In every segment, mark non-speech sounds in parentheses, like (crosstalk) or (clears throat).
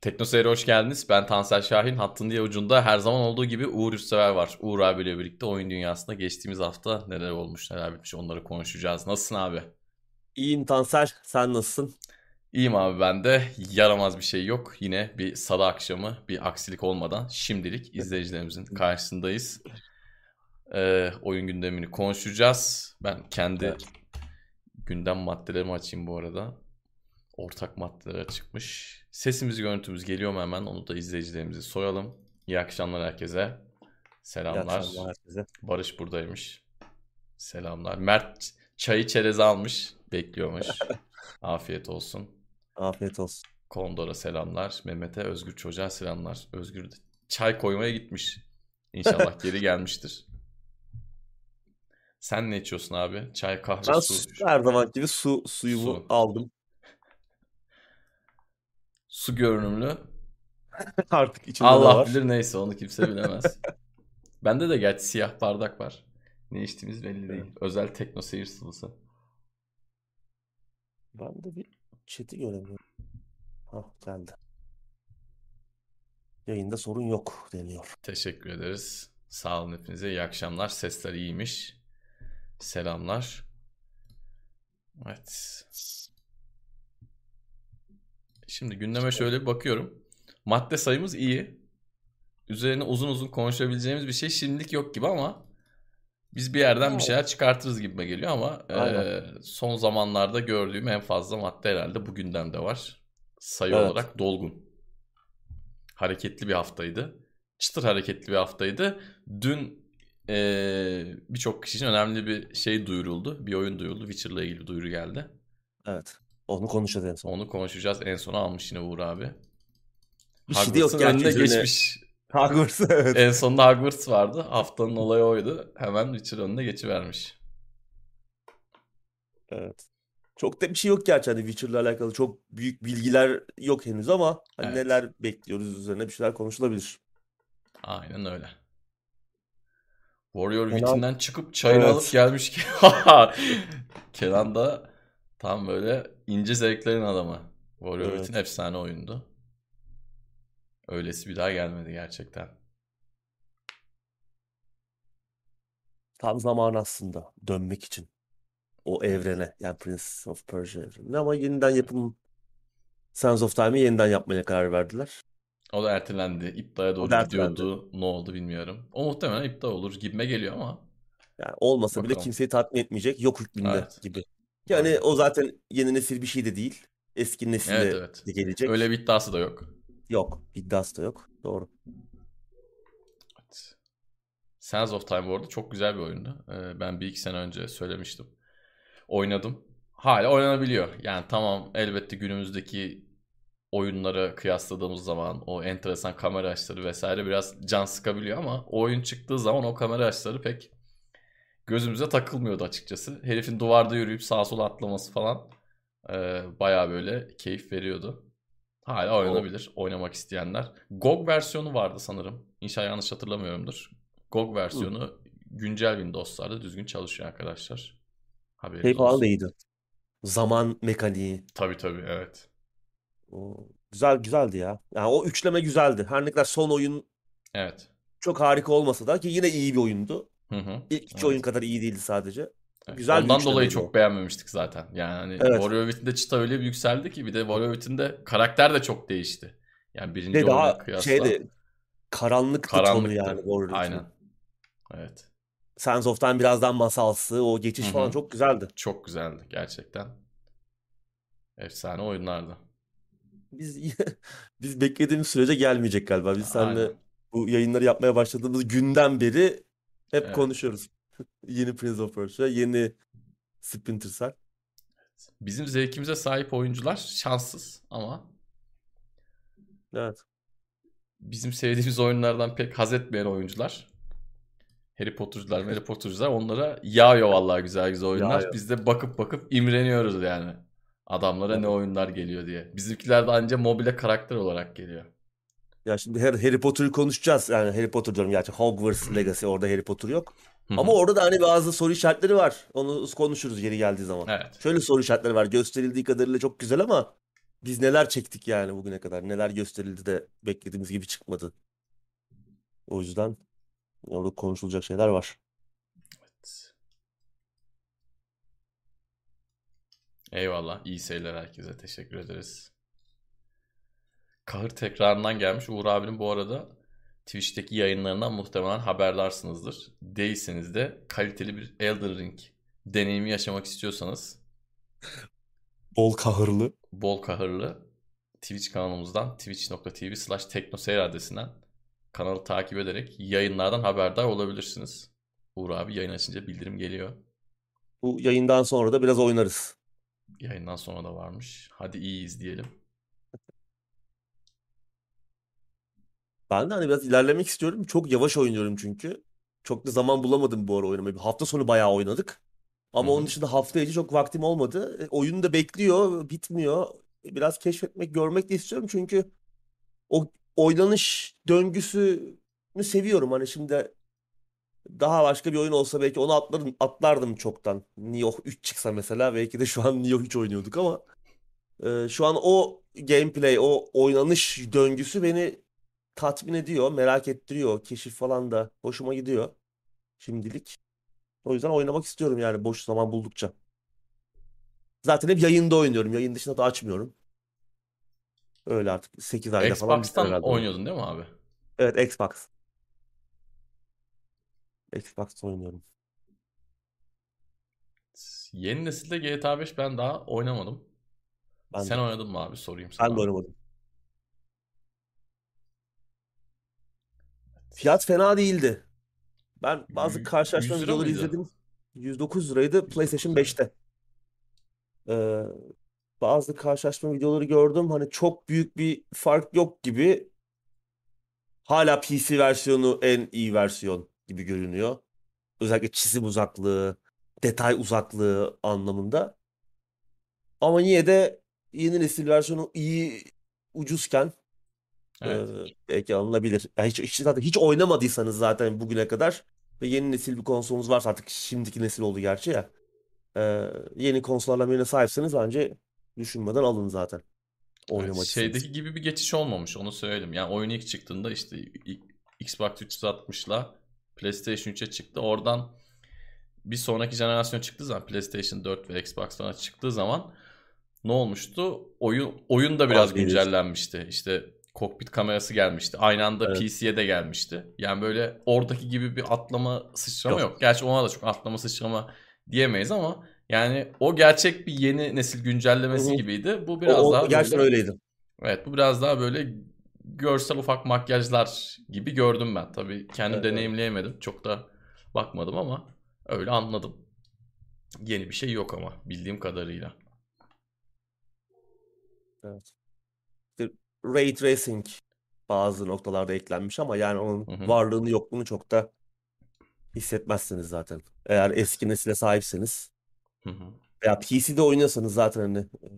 Tekno Seyir'e hoş geldiniz. Ben Tansel Şahin. Hattın diye ucunda her zaman olduğu gibi Uğur Üstever var. Uğur abiyle birlikte oyun dünyasında geçtiğimiz hafta neler olmuş, neler bitmiş onları konuşacağız. Nasılsın abi? İyiyim Tansel. Sen nasılsın? İyiyim abi ben de. Yaramaz bir şey yok. Yine bir salı akşamı bir aksilik olmadan şimdilik izleyicilerimizin karşısındayız. Ee, oyun gündemini konuşacağız. Ben kendi Evet. gündem maddelerimi açayım bu arada. Ortak maddeler çıkmış. Sesimiz görüntümüz geliyor mu hemen onu da izleyicilerimize soralım. İyi akşamlar herkese. İyi Selamlar. akşamlar herkese. Barış buradaymış. Selamlar. Mert çayı çerez almış. Bekliyormuş. (laughs) Afiyet olsun. Afiyet olsun. Kondor'a selamlar. Mehmet'e Özgür çocuğa selamlar. Özgür çay koymaya gitmiş. İnşallah (laughs) geri gelmiştir. Sen ne içiyorsun abi? Çay, kahve, Ben su. su- her zaman gibi su suyumu Su. aldım. Su görünümlü. (laughs) Artık içinde de Allah var. bilir neyse onu kimse bilemez. (laughs) Bende de gerçi siyah bardak var. Ne içtiğimiz belli değil. Özel tekno seyir sıvısı. Ben de bir chat'i göremiyorum. Hah geldi. Yayında sorun yok deniyor. Teşekkür ederiz. Sağ olun hepinize. İyi akşamlar. Sesler iyiymiş. Selamlar. Evet. Şimdi gündeme şöyle bir bakıyorum. Madde sayımız iyi. Üzerine uzun uzun konuşabileceğimiz bir şey şimdilik yok gibi ama biz bir yerden bir şeyler çıkartırız gibime geliyor ama e, son zamanlarda gördüğüm en fazla madde herhalde bu gündemde var. Sayı Evet. olarak dolgun. Hareketli bir haftaydı. Çıtır hareketli bir haftaydı. Dün e, birçok kişi için önemli bir şey duyuruldu. Bir oyun duyuruldu. Witcher'la ilgili bir duyuru geldi. Evet. Onu konuşacağız en son. Onu konuşacağız. En sona almış yine Uğur abi. Bir şey de yok önüne geçmiş. Hogwarts (laughs) evet. En sonunda Hogwarts vardı. Haftanın olayı oydu. Hemen Witcher önüne geçivermiş. Evet. Çok da bir şey yok gerçi hani Witcher'la alakalı çok büyük bilgiler yok henüz ama hani Evet. neler bekliyoruz üzerine bir şeyler konuşulabilir. Aynen öyle. Warrior Kenan- Witch'inden çıkıp çayını Evet. alıp gelmiş ki. (laughs) Kenan da tam böyle ince zevklerin adamı. Warrior Evet. Efsane oyundu. Öylesi bir daha gelmedi gerçekten. Tam zamanı aslında dönmek için. O evrene yani Prince of Persia evrenine ama yeniden yapım Sands of Time'ı yeniden yapmaya karar verdiler. O da ertelendi. İptala doğru gidiyordu. Ne oldu bilmiyorum. O muhtemelen iptal olur gibime geliyor ama. Yani olmasa bile Bakalım. kimseyi tatmin etmeyecek yok hükmünde Evet. gibi. Yani Aynen. o zaten yeni nesil bir şey de değil. Eski nesil Evet evet. de gelecek. Öyle bir iddiası da yok. Yok. İddiası da yok. Doğru. Evet. Sands of Time bu arada çok güzel bir oyundu. Ee, ben bir iki sene önce söylemiştim. Oynadım. Hala oynanabiliyor. Yani tamam elbette günümüzdeki oyunlara kıyasladığımız zaman o enteresan kamera açıları vesaire biraz can sıkabiliyor ama o oyun çıktığı zaman o kamera açıları pek gözümüze takılmıyordu açıkçası. Herifin duvarda yürüyüp sağa sola atlaması falan e, bayağı böyle keyif veriyordu. Hala oynanabilir oynamak isteyenler. GOG versiyonu vardı sanırım. İnşallah yanlış hatırlamıyorumdur. GOG versiyonu güncel Windows'larda düzgün çalışıyor arkadaşlar. Haberiniz iyiydi. Zaman mekaniği. Tabii tabii evet. O güzel güzeldi ya. Yani o üçleme güzeldi. Her ne kadar son oyun Evet. çok harika olmasa da ki yine iyi bir oyundu. Hı hı. İlk iki Evet. oyun kadar iyi değildi sadece. Evet. Güzel bir Ondan dolayı çok o. beğenmemiştik zaten. Yani Evet. Warrior Within de çıta öyle bir yükseldi ki bir de Warrior Within'de karakter de çok değişti. Yani birinci Ve daha kıyasla şeydi karanlıktı tonu karanlıktı. yani Warrior Within'in. Aynen. Evet. Sands of Time biraz daha masalsı. O geçiş Hı falan çok güzeldi. Çok güzeldi gerçekten. Efsane oyunlardı. Biz (laughs) biz beklediğimiz sürece gelmeyecek galiba. Biz seninle Aynen. bu yayınları yapmaya başladığımız günden beri hep Evet. konuşuyoruz. (laughs) Yeni Prince of Persia, yeni Splinter Cell. Bizim zevkimize sahip oyuncular şanssız ama Evet. bizim sevdiğimiz oyunlardan pek haz etmeyen oyuncular Harry Potter'cılar, Harry Potter'cılar onlara yağıyor vallahi güzel güzel oyunlar. Yağıyor. Biz de bakıp bakıp imreniyoruz yani. Adamlara ne Evet. oyunlar geliyor diye. Bizimkiler de anca mobile karakter olarak geliyor. Ya şimdi Harry, Harry Potter'ı konuşacağız. Yani Harry Potter diyorum gerçi Hogwarts Legacy orada Harry Potter yok. Ama orada da hani bazı soru işaretleri var. Onu konuşuruz yeri geldiği zaman. Evet. Şöyle soru işaretleri var. Gösterildiği kadarıyla çok güzel ama biz neler çektik yani bugüne kadar. Neler gösterildi de beklediğimiz gibi çıkmadı. O yüzden orada konuşulacak şeyler var. Evet. Eyvallah. İyi seyirler herkese. Teşekkür ederiz. Kahır tekrarından gelmiş. Uğur abinin bu arada Twitch'teki yayınlarından muhtemelen haberlarsınızdır. Değilseniz de kaliteli bir Elden Ring deneyimi yaşamak istiyorsanız Bol kahırlı. bol kahırlı Twitch kanalımızdan twitch.tv slash teknoseyir adresinden kanalı takip ederek yayınlardan haberdar olabilirsiniz. Uğur abi yayın açınca bildirim geliyor. Bu yayından sonra da biraz oynarız. Yayından sonra da varmış. Hadi iyi izleyelim. Ben de hani biraz ilerlemek istiyorum. Çok yavaş oynuyorum çünkü. Çok da zaman bulamadım bu ara oynamayı. Bir Hafta sonu bayağı oynadık. Ama onun dışında hafta içi çok vaktim olmadı. E, oyun da bekliyor, bitmiyor. Biraz keşfetmek, görmek de istiyorum çünkü o oynanış döngüsünü seviyorum. Hani şimdi daha başka bir oyun olsa belki onu atlardım, atlardım çoktan. Nioh 3 çıksa mesela belki de şu an Nioh 3 oynuyorduk ama e, şu an o gameplay, o oynanış döngüsü beni tatmin ediyor, merak ettiriyor. Keşif falan da hoşuma gidiyor şimdilik. O yüzden oynamak istiyorum yani boş zaman buldukça. Zaten hep yayında oynuyorum. Yayın dışında da açmıyorum. Öyle artık 8 ayda falan Xbox'tan oynuyordun değil mi abi? Evet Xbox. Xbox'ta oynuyorum. Yeni nesilde GTA 5 ben daha oynamadım. Ben Sen de. oynadın mı abi? Sorayım Ben de sana. oynamadım. Fiyat fena değildi. Ben bazı Y- karşılaştırma 100 lira videoları izledim. 109 liraydı PlayStation 109 lira. 5'te. Ee, bazı karşılaştırma videoları gördüm. Hani çok büyük bir fark yok gibi. Hala PC versiyonu en iyi versiyon gibi görünüyor. Özellikle çizim uzaklığı, detay uzaklığı anlamında. Ama yine de yeni nesil versiyonu iyi ucuzken Evet. e, belki alınabilir. Yani hiç, hiç, zaten hiç oynamadıysanız zaten bugüne kadar ve yeni nesil bir konsolunuz varsa artık şimdiki nesil oldu gerçi ya. e, yeni konsollarla birine sahipseniz bence düşünmeden alın zaten. Evet, Oynamacısınız. şeydeki gibi bir geçiş olmamış onu söyledim. Yani oyun ilk çıktığında işte Xbox 360'la PlayStation 3'e çıktı. Oradan bir sonraki jenerasyon çıktığı zaman PlayStation 4 ve Xbox One çıktığı zaman ne olmuştu? Oyun oyun da biraz Abi güncellenmişti. İşte kokpit kamerası gelmişti. Aynı anda Evet. PC'ye de gelmişti. Yani böyle oradaki gibi bir atlama sıçrama Yok. yok. Gerçi ona da çok atlama sıçrama diyemeyiz ama yani o gerçek bir yeni nesil güncellemesi hı. gibiydi. Bu O, biraz o daha gerçekten böyle öyleydi. Evet bu biraz daha böyle görsel ufak makyajlar gibi gördüm ben. Tabii kendim Evet, evet. deneyimleyemedim. Çok da bakmadım ama öyle anladım. Yeni bir şey yok ama bildiğim kadarıyla. Evet. Ray Tracing bazı noktalarda eklenmiş ama yani onun Hı hı. varlığını yokluğunu çok da hissetmezsiniz zaten. Eğer eski nesile sahipseniz Hı hı. veya PC'de oynuyorsanız zaten hani e,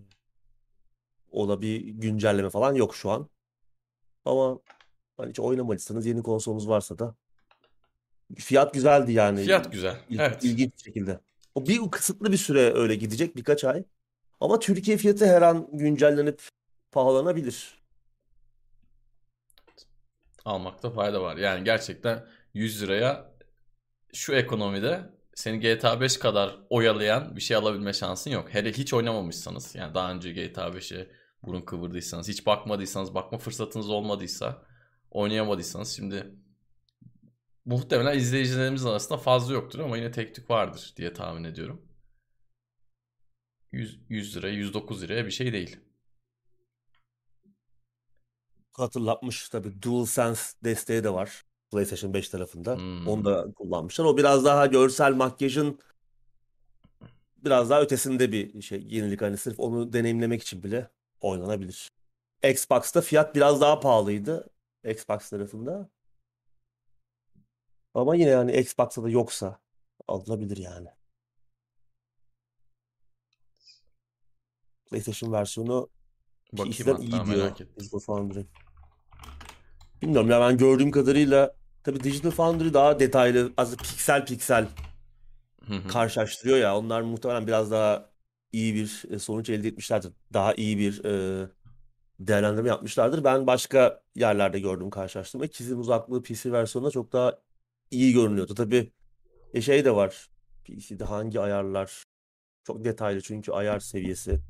ona bir güncelleme falan yok şu an. Ama hani hiç oynamadıysanız yeni konsolunuz varsa da fiyat güzeldi yani Fiyat güzel. İl- Evet. ilginç bir şekilde. O bir kısıtlı bir süre öyle gidecek birkaç ay. Ama Türkiye fiyatı her an güncellenip pahalanabilir. Almakta fayda var. Yani gerçekten 100 liraya şu ekonomide seni GTA 5 kadar oyalayan bir şey alabilme şansın yok. Hele hiç oynamamışsanız yani daha önce GTA 5'e burun kıvırdıysanız, hiç bakmadıysanız, bakma fırsatınız olmadıysa, oynayamadıysanız şimdi muhtemelen izleyicilerimiz arasında fazla yoktur ama yine tek tük vardır diye tahmin ediyorum. 100, 100 liraya, 109 liraya bir şey değil. Hatırlatmış tabii DualSense desteği de var PlayStation 5 tarafında. Hmm. Onu da kullanmışlar. O biraz daha görsel makyajın biraz daha ötesinde bir şey yenilik hani sırf onu deneyimlemek için bile oynanabilir. Xbox'ta fiyat biraz daha pahalıydı Xbox tarafında. Ama yine yani Xbox'ta da yoksa alınabilir yani. PlayStation versiyonu Bakayım PC'den iyi diyor merak ettim. Bilmiyorum ya ben gördüğüm kadarıyla tabii Digital Foundry daha detaylı, az piksel piksel karşılaştırıyor ya. Onlar muhtemelen biraz daha iyi bir e, sonuç elde etmişlerdir. Daha iyi bir e, değerlendirme yapmışlardır. Ben başka yerlerde gördüm karşılaştırma. Kizim uzaklığı PC versiyonunda çok daha iyi görünüyordu. Tabii e, şey de var. PC'de hangi ayarlar çok detaylı çünkü ayar seviyesi.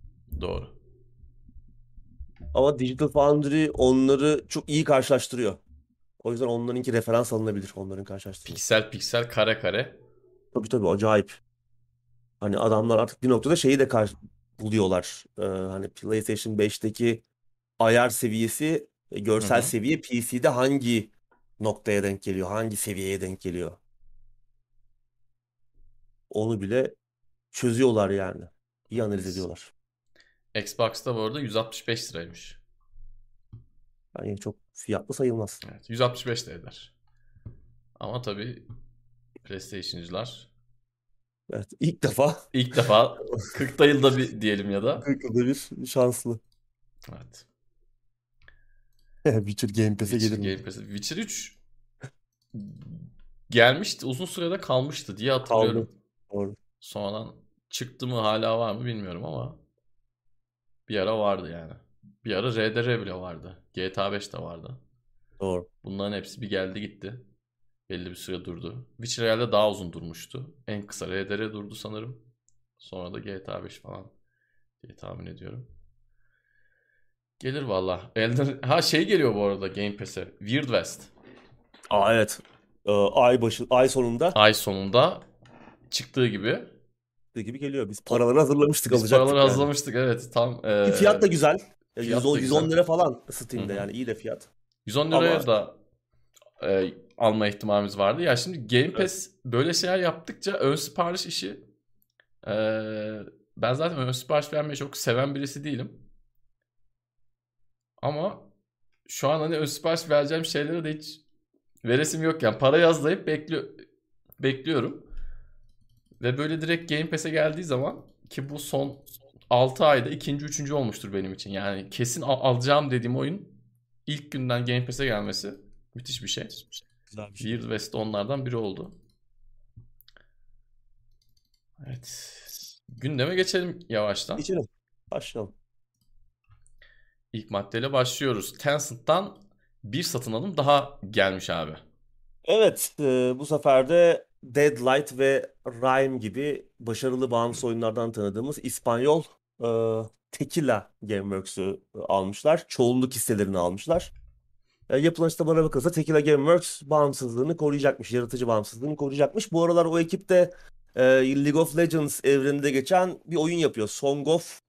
Doğru. Ama Digital Foundry onları çok iyi karşılaştırıyor. O yüzden onlarınki referans alınabilir onların karşılaştırması. Piksel piksel kare kare. Tabii tabii acayip. Hani adamlar artık bir noktada şeyi de kar buluyorlar. Ee, hani PlayStation 5'teki ayar seviyesi, e, görsel hı. seviye PC'de hangi noktaya denk geliyor, hangi seviyeye denk geliyor. Onu bile çözüyorlar yani. İyi analiz ediyorlar. Xbox'ta bu arada 165 liraymış. Yani çok fiyatlı sayılmaz. Evet, 165 de eder. Ama tabii PlayStation'cılar Evet, ilk defa ilk defa 40 yılda bir diyelim ya da. (laughs) 40 yılda bir şanslı. Evet. (laughs) Witcher Game Pass'e Witcher gelir? Game Pass'e. Witcher 3 gelmişti. Uzun sürede kalmıştı diye hatırlıyorum. Kaldı. Doğru. Sonradan çıktı mı hala var mı bilmiyorum ama bir ara vardı yani. Bir ara RDR bile vardı. GTA 5 de vardı. Doğru. Bunların hepsi bir geldi gitti. Belli bir süre durdu. Witcher herhalde daha uzun durmuştu. En kısa RDR durdu sanırım. Sonra da GTA 5 falan diye tahmin ediyorum. Gelir valla. Elden... Ha şey geliyor bu arada Game Pass'e. Weird West. Aa evet. Ee, ay başı, ay sonunda Ay sonunda çıktığı gibi. Gibi geliyor. Biz paraları hazırlamıştık, Biz alacaktık paraları yani. hazırlamıştık evet tam. Ki eee, fiyat da güzel. Ya fiyat 110, da 110 güzel. lira falan Steam'de Hı hı. yani iyi de fiyat. 110 liraya Ama- da e, alma ihtimalimiz vardı. Ya şimdi Game Pass böyle şeyler yaptıkça ön sipariş işi e, ben zaten ön sipariş vermeyi çok seven birisi değilim. Ama şu an hani ön sipariş vereceğim şeylere de hiç veresim yok yani. Para yazlayıp bekliyor, bekliyorum. Ve böyle direkt Game Pass'e geldiği zaman ki bu son 6 ayda ikinci, üçüncü olmuştur benim için. Yani kesin al- alacağım dediğim oyun ilk günden Game Pass'e gelmesi müthiş bir şey. Güzel bir şey. Weird West onlardan biri oldu. Evet. Gündeme geçelim yavaştan. Geçelim. Başlayalım. İlk maddeyle başlıyoruz. Tencent'tan bir satın alım daha gelmiş abi. Evet, e, bu sefer de Deadlight ve Rime gibi başarılı bağımsız oyunlardan tanıdığımız İspanyol e, Tequila Gameworks'ü almışlar. Çoğunluk hisselerini almışlar. E, yapılan açıklamana bakılırsa Tequila Gameworks bağımsızlığını koruyacakmış, yaratıcı bağımsızlığını koruyacakmış. Bu aralar o ekip de e, League of Legends evreninde geçen bir oyun yapıyor. Song of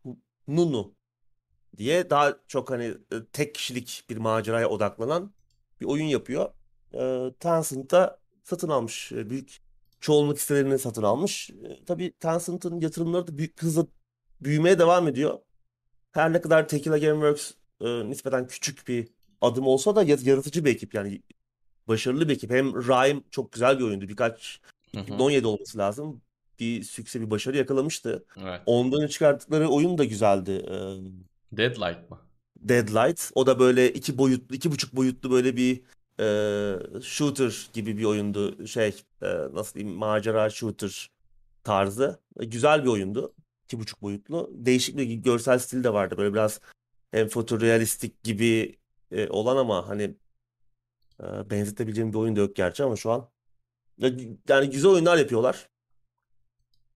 Nunu diye daha çok hani e, tek kişilik bir maceraya odaklanan bir oyun yapıyor. E, Tencent da satın almış. E, büyük çoğunluk hisselerini satın almış. E, tabii Tencent'ın yatırımları da büyük hızla büyümeye devam ediyor. Her ne kadar Tequila Gameworks e, nispeten küçük bir adım olsa da yaratıcı bir ekip yani başarılı bir ekip. Hem Rime çok güzel bir oyundu. Birkaç Hı hı. 2017 olması lazım. Bir sükse bir başarı yakalamıştı. Evet. Ondan çıkarttıkları oyun da güzeldi. E, Deadlight mı? Deadlight. O da böyle iki boyutlu, iki buçuk boyutlu böyle bir e, shooter gibi bir oyundu. Şey, e, nasıl diyeyim, macera shooter tarzı. E, güzel bir oyundu. İki buçuk boyutlu. Değişik bir görsel stil de vardı. Böyle biraz hem fotorealistik gibi e, olan ama hani e, benzetebileceğim bir oyun da yok gerçi ama şu an. Ya- Yani güzel oyunlar yapıyorlar.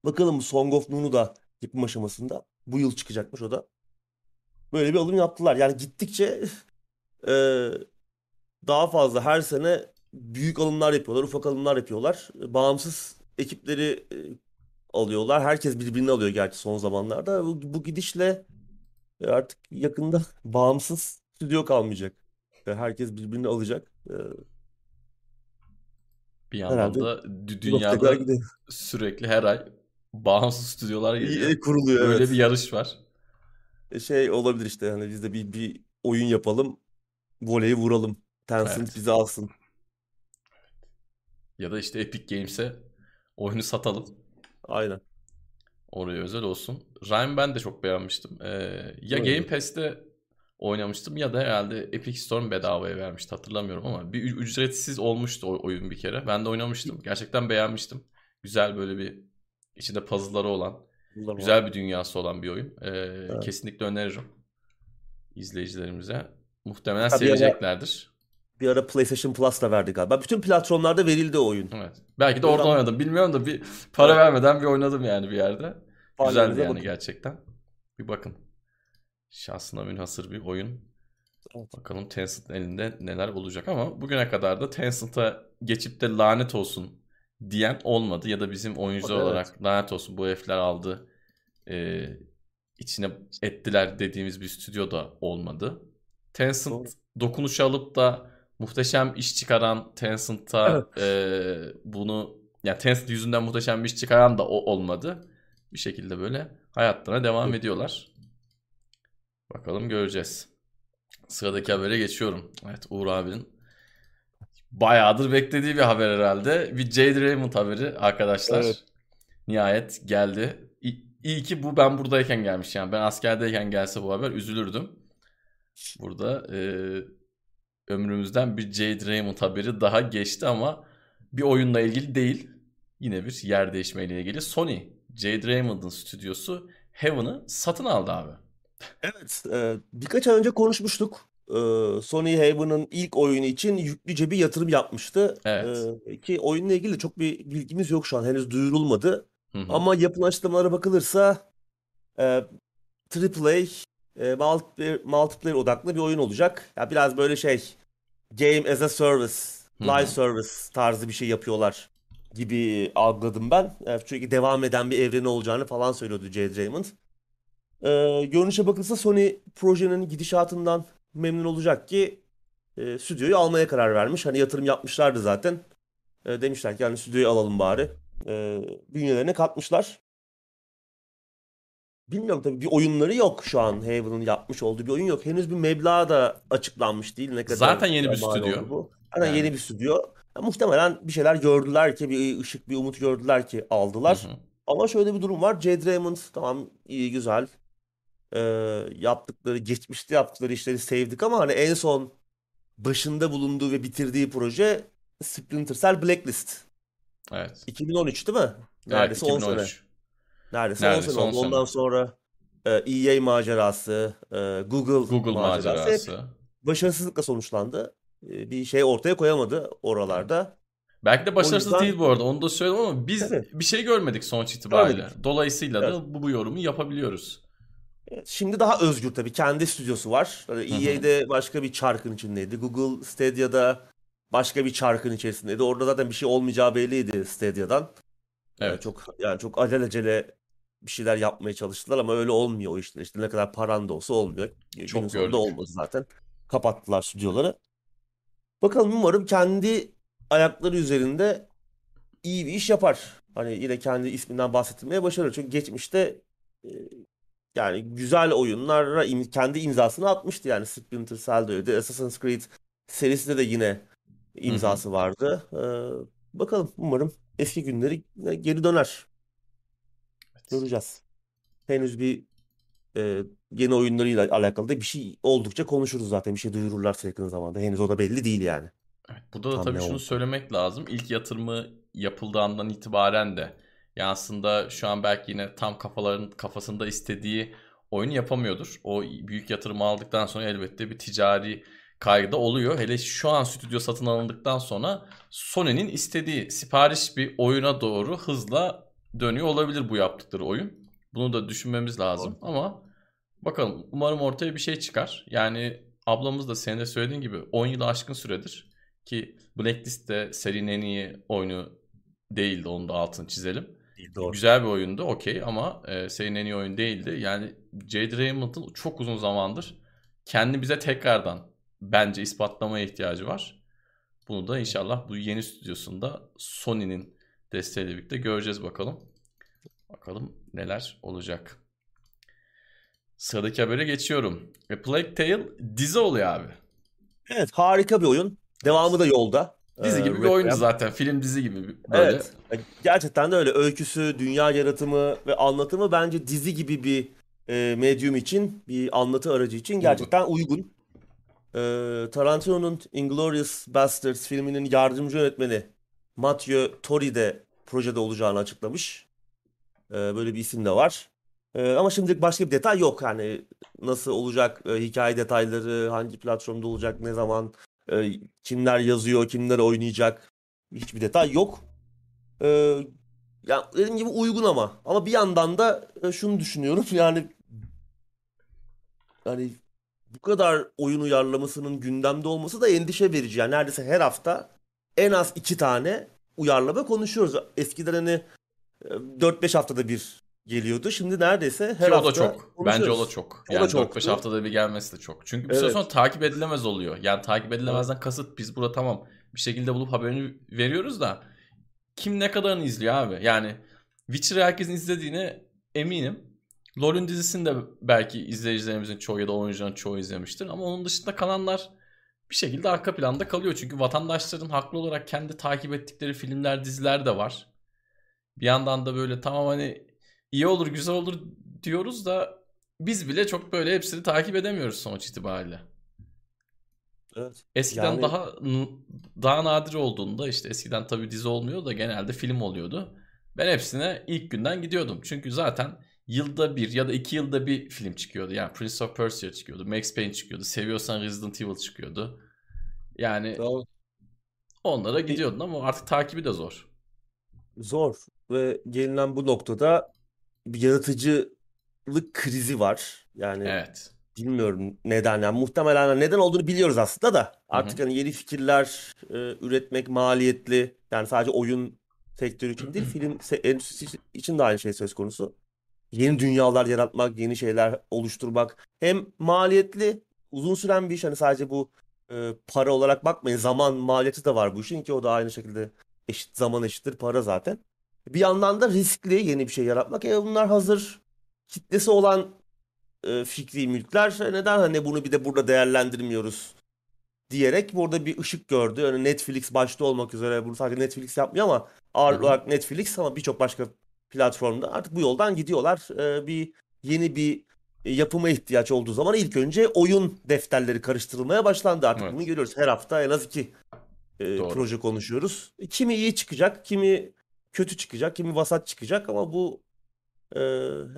Bakalım Song of Noon'u da yapım aşamasında. Bu yıl çıkacakmış o da. Böyle bir alım yaptılar. Yani gittikçe (laughs) e, daha fazla her sene büyük alımlar yapıyorlar, ufak alımlar yapıyorlar. Bağımsız ekipleri e, alıyorlar. Herkes birbirini alıyor gerçi son zamanlarda. Bu, bu gidişle e, artık yakında (laughs) bağımsız stüdyo kalmayacak. E, Herkes birbirini alacak. Bir yandan Herhalde da dünyada sürekli her ay bağımsız stüdyolar geliyor. Kuruluyor Öyle evet. bir yarış var. Şey olabilir işte hani biz de bir, bir oyun yapalım. Voleyi vuralım. Tencent Evet. bizi alsın. Ya da işte Epic Games'e oyunu satalım. Aynen. Oraya özel olsun. Rhyme ben de çok beğenmiştim. Ee, ya Evet. Game Pass'te oynamıştım ya da herhalde Epic Store bedavaya vermişti hatırlamıyorum ama bir ücretsiz olmuştu o oyun bir kere. Ben de oynamıştım. Gerçekten beğenmiştim. Güzel böyle bir içinde puzzle'ları olan, Bunlar var. güzel bir dünyası olan bir oyun. Ee, Evet. Kesinlikle öneririm. izleyicilerimize. Muhtemelen ara, seveceklerdir. Bir ara PlayStation Plus da verdi galiba. Bütün platformlarda verildi o oyun. Evet. Belki de oradan oynadım. Bilmiyorum da bir para evet, vermeden bir oynadım yani bir yerde. Güzeldi fanlarınıza yani bakın. gerçekten. Bir bakın. Şahsına münhasır bir oyun. Evet. Bakalım Tencent'ın elinde neler olacak ama bugüne kadar da Tencent'a geçip de lanet olsun diyen olmadı ya da bizim oyuncular Evet. olarak lanet olsun bu herifler aldı e, içine ettiler dediğimiz bir stüdyo da olmadı. Tencent Doğru. dokunuşu alıp da muhteşem iş çıkaran Tencent'a Evet. e, bunu yani Tencent yüzünden muhteşem bir iş çıkaran da o olmadı. Bir şekilde böyle hayatlarına devam Evet. ediyorlar. Bakalım göreceğiz. Sıradaki habere geçiyorum. Evet Uğur abinin bayağıdır beklediği bir haber herhalde. Bir Jade Raymond haberi arkadaşlar. Evet. Nihayet geldi. İyi ki bu ben buradayken gelmiş yani. Ben askerdeyken gelse bu haber üzülürdüm. Burada e, ömrümüzden bir Jade Raymond haberi daha geçti ama bir oyunla ilgili değil. Yine bir yer değişmeyle ilgili. Sony, Jade Raymond'ın stüdyosu Heaven'ı satın aldı abi. Evet, e, birkaç ay önce konuşmuştuk. E, Sony Haven'ın ilk oyunu için yüklüce bir yatırım yapmıştı. Evet. E, ki oyunla ilgili çok bir bilgimiz yok şu an. Henüz duyurulmadı. Hı hı. Ama yapılan açıklamalara bakılırsa e, AAA, e, multiplayer, multiplayer odaklı bir oyun olacak. Ya biraz böyle şey, Game as a Service, Live hı. Service tarzı bir şey yapıyorlar gibi algıladım ben. E, çünkü devam eden bir evreni olacağını falan söylüyordu Jade Raymond. Ee, görünüşe bakılsa Sony projenin gidişatından memnun olacak ki e, stüdyoyu almaya karar vermiş. Hani yatırım yapmışlardı zaten. E, demişler ki yani stüdyoyu alalım bari. E, bünyelerine katmışlar. Bilmiyorum tabii bir oyunları yok şu an. Haven'ın yapmış olduğu bir oyun yok. Henüz bir meblağ da açıklanmış değil. Ne kadar Zaten yeni bir stüdyo. bu. Zaten Yani. yeni bir stüdyo. Ya, muhtemelen bir şeyler gördüler ki bir ışık, bir umut gördüler ki Hı aldılar. hı. Ama şöyle bir durum var. Jade Raymond tamam iyi güzel. Ee, yaptıkları, geçmişte yaptıkları işleri sevdik ama hani en son başında bulunduğu ve bitirdiği proje Splinter Cell Blacklist. Evet. 2013 değil mi? Evet Neredeyse 10 sene. 2013. Neredeyse 10 Neredeyse sene 10 oldu. Ondan sonra e, EA macerası, e, Google Google macerası macerası. başarısızlıkla sonuçlandı. E, bir şey ortaya koyamadı oralarda. Belki de başarısız yüzden değil bu arada. Onu da söyledim ama biz tabii bir şey görmedik sonuç itibariyle. görmedik. Dolayısıyla Evet. da bu, bu yorumu yapabiliyoruz. Şimdi daha özgür tabii. Kendi stüdyosu var. Hani. EA'de başka bir çarkın içindeydi. Google Stadia'da başka bir çarkın içerisindeydi. Orada zaten bir şey olmayacağı belliydi Stadia'dan. Evet. çok yani çok alelacele bir şeyler yapmaya çalıştılar ama öyle olmuyor o işler. İşte ne kadar paran da olsa olmuyor. Günün Çok sonunda gördük. olmadı zaten. Kapattılar stüdyoları. Bakalım umarım kendi ayakları üzerinde iyi bir iş yapar. Hani yine kendi isminden bahsettirmeye başarır. Çünkü geçmişte e, yani güzel oyunlara im- kendi imzasını atmıştı. Yani Splinter Cell'de öyle. Assassin's Creed serisinde de yine imzası vardı. Ee, bakalım umarım eski günleri geri döner. Göreceğiz. Henüz bir e, yeni oyunlarıyla alakalı da bir şey oldukça konuşuruz zaten. Bir şey duyururlarsa yakın zamanda. Henüz o da belli değil yani. Evet, burada da Tam tabii şunu oldu. söylemek lazım. İlk yatırımı yapıldığı andan itibaren de ya aslında şu an belki yine tam kafaların kafasında istediği oyunu yapamıyordur. O büyük yatırımı aldıktan sonra elbette bir ticari kaygı da oluyor. Hele şu an stüdyo satın alındıktan sonra Sony'nin istediği sipariş bir oyuna doğru hızla dönüyor olabilir bu yaptıkları oyun. Bunu da düşünmemiz lazım ama bakalım umarım ortaya bir şey çıkar. Yani ablamız da senin de söylediğin gibi 10 yılı aşkın süredir ki Blacklist de serinin en iyi oyunu değildi. Onu da altını çizelim. Doğru. Güzel bir oyundu okey ama e, serinin en iyi oyun değildi. Yani Jade Raymond'ın çok uzun zamandır kendi bize tekrardan bence ispatlamaya ihtiyacı var. Bunu da inşallah bu yeni stüdyosunda Sony'nin desteğiyle birlikte göreceğiz bakalım. Bakalım neler olacak. Sıradaki habere geçiyorum. A Plague Tale dizi oluyor abi. Evet harika bir oyun. Devamı da yolda. Dizi Ee, gibi bir oyundu zaten. Film dizi gibi böyle. Evet. Gerçekten de öyle. Öyküsü, dünya yaratımı ve anlatımı bence dizi gibi bir e, medyum için, bir anlatı aracı için gerçekten uygun. Ee, Tarantino'nun Inglourious Basterds filminin yardımcı yönetmeni Matteo Tori de projede olacağını açıklamış. Ee, böyle bir isim de var. Ee, ama şimdilik başka bir detay yok. Yani nasıl olacak, e, hikaye detayları, hangi platformda olacak, ne zaman, e, kimler yazıyor, kimler oynayacak hiçbir detay yok. Ee, ya dediğim gibi uygun ama. Ama bir yandan da e, şunu düşünüyorum (laughs) yani yani bu kadar oyun uyarlamasının gündemde olması da endişe verici. Yani neredeyse her hafta en az iki tane uyarlama konuşuyoruz. Eskiden hani 4-5 haftada bir geliyordu. Şimdi neredeyse her Ki o hafta da çok. Bence o da çok. O da Yani çok. 4-5 haftada bir gelmesi de çok. Çünkü bir süre Evet. sonra takip edilemez oluyor. Yani takip edilemezden kasıt biz burada tamam bir şekilde bulup haberini veriyoruz da kim ne kadarını izliyor abi? Yani Witcher'ı herkesin izlediğine eminim. LoL'ün dizisini de belki izleyicilerimizin çoğu ya da oyuncuların çoğu izlemiştir. Ama onun dışında kalanlar bir şekilde arka planda kalıyor. Çünkü vatandaşların haklı olarak kendi takip ettikleri filmler, diziler de var. Bir yandan da böyle tamam hani iyi olur, güzel olur diyoruz da biz bile çok böyle hepsini takip edemiyoruz sonuç itibariyle. Evet. Eskiden Yani- daha daha nadir olduğunda işte eskiden tabii dizi olmuyor da genelde film oluyordu. Ben hepsine ilk günden gidiyordum. Çünkü zaten yılda bir ya da iki yılda bir film çıkıyordu. Yani Prince of Persia çıkıyordu, Max Payne çıkıyordu, seviyorsan Resident Evil çıkıyordu. Yani Doğru. onlara gidiyordun ama artık takibi de zor. Zor ve gelinen bu noktada bir yaratıcılık krizi var. Yani Evet. bilmiyorum neden. Yani muhtemelen neden olduğunu biliyoruz aslında da. Artık hani yeni fikirler e, üretmek maliyetli. Yani sadece oyun sektörü için değil, film endüstrisi için de aynı şey söz konusu. Yeni dünyalar yaratmak, yeni şeyler oluşturmak hem maliyetli, uzun süren bir iş. Hani sadece bu e, para olarak bakmayın. Zaman maliyeti de var bu işin ki o da aynı şekilde eşit zaman eşittir para zaten. Bir yandan da riskli yeni bir şey yaratmak. E bunlar hazır kitlesi olan e, fikri mülkler E, neden hani bunu bir de burada değerlendirmiyoruz diyerek burada bir ışık gördü. Yani Netflix başta olmak üzere bunu sadece Netflix yapmıyor ama ağır olarak Netflix ama birçok başka platformda artık bu yoldan gidiyorlar. E, bir yeni bir yapıma ihtiyaç olduğu zaman ilk önce oyun defterleri karıştırılmaya başlandı. Artık Evet. bunu görüyoruz. Her hafta en az iki e, Doğru. proje konuşuyoruz. Kimi iyi çıkacak, kimi kötü çıkacak, kimi vasat çıkacak ama bu e,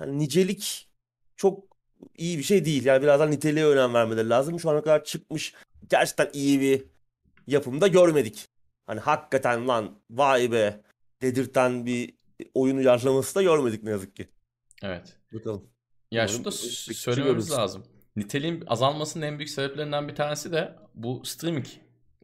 yani nicelik çok iyi bir şey değil. Yani biraz daha niteliğe önem vermeleri lazım. Şu ana kadar çıkmış gerçekten iyi bir yapımda görmedik. Hani hakikaten lan vay be dedirten bir oyun uyarlaması da görmedik ne yazık ki. Evet. Bakalım. Ya şunu da söylememiz lazım. Niteliğin azalmasının en büyük sebeplerinden bir tanesi de bu streaming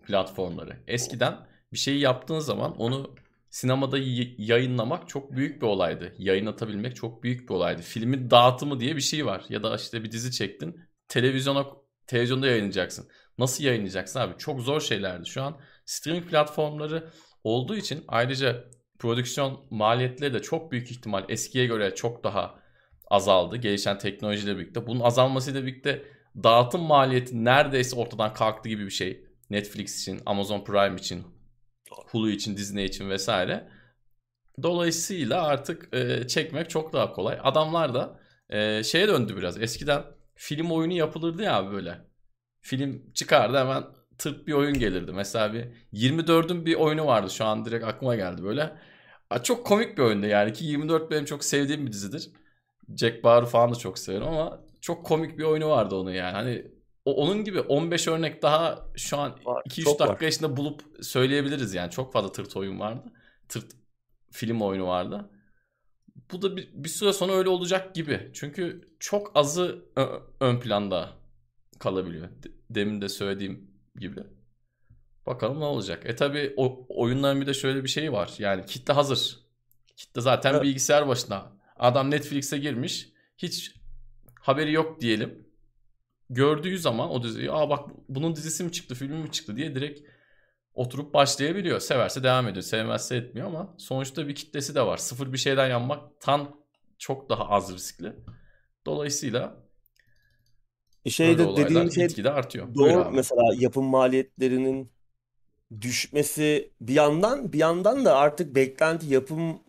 platformları. Eskiden bir şeyi yaptığın zaman onu sinemada yayınlamak çok büyük bir olaydı. Yayınlatabilmek çok büyük bir olaydı. Filmin dağıtımı diye bir şey var. Ya da işte bir dizi çektin. Televizyona televizyonda yayınlayacaksın. Nasıl yayınlayacaksın abi? Çok zor şeylerdi. Şu an streaming platformları olduğu için ayrıca prodüksiyon maliyetleri de çok büyük ihtimal eskiye göre çok daha azaldı gelişen teknolojiyle birlikte. Bunun azalmasıyla birlikte dağıtım maliyeti neredeyse ortadan kalktı gibi bir şey. Netflix için, Amazon Prime için, Hulu için, Disney için vesaire. Dolayısıyla artık e, çekmek çok daha kolay. Adamlar da e, şeye döndü biraz. Eskiden film oyunu yapılırdı ya böyle. Film çıkardı hemen tırt bir oyun gelirdi. Mesela bir 24'ün bir oyunu vardı şu an direkt aklıma geldi böyle. Çok komik bir oyundu yani ki 24 benim çok sevdiğim bir dizidir. Jack Bauer'ı falan da çok severim ama çok komik bir oyunu vardı onun yani. Hani o, onun gibi 15 örnek daha şu an Var, 2-3 çok var. dakika içinde bulup söyleyebiliriz yani. Çok fazla tırt oyun vardı. Tırt film oyunu vardı. Bu da bir, bir süre sonra öyle olacak gibi. Çünkü çok azı ön planda kalabiliyor. De- Demin de söylediğim gibi. Bakalım ne olacak. E tabi o oyunların bir de şöyle bir şey var. Yani kitle hazır. Kitle zaten Evet. bilgisayar başında. Adam Netflix'e girmiş. Hiç haberi yok diyelim. Gördüğü zaman o diziyi aa bak bunun dizisi mi çıktı, filmi mi çıktı diye direkt oturup başlayabiliyor. Severse devam ediyor, sevmezse etmiyor ama sonuçta bir kitlesi de var. Sıfır bir şeyden yanmaktan çok daha az riskli. Dolayısıyla Şey de olaylar dediğin şey gitgide artıyor. Doğru mesela yapım maliyetlerinin düşmesi bir yandan bir yandan da artık beklenti yapım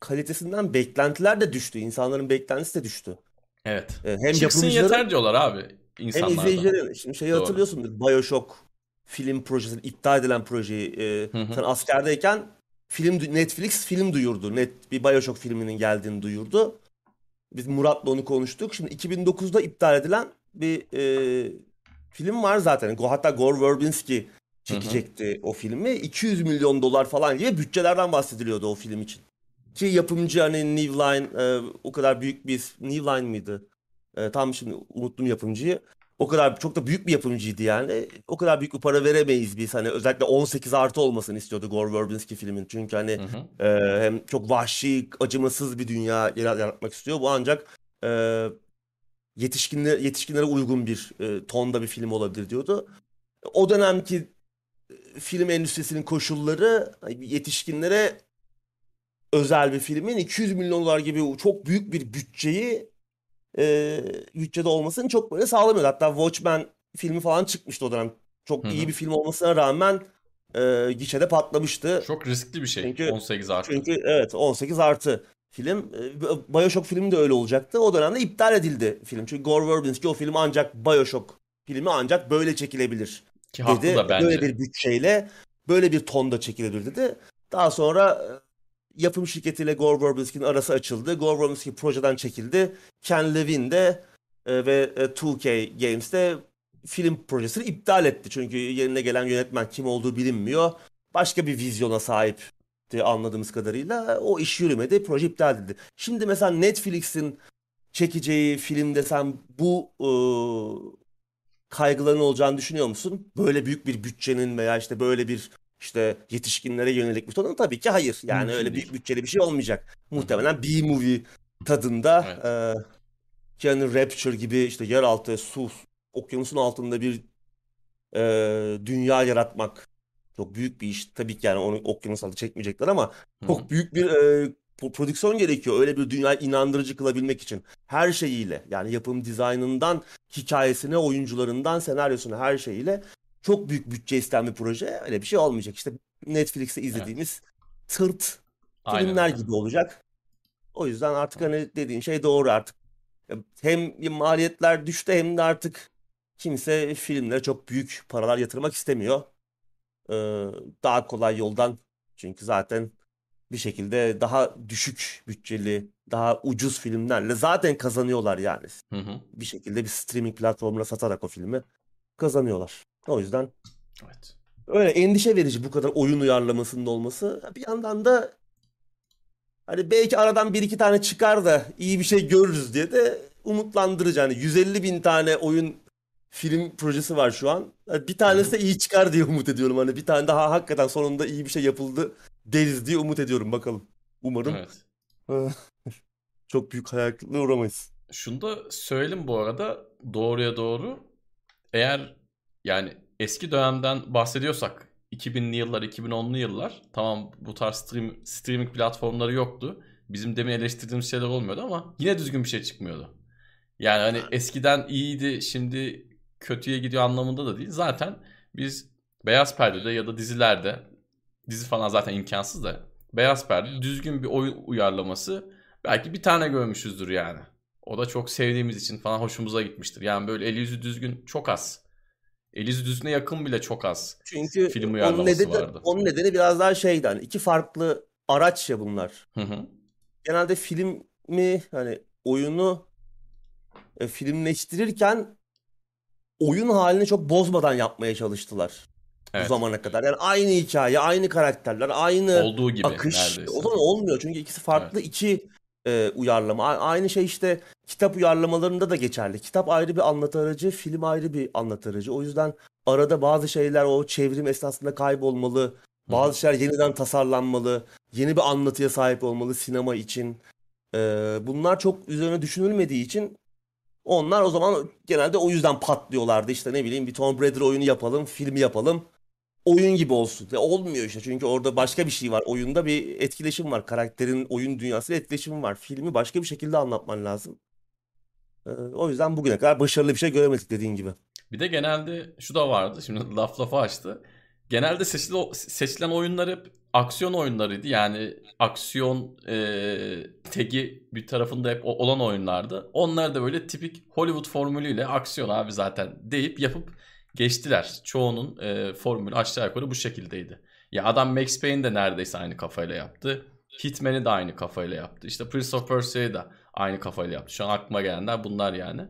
kalitesinden beklentiler de düştü. İnsanların beklentisi de düştü. Evet. Ee, Hem Çıksın yeter diyorlar abi hem insanlar da. izleyicilerin. Şimdi şeyi Doğru. hatırlıyorsundur. BioShock film projesi, iptal edilen projeyi. e, Hı hı. sen askerdeyken film Netflix film duyurdu. Net bir BioShock filminin geldiğini duyurdu. Biz Murat'la onu konuştuk. Şimdi 2009'da iptal edilen bir e, film var zaten. Hatta Gore Verbinski çekecekti hı hı. o filmi. 200 milyon dolar falan gibi bütçelerden bahsediliyordu o film için. Ki yapımcı hani New Line e, o kadar büyük bir New Line mıydı? E, tam şimdi unuttum yapımcıyı. O kadar çok da büyük bir yapımcıydı yani. O kadar büyük bir para veremeyiz biz. Hani özellikle 18 artı olmasını istiyordu Gore Verbinski filmin. Çünkü hani hı hı. E, hem çok vahşi, acımasız bir dünya yaratmak istiyor. Bu ancak e, yetişkinlere, yetişkinlere uygun bir e, tonda bir film olabilir diyordu. O dönemki e, film endüstrisinin koşulları yetişkinlere özel bir filmin 200 milyon dolar gibi çok büyük bir bütçeyi e, bütçede olmasını çok böyle sağlamıyor. Hatta Watchmen filmi falan çıkmıştı o dönem. Çok Hı-hı. iyi bir film olmasına rağmen e, gişede patlamıştı. Çok riskli bir şey. Çünkü, 18 artı. Çünkü evet 18 artı film. E, Bioshock filmi de öyle olacaktı. O dönemde iptal edildi film. Çünkü Gore Verbinski o film ancak Bioshock filmi ancak böyle çekilebilir Ki dedi. Da bence. Böyle bir bütçeyle böyle bir tonda çekilebilir dedi. Daha sonra e, yapım şirketiyle Gore Verbinski'nin arası açıldı. Gore Verbinski projeden çekildi. Ken Levine de e, ve e, 2K Games de film projesini iptal etti. Çünkü yerine gelen yönetmen kim olduğu bilinmiyor. Başka bir vizyona sahip anladığımız kadarıyla o iş yürümedi. Proje iptal edildi. Şimdi mesela Netflix'in çekeceği filmde sen bu e, kaygıların olacağını düşünüyor musun? Böyle büyük bir bütçenin veya işte böyle bir işte yetişkinlere yönelik bir tonun tabii ki hayır. Yani Mümkün öyle büyük bütçeli bir şey olmayacak. Muhtemelen B-movie tadında evet. e, yani Rapture gibi işte yeraltı, su, okyanusun altında bir e, dünya yaratmak çok büyük bir iş. Tabii ki yani onu okyanus altı çekmeyecekler ama çok büyük bir e, prodüksiyon gerekiyor. Öyle bir dünya inandırıcı kılabilmek için. Her şeyiyle yani yapım dizaynından hikayesine, oyuncularından senaryosuna her şeyiyle çok büyük bütçe isteyen bir proje. Öyle bir şey olmayacak. İşte Netflix'te izlediğimiz evet. tırt filmler Aynen. gibi olacak. O yüzden artık hani dediğin şey doğru artık. Hem maliyetler düştü hem de artık kimse filmlere çok büyük paralar yatırmak istemiyor. Ee, daha kolay yoldan çünkü zaten bir şekilde daha düşük bütçeli, daha ucuz filmlerle zaten kazanıyorlar yani. Hı hı. Bir şekilde bir streaming platformuna satarak o filmi kazanıyorlar. O yüzden evet. öyle endişe verici bu kadar oyun uyarlamasının olması. Bir yandan da hani belki aradan bir iki tane çıkar da iyi bir şey görürüz diye de umutlandırıcı. Hani 150 bin tane oyun film projesi var şu an. Bir tanesi de iyi çıkar diye umut ediyorum. Hani bir tane daha hakikaten sonunda iyi bir şey yapıldı deriz diye umut ediyorum bakalım. Umarım. Evet. (laughs) Çok büyük hayal kırıklığına uğramayız. Şunu da söyleyelim bu arada doğruya doğru. Eğer yani eski dönemden bahsediyorsak 2000'li yıllar, 2010'lu yıllar tamam bu tarz stream, streaming platformları yoktu. Bizim demin eleştirdiğimiz şeyler olmuyordu ama yine düzgün bir şey çıkmıyordu. Yani hani eskiden iyiydi şimdi kötüye gidiyor anlamında da değil. Zaten biz beyaz perdede ya da dizilerde dizi falan zaten imkansız da beyaz perde düzgün bir oyun uyarlaması belki bir tane görmüşüzdür yani. O da çok sevdiğimiz için falan hoşumuza gitmiştir. Yani böyle eli yüzü düzgün çok az. Eli yüzü düzgüne yakın bile çok az. Çünkü film onun nedeni, vardı. Onun nedeni biraz daha şeyden hani iki farklı araç ya bunlar. Hı hı. Genelde filmi hani oyunu e, filmleştirirken oyun halini çok bozmadan yapmaya çalıştılar. Evet. Bu zamana kadar. Yani aynı hikaye, aynı karakterler, aynı Olduğu gibi akış. Neredeyse. O zaman olmuyor çünkü ikisi farklı evet. iki e, uyarlama. Aynı şey işte kitap uyarlamalarında da geçerli. Kitap ayrı bir anlatı aracı, film ayrı bir anlatı aracı. O yüzden arada bazı şeyler o çevrim esnasında kaybolmalı. Bazı şeyler yeniden tasarlanmalı. Yeni bir anlatıya sahip olmalı sinema için. Ee, bunlar çok üzerine düşünülmediği için onlar o zaman genelde o yüzden patlıyorlardı. İşte ne bileyim bir Tomb Raider oyunu yapalım, filmi yapalım. Oyun gibi olsun. Ya olmuyor işte çünkü orada başka bir şey var. Oyunda bir etkileşim var. Karakterin oyun dünyasıyla etkileşimi var. Filmi başka bir şekilde anlatman lazım. Ee, o yüzden bugüne kadar başarılı bir şey göremedik dediğin gibi. Bir de genelde şu da vardı. Şimdi (laughs) laf lafa açtı. Genelde seçili, seçilen oyunlar hep aksiyon oyunlarıydı. Yani aksiyon e, tagi bir tarafında hep olan oyunlardı. Onlar da böyle tipik Hollywood formülüyle aksiyon abi zaten deyip yapıp geçtiler. Çoğunun e, formülü aşağı yukarı bu şekildeydi. Ya adam Max Payne de neredeyse aynı kafayla yaptı. Hitman'i de aynı kafayla yaptı. İşte Prince of Persia'yı da aynı kafayla yaptı. Şu an aklıma gelenler bunlar yani.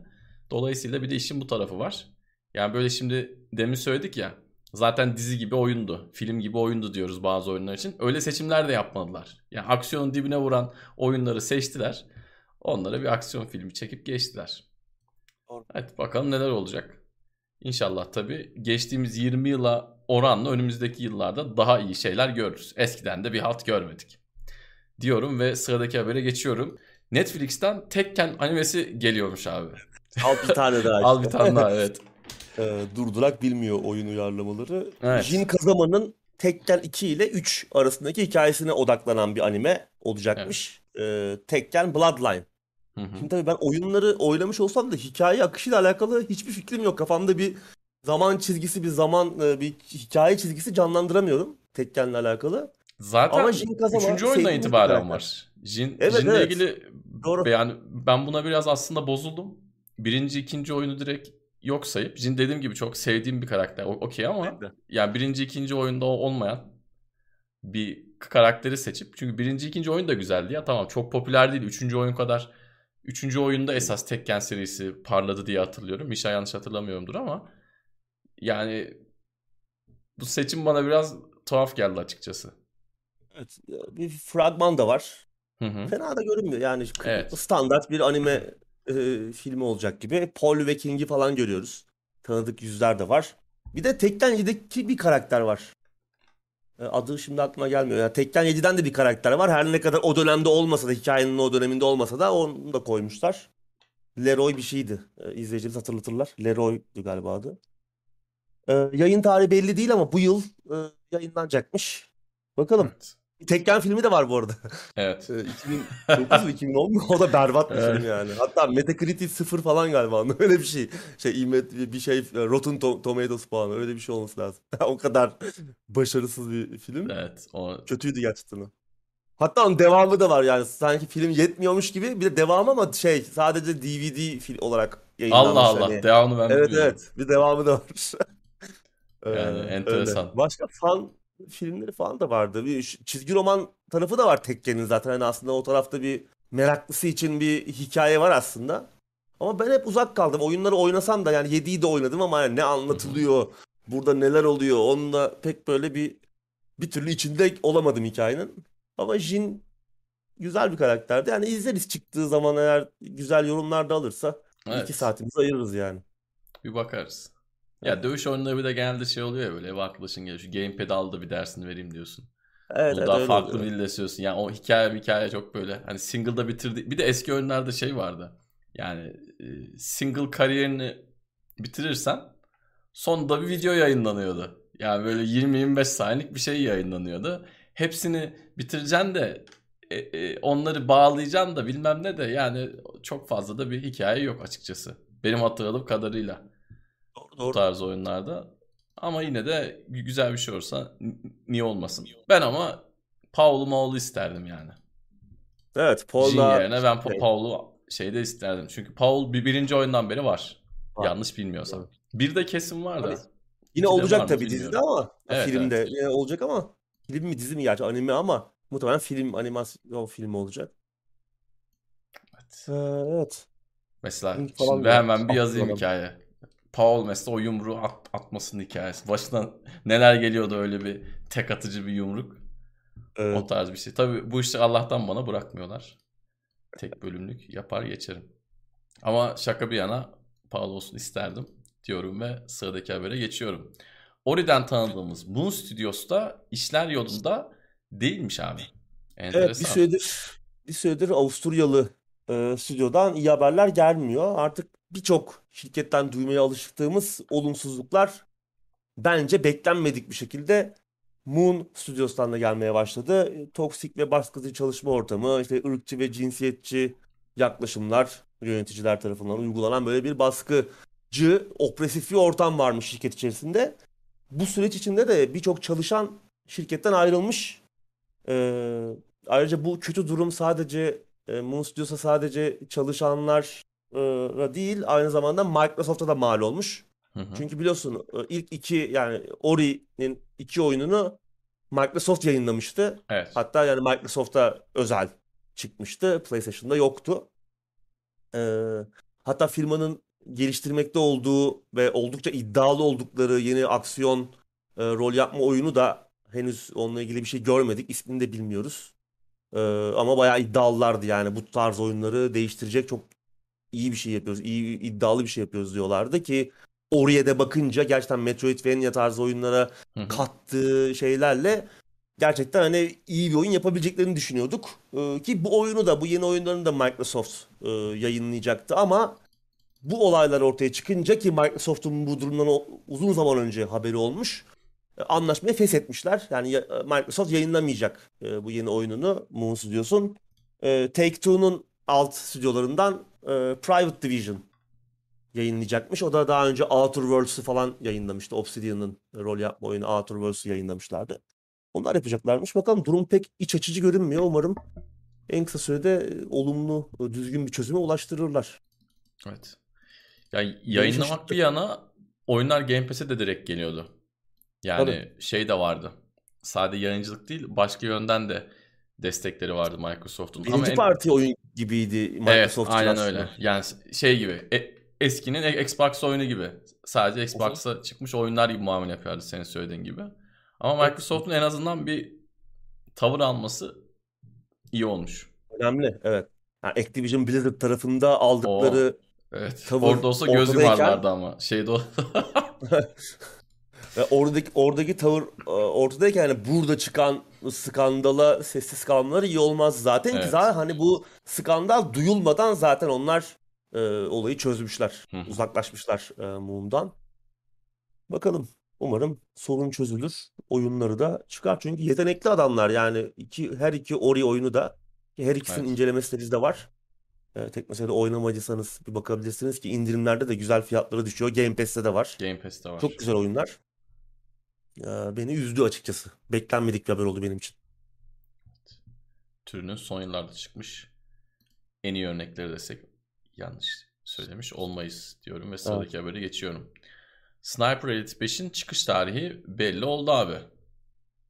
Dolayısıyla bir de işin bu tarafı var. Yani böyle şimdi demin söyledik ya zaten dizi gibi oyundu. Film gibi oyundu diyoruz bazı oyunlar için. Öyle seçimler de yapmadılar. Yani aksiyonun dibine vuran oyunları seçtiler. Onlara bir aksiyon filmi çekip geçtiler. Evet bakalım neler olacak. İnşallah tabii geçtiğimiz 20 yıla oranla önümüzdeki yıllarda daha iyi şeyler görürüz. Eskiden de bir halt görmedik. Diyorum ve sıradaki habere geçiyorum. Netflix'ten Tekken animesi geliyormuş abi. Al bir tane daha (laughs) Al bir tane daha evet. (laughs) Ee, durdurak bilmiyor oyun uyarlamaları. Evet. Jin Kazama'nın Tekken 2 ile 3 arasındaki hikayesine odaklanan bir anime olacakmış. Ee, Tekken Bloodline. Hı hı. Şimdi tabii ben oyunları oynamış olsam da hikaye akışıyla alakalı hiçbir fikrim yok. Kafamda bir zaman çizgisi, bir zaman e, bir hikaye çizgisi canlandıramıyorum Tekken'le alakalı. Zaten Ama Jin Kazama 3. oyundan itibaren var. Jin, Evet, Jin'le evet. ilgili Doğru. yani ben buna biraz aslında bozuldum. Birinci, ikinci oyunu direkt yok sayıp Jin dediğim gibi çok sevdiğim bir karakter. Okey ama yani birinci, ikinci oyunda o- olmayan bir karakteri seçip çünkü birinci, ikinci oyun da güzeldi ya tamam çok popüler değil. Üçüncü oyun kadar Üçüncü oyunda esas Tekken serisi parladı diye hatırlıyorum. İnşallah yanlış hatırlamıyorumdur ama yani bu seçim bana biraz tuhaf geldi açıkçası. Evet, bir fragman da var. Hı hı. Fena da görünmüyor. Yani Evet. standart bir anime e, filmi olacak gibi. Paul ve King'i falan görüyoruz. Tanıdık yüzler de var. Bir de Tekken 7'deki bir karakter var. E, Adı şimdi aklıma gelmiyor. Yani Tekken 7'den de bir karakter var. Her ne kadar o dönemde olmasa da hikayenin o döneminde olmasa da onu da koymuşlar. Leroy bir şeydi. E, İzleyicilerimiz hatırlatırlar. Leroy'du galiba adı. E, yayın tarihi belli değil ama bu yıl e, yayınlanacakmış. Bakalım. Evet. Tekken filmi de var bu arada. Evet. Ee, 2009 mu 2010 mu? O da berbat bir Evet. film yani. Hatta Metacritic sıfır falan galiba. (laughs) Öyle bir şey. Şey bir şey Rotten To- Tomatoes puanı öyle bir şey olması lazım. (laughs) o kadar başarısız bir film. Evet. O Kötüydü gerçekten. Hatta onun devamı da var yani. Sanki film yetmiyormuş gibi bir de devamı ama şey sadece DVD fil olarak yayınlanmış Allah Allah. hani. Devamını ben Evet bilmiyorum. evet. Bir devamı da var. (laughs) Ee, Yani öyle. enteresan. Başka fan filmleri falan da vardı. Bir çizgi roman tarafı da var Tekken'in zaten. Hani aslında o tarafta bir meraklısı için bir hikaye var aslında. Ama ben hep uzak kaldım. Oyunları oynasam da yani 7'yi de oynadım ama yani ne anlatılıyor, burada neler oluyor onunla pek böyle bir bir türlü içinde olamadım hikayenin. Ama Jin güzel bir karakterdi. Yani izleriz çıktığı zaman eğer güzel yorumlar da alırsa Evet. iki saatimizi ayırırız yani. Bir bakarız. Ya dövüş oyunları bir de genelde şey oluyor ya böyle ev arkadaşın geliyor. Şu gamepad al da bir dersini vereyim diyorsun. Evet, Bunu evet daha farklı bir istiyorsun. Yani o hikaye hikaye çok böyle hani single'da bitirdi. Bir de eski oyunlarda şey vardı. Yani e, single kariyerini bitirirsen sonunda bir video yayınlanıyordu. Yani böyle 20-25 saniyelik bir şey yayınlanıyordu. Hepsini bitireceksin de e, e, onları bağlayacaksın da bilmem ne de yani çok fazla da bir hikaye yok açıkçası. Benim hatırladığım kadarıyla Doğru, bu doğru. tarz oyunlarda. Ama yine de gü- güzel bir şey olursa niye olmasın. Ben ama Paul'u Maul'u isterdim yani. Evet, Jin Paul'la yerine ben Pa- şey, Paul'u şeyde isterdim. Çünkü Paul bir birinci oyundan beri var. var. Yanlış bilmiyorsam. Evet. Bir de kesin var da. Yine olacak tabii dizide bilmiyorum. ama Evet, filmde yine olacak ama film mi dizi mi gerçi anime ama muhtemelen film animasyon filmi olacak. Evet. Ee, evet. Mesela şimdi hemen bir yazayım hikaye. Paul mesela o yumruğu at, atmasının hikayesi. Başından neler geliyordu öyle bir tek atıcı bir yumruk. O Evet. tarz bir şey. Tabii bu işi Allah'tan bana bırakmıyorlar. Tek bölümlük yapar geçerim. Ama şaka bir yana Paul olsun isterdim diyorum ve sıradaki habere geçiyorum. Ori'den tanıdığımız Moon Studios'ta işler yolunda değilmiş abi. Evet bir Enteresan. süredir bir süredir Avusturyalı e, stüdyodan iyi haberler gelmiyor. Artık birçok şirketten duymaya alıştığımız olumsuzluklar bence beklenmedik bir şekilde Moon Studios'tan da gelmeye başladı. E, Toksik ve baskıcı çalışma ortamı, işte ırkçı ve cinsiyetçi yaklaşımlar yöneticiler tarafından uygulanan böyle bir baskıcı, opresif bir ortam varmış şirket içerisinde. Bu süreç içinde de birçok çalışan şirketten ayrılmış. Ee, ayrıca bu kötü durum sadece e, Moon Studios'a sadece çalışanlara değil aynı zamanda Microsoft'a da mal olmuş. Hı hı. Çünkü biliyorsun ilk iki yani Ori'nin iki oyununu Microsoft yayınlamıştı. Evet. Hatta yani Microsoft'a özel çıkmıştı. PlayStation'da yoktu. Ee, hatta firmanın geliştirmekte olduğu ve oldukça iddialı oldukları yeni aksiyon e, rol yapma oyunu da henüz onunla ilgili bir şey görmedik. İsmini de bilmiyoruz. Ee, ama bayağı iddialılardı yani bu tarz oyunları değiştirecek çok iyi bir şey yapıyoruz. iyi iddialı bir şey yapıyoruz diyorlardı ki oraya da bakınca gerçekten Metroidvania tarzı oyunlara Hı hı. kattığı şeylerle gerçekten hani iyi bir oyun yapabileceklerini düşünüyorduk. Ee, ki bu oyunu da bu yeni oyunlarını da Microsoft e, yayınlayacaktı ama bu olaylar ortaya çıkınca ki Microsoft'un bu durumdan uzun zaman önce haberi olmuş. e, Anlaşmayı feshetmişler. Yani ya- Microsoft yayınlamayacak e, bu yeni oyununu Moon Studios'un. E, Take-Two'nun alt stüdyolarından e, Private Division yayınlayacakmış. O da daha önce Outer Worlds'ı falan yayınlamıştı. Obsidian'ın rol yapma oyunu Outer Worlds'ı yayınlamışlardı. Onlar yapacaklarmış. Bakalım durum pek iç açıcı görünmüyor. Umarım en kısa sürede e, olumlu, e, düzgün bir çözüme ulaştırırlar. Evet. Ya yayınlamak bir yana oyunlar Game Pass'e de direkt geliyordu. Yani Tabii. şey de vardı. Sadece yayıncılık değil, başka yönden de destekleri vardı Microsoft'un. Ama Birinci en- parti oyun gibiydi Evet, Microsoft aynen aslında. öyle. Yani şey gibi, e- eskinin Xbox oyunu gibi. Sadece Xbox'a çıkmış oyunlar gibi muamele yapıyordu senin söylediğin gibi. Ama Evet. Microsoft'un en azından bir tavır alması iyi olmuş. Önemli, evet. Yani Activision Blizzard tarafında aldıkları Evet. Tavır Orada olsa göz yumarlardı ama. Şeyde o. (laughs) (laughs) oradaki oradaki tavır e, ortadayken yani burada çıkan skandala sessiz kalmaları iyi olmaz zaten ki Evet. zaten hani bu skandal duyulmadan zaten onlar e, olayı çözmüşler. Hı. Uzaklaşmışlar e, mumdan. Bakalım. Umarım sorun çözülür. Oyunları da çıkar. Çünkü yetenekli adamlar yani iki, her iki Ori oyunu da ki her ikisinin Evet. incelemesi de bizde var. E, tek mesela oynamadıysanız bir bakabilirsiniz ki indirimlerde de güzel fiyatları düşüyor. Game Pass'te de var. Game Pass'te var. Çok güzel oyunlar. Beni üzdü açıkçası. Beklenmedik bir haber oldu benim için. Türünün son yıllarda çıkmış en iyi örnekleri desek yanlış söylemiş olmayız diyorum ve sıradaki habere geçiyorum. Sniper Elite 5'in çıkış tarihi belli oldu abi.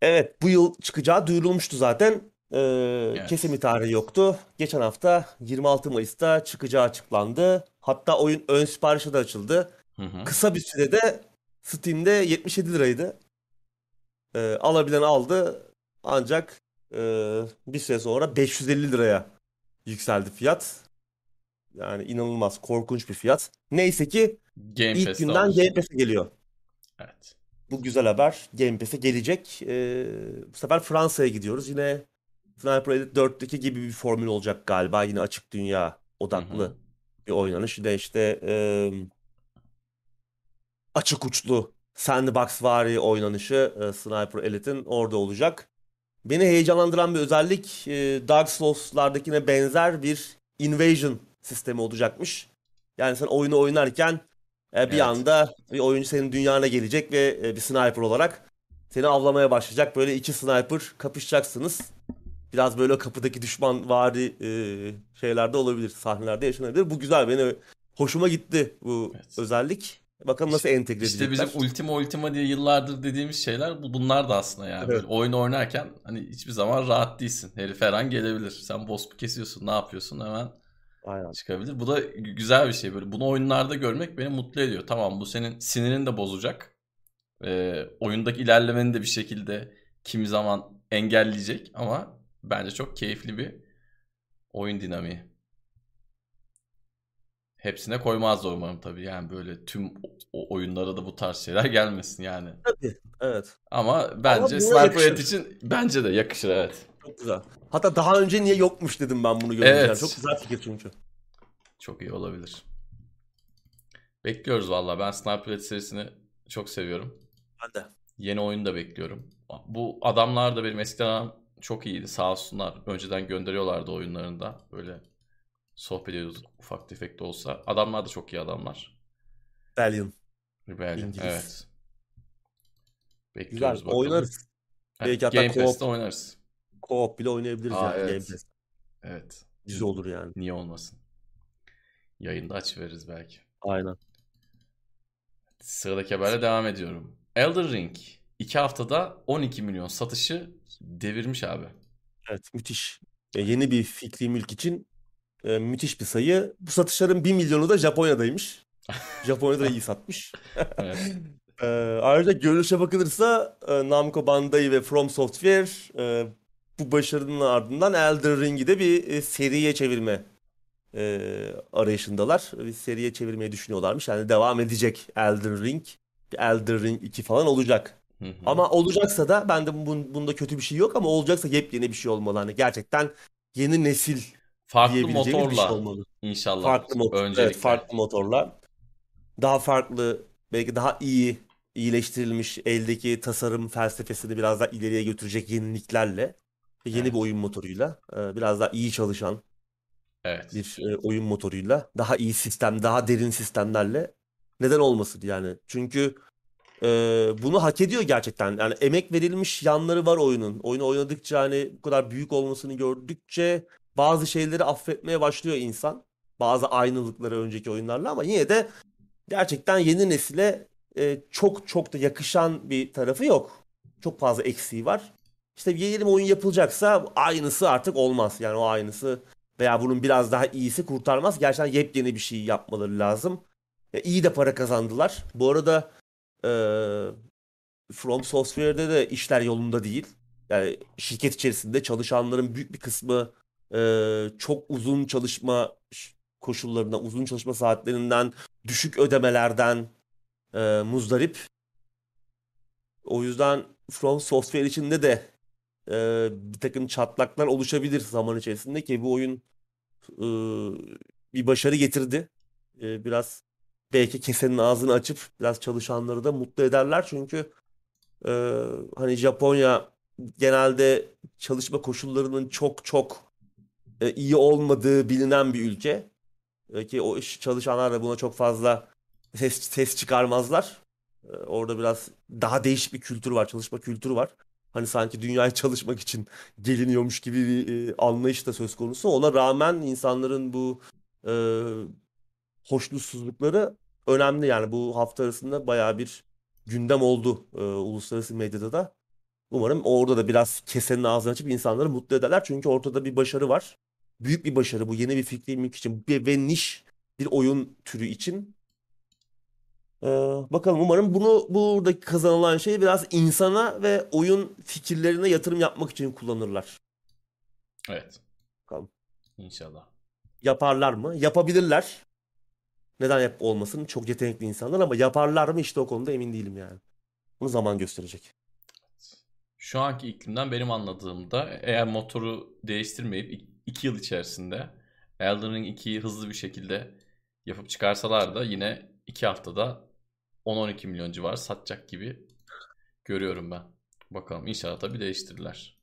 Evet bu yıl çıkacağı duyurulmuştu zaten. E, kesimi tarihi yoktu. Geçen hafta 26 Mayıs'ta çıkacağı açıklandı. Hatta oyun ön siparişi de açıldı. Hı hı. Kısa bir sürede Steam'de 77 liraydı. Ee, alabilen aldı. Ancak e, bir süre sonra 550 liraya yükseldi fiyat. Yani inanılmaz korkunç bir fiyat. Neyse ki Game ilk günden olacak. Game Pass'e geliyor. Evet. Bu güzel haber. Game Pass'e gelecek. Ee, bu sefer Fransa'ya gidiyoruz. Yine Sniper Elite 4'teki gibi bir formül olacak galiba. Yine açık dünya odaklı Hı hı. bir oynanış. Yine işte e, açık uçlu sandbox vari oynanışı e, Sniper Elite'in orada olacak. Beni heyecanlandıran bir özellik e, Dark Souls'lardakine benzer bir invasion sistemi olacakmış. Yani sen oyunu oynarken e, bir Evet. anda bir oyuncu senin dünyana gelecek ve e, bir sniper olarak seni avlamaya başlayacak. Böyle iki sniper kapışacaksınız. Biraz böyle kapıdaki düşman vari e, şeylerde olabilir, sahnelerde yaşanabilir. Bu güzel, beni hoşuma gitti bu Evet. özellik. Bakalım nasıl entegre İşte edecekler. bizim Ultima Ultima diye yıllardır dediğimiz şeyler bu bunlar da aslında yani. Evet. Böyle oyun oynarken hani hiçbir zaman rahat değilsin. Herif her an gelebilir. Sen boss kesiyorsun, ne yapıyorsun hemen Aynen. çıkabilir. Bu da gü- güzel bir şey böyle. Bunu oyunlarda görmek beni mutlu ediyor. Tamam bu senin sinirini de bozacak. Ee, oyundaki ilerlemeni de bir şekilde kimi zaman engelleyecek ama bence çok keyifli bir oyun dinamiği. Hepsine koymaz da umarım tabii. Yani böyle tüm oyunlara da bu tarz şeyler gelmesin yani. Tabii, evet. Ama bence Sniper. Elite için bence de yakışır evet. Çok güzel. Hatta daha önce niye yokmuş dedim ben bunu görünce. Evet. Çok güzel fikir çünkü. Çok iyi olabilir. Bekliyoruz valla. Ben Sniper Elite serisini çok seviyorum. Ben de. Yeni oyunu da bekliyorum. Bu adamlar da benim eskiden çok iyiydi. Sağ olsunlar. Önceden gönderiyorlardı oyunlarında. Böyle sohbet ediyorduk ufak tefek de olsa. Adamlar da çok iyi adamlar. Rebellion. Rebellion. İngiliz. Evet. Güzel. Bekliyoruz bakalım. Oynarız. Evet, Belki hatta Game. Pass'te oynarız. Co-op bile oynayabiliriz Aa, yani evet. Game Pass. Evet. Güzel olur yani. Niye olmasın? Yayında aç veririz belki. Aynen. Sıradaki haberle devam ediyorum. Elden Ring 2 haftada 12 milyon satışı devirmiş abi. Evet müthiş. E, yeni bir fikri mülk için E, müthiş bir sayı. Bu satışların 1 milyonu da Japonya'daymış. (laughs) Japonya'da iyi satmış. (laughs) Evet. E, ayrıca görünüşe bakılırsa e, Namco Bandai ve From Software e, bu başarının ardından Elden Ring'i de bir e, seriye çevirme e, arayışındalar. Bir seriye çevirmeyi düşünüyorlarmış. Yani devam edecek Elden Ring. Elden Ring 2 falan olacak. Hı hı. Ama olacaksa da ben de bun- bunda kötü bir şey yok ama olacaksa yepyeni bir şey olmalı. Hani gerçekten yeni nesil farklı diyebileceğimiz bir şey motorla olmalı. inşallah. Farklı motor, evet, farklı motorla. Daha farklı, belki daha iyi, iyileştirilmiş eldeki tasarım felsefesini biraz daha ileriye götürecek yeniliklerle, yeni Evet. bir oyun motoruyla, e, biraz daha iyi çalışan Evet. bir e, oyun motoruyla, daha iyi sistem, daha derin sistemlerle neden olmasın yani. Çünkü e, bunu hak ediyor gerçekten. Yani emek verilmiş yanları var oyunun. Oyunu oynadıkça hani bu kadar büyük olmasını gördükçe bazı şeyleri affetmeye başlıyor insan. Bazı aynılıkları önceki oyunlarla ama yine de gerçekten yeni nesile e, çok çok da yakışan bir tarafı yok. Çok fazla eksiği var. İşte yeni bir oyun yapılacaksa aynısı artık olmaz. Yani o aynısı veya bunun biraz daha iyisi kurtarmaz. Gerçekten yepyeni bir şey yapmaları lazım. E, iyi de para kazandılar. Bu arada e, From Software'de de işler yolunda değil. Yani şirket içerisinde çalışanların büyük bir kısmı çok uzun çalışma koşullarından, uzun çalışma saatlerinden, düşük ödemelerden e, muzdarip. O yüzden From Software içinde de e, bir takım çatlaklar oluşabilir zaman içerisinde ki bu oyun e, bir başarı getirdi. E, biraz belki kesenin ağzını açıp biraz çalışanları da mutlu ederler çünkü e, hani Japonya genelde çalışma koşullarının çok çok e, iyi olmadığı bilinen bir ülke. E, ki o iş çalışanlar da buna çok fazla ses, ses çıkarmazlar. E, orada biraz daha değişik bir kültür var, çalışma kültürü var. Hani sanki dünyaya çalışmak için geliniyormuş gibi bir e, anlayış da söz konusu. Ona rağmen insanların bu e, hoşnutsuzlukları önemli yani bu hafta arasında bayağı bir gündem oldu e, uluslararası medyada da. Umarım orada da biraz kesenin ağzını açıp insanları mutlu ederler. Çünkü ortada bir başarı var. Büyük bir başarı bu yeni bir fikri mülk için bir- ve niş bir oyun türü için. Ee, bakalım umarım bunu buradaki kazanılan şeyi biraz insana ve oyun fikirlerine yatırım yapmak için kullanırlar. Evet. Bakalım. İnşallah. Yaparlar mı? Yapabilirler. Neden yap olmasın? Çok yetenekli insanlar ama yaparlar mı işte o konuda emin değilim yani. Bunu zaman gösterecek. Şu anki iklimden benim anladığımda eğer motoru değiştirmeyip 2 yıl içerisinde Elden Ring 2'yi hızlı bir şekilde yapıp çıkarsalar da yine 2 haftada 10-12 milyon civarı satacak gibi görüyorum ben. Bakalım inşallah tabii değiştirirler.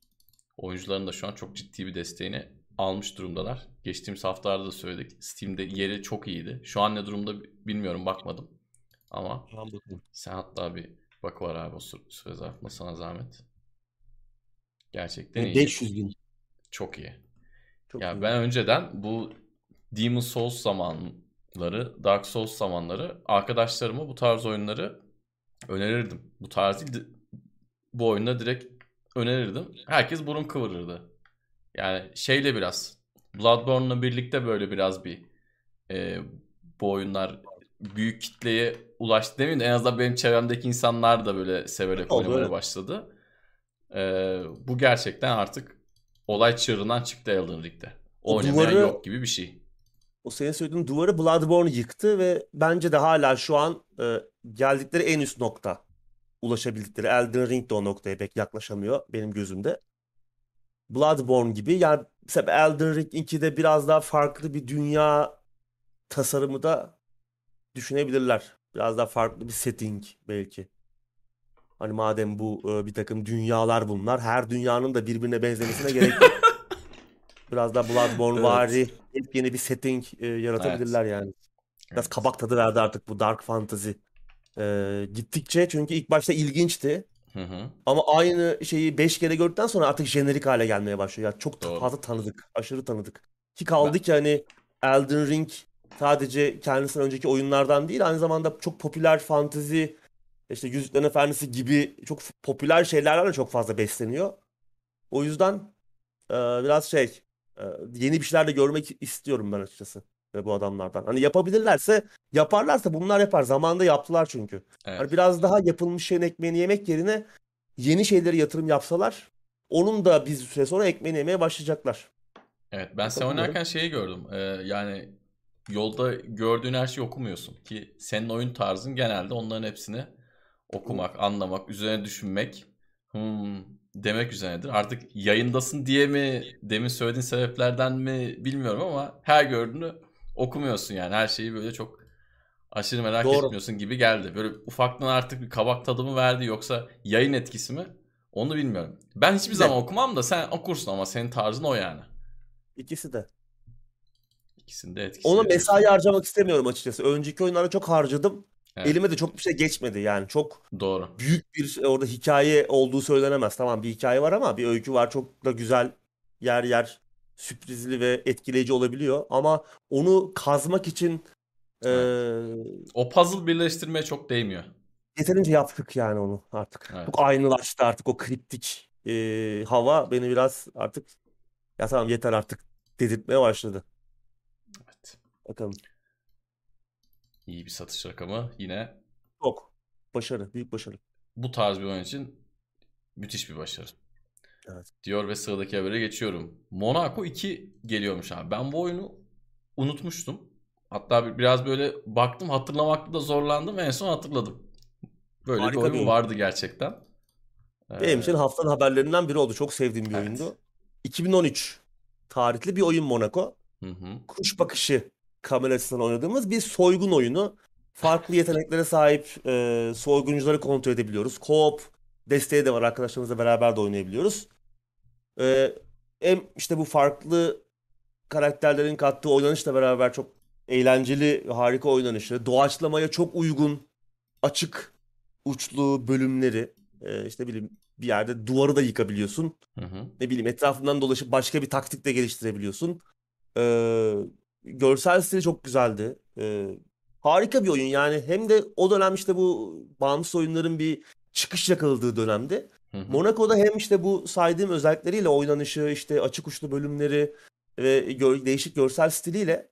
Oyuncuların da şu an çok ciddi bir desteğini almış durumdalar. Geçtiğimiz haftalarda da söyledik. Steam'de yeri çok iyiydi. Şu an ne durumda bilmiyorum bakmadım. Ama sen hatta bir bak var abi o süre, süre zarfında sana zahmet. Gerçekten iyi. 500 bin. Çok iyi. Çok Ya iyi. ben önceden bu Demon Souls zamanları, Dark Souls zamanları arkadaşlarıma bu tarz oyunları önerirdim. Bu tarz değil, bu oyunda direkt önerirdim. Herkes burun kıvırırdı. Yani şeyle biraz Bloodborne'la birlikte böyle biraz bir e, bu oyunlar büyük kitleye ulaştı demeyeyim de en azından benim çevremdeki insanlar da böyle severek oynamaya başladı. E, bu gerçekten artık olay çığırından çıktı Elden Ring'de. O Oynamayan duvarı- yok gibi bir şey. O senin söylediğin duvarı Bloodborne yıktı ve bence de hala şu an e, geldikleri en üst nokta. Ulaşabildikleri. Elden Ring de o noktaya pek yaklaşamıyor benim gözümde. Bloodborne gibi yani mesela Elden Ring 2'de biraz daha farklı bir dünya tasarımı da düşünebilirler. Biraz daha farklı bir setting belki. Hani madem bu e, bir takım dünyalar bunlar, her dünyanın da birbirine benzemesine gerek yok. (laughs) Biraz daha Bloodborne vari yeni bir setting e, yaratabilirler yani. Biraz Evet. kabak tadı verdi artık bu Dark Fantasy. E, gittikçe çünkü ilk başta ilginçti. Hı hı. Ama aynı şeyi 5 kere gördükten sonra artık jenerik hale gelmeye başlıyor. Yani çok ta- Doğru. fazla tanıdık. Aşırı tanıdık. Ki kaldı ki hani Elden Ring sadece kendisinden önceki oyunlardan değil aynı zamanda çok popüler fantezi işte Yüzüklerin Efendisi gibi çok popüler şeylerle de çok fazla besleniyor. O yüzden e, biraz şey Ee, yeni bir şeyler de görmek istiyorum ben açıkçası ve bu adamlardan. Hani yapabilirlerse yaparlarsa bunlar yapar. Zamanında yaptılar çünkü. Evet. Hani biraz daha yapılmış şeyin ekmeğini yemek yerine yeni şeyleri yatırım yapsalar onun da bir süre sonra ekmeğini yemeye başlayacaklar. Evet ben sen oynarken şeyi gördüm. Ee, yani yolda gördüğün her şeyi okumuyorsun ki senin oyun tarzın genelde onların hepsini okumak, anlamak, üzerine düşünmek, hmm, demek üzerinedir. Artık yayındasın diye mi, demin söylediğin sebeplerden mi bilmiyorum ama her gördüğünü okumuyorsun yani. Her şeyi böyle çok aşırı merak Doğru. etmiyorsun gibi geldi. Böyle ufaktan artık bir kabak tadı mı verdi yoksa yayın etkisi mi? Onu bilmiyorum. Ben hiçbir zaman okumam da sen okursun ama senin tarzın o yani. İkisi de. İkisinde etkisi Ona mesai harcamak istemiyorum açıkçası. Önceki oyunlara çok harcadım. Evet. Elime de çok bir şey geçmedi yani. Çok Doğru. büyük bir orada hikaye olduğu söylenemez. Tamam bir hikaye var ama bir öykü var. Çok da güzel yer yer sürprizli ve etkileyici olabiliyor. Ama onu kazmak için eee, O puzzle birleştirmeye çok değmiyor. yeterince yaptık yani onu artık. Evet. Çok aynılaştı artık o kriptik eee, hava beni biraz artık ya tamam yeter artık dedirtmeye başladı. Evet. Bakalım. İyi bir satış rakamı. Yine Çok. Başarı. Büyük başarı. bu tarz bir oyun için müthiş bir başarı. Evet. Diyor ve sıradaki habere geçiyorum. Monaco 2 geliyormuş abi. Ben bu oyunu unutmuştum. Hatta bir- biraz böyle baktım hatırlamakta da zorlandım en son hatırladım. Böyle Harika bir oyun bir oyun. vardı gerçekten. Benim için Ee, haftanın haberlerinden biri oldu. Çok sevdiğim bir Evet. oyundu. 2013 tarihli bir oyun Monaco. hı hı. Kuş bakışı kamera açısından oynadığımız bir soygun oyunu. Farklı yeteneklere sahip e, soyguncuları kontrol edebiliyoruz. Co-op desteği de var. Arkadaşlarımızla beraber de oynayabiliyoruz. E, hem işte bu farklı karakterlerin kattığı oynanışla beraber çok eğlenceli, harika oynanışı. Doğaçlamaya çok uygun, açık uçlu bölümleri. E, işte bileyim bir yerde duvarı da yıkabiliyorsun Hı hı. ne bileyim etrafından dolaşıp başka bir taktik de geliştirebiliyorsun. Ee, görsel stili çok güzeldi. Ee, harika bir oyun yani hem de o dönem işte bu bağımsız oyunların bir çıkış yakaladığı dönemde. Hı hı. Monaco'da hem işte bu saydığım özellikleriyle oynanışı işte açık uçlu bölümleri ve gö- değişik görsel stiliyle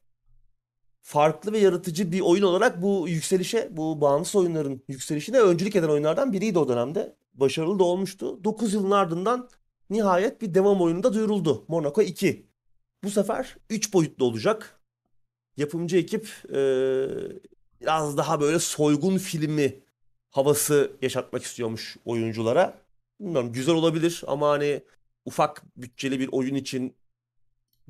farklı ve yaratıcı bir oyun olarak bu yükselişe, bu bağımsız oyunların yükselişine öncülük eden oyunlardan biriydi o dönemde. Başarılı da olmuştu. 9 yılın ardından nihayet bir devam oyunu da duyuruldu. Monaco 2. Bu sefer 3 boyutlu olacak. Yapımcı ekip eee, biraz daha böyle soygun filmi havası yaşatmak istiyormuş oyunculara. Bilmiyorum güzel olabilir ama hani ufak bütçeli bir oyun için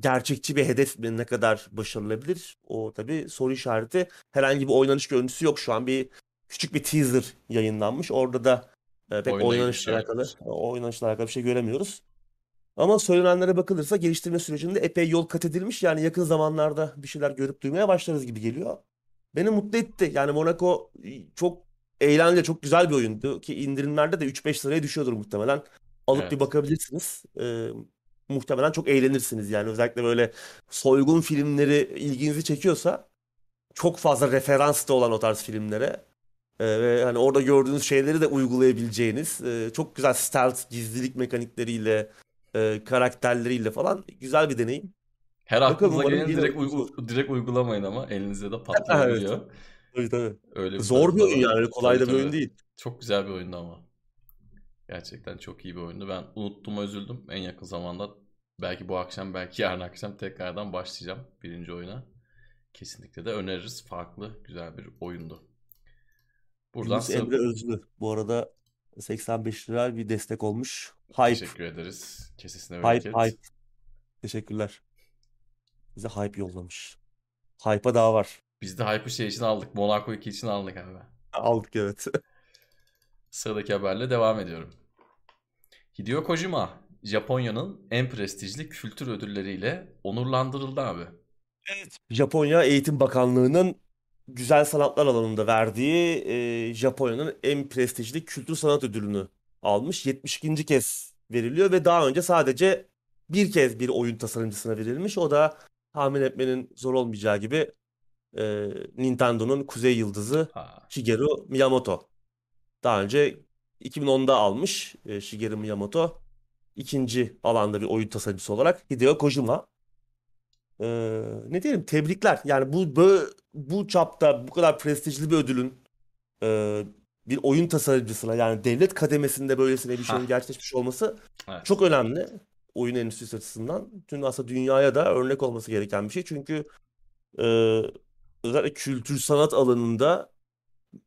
gerçekçi bir hedef mi ne kadar başarılabilir? O tabii soru işareti. Herhangi bir oynanış görüntüsü yok şu an. Bir küçük bir teaser yayınlanmış. Orada da e, pek oynanışla alakalı, oynanışla alakalı bir şey göremiyoruz. Ama söylenenlere bakılırsa geliştirme sürecinde epey yol kat edilmiş. Yani yakın zamanlarda bir şeyler görüp duymaya başlarız gibi geliyor. Beni mutlu etti. Yani Monaco çok eğlenceli, çok güzel bir oyundu. Ki indirimlerde de 3-5 liraya düşüyordur muhtemelen. Alıp Evet. bir bakabilirsiniz. Ee, muhtemelen çok eğlenirsiniz. Yani özellikle böyle soygun filmleri ilginizi çekiyorsa çok fazla referans da olan o tarz filmlere e, ve hani orada gördüğünüz şeyleri de uygulayabileceğiniz e, çok güzel stealth, gizlilik mekanikleriyle, e, karakterleriyle falan güzel bir deneyim. Her aklınıza geleni direkt, uygu- direkt uygulamayın ama elinizde de (laughs) patlayabiliyor. Tabii tabii. Öyle bir Zor bir oyun yani kolay da bir oyun değil. Çok güzel bir oyundu ama. Gerçekten çok iyi bir oyundu. Ben unuttum üzüldüm. En yakın zamanda belki bu akşam belki yarın akşam tekrardan başlayacağım birinci oyuna. Kesinlikle de öneririz. Farklı güzel bir oyundu. Buradan Yunus Emre Özlü bu arada 85 lira bir destek olmuş. Hype, teşekkür ederiz. Kesesine hype, bereket. hype. Teşekkürler. Bize hype yollamış. Hype'a daha var. Biz de Hype'ı şey için aldık. Monaco 2 için aldık abi. Aldık evet. (laughs) Sıradaki haberle devam ediyorum. Hideo Kojima, Japonya'nın en prestijli kültür ödülleriyle onurlandırıldı abi. Japonya Eğitim Bakanlığı'nın güzel sanatlar alanında verdiği e, Japonya'nın en prestijli kültür sanat ödülünü almış. 72. kez veriliyor ve daha önce sadece bir kez bir oyun tasarımcısına verilmiş. O da tahmin etmenin zor olmayacağı gibi e, Nintendo'nun Kuzey Yıldızı Ha, Shigeru Miyamoto. Daha önce 2010'da almış e, Shigeru Miyamoto. İkinci alanda bir oyun tasarımcısı olarak Hideo Kojima. e, ne diyelim tebrikler. Yani bu bu, bu çapta bu kadar prestijli bir ödülün e, bir oyun tasarımcısına yani devlet kademesinde böylesine bir şeyin Hah. gerçekleşmiş olması Evet. çok önemli. Oyun endüstrisi açısından. Tüm aslında dünyaya da örnek olması gereken bir şey. Çünkü e, özellikle kültür sanat alanında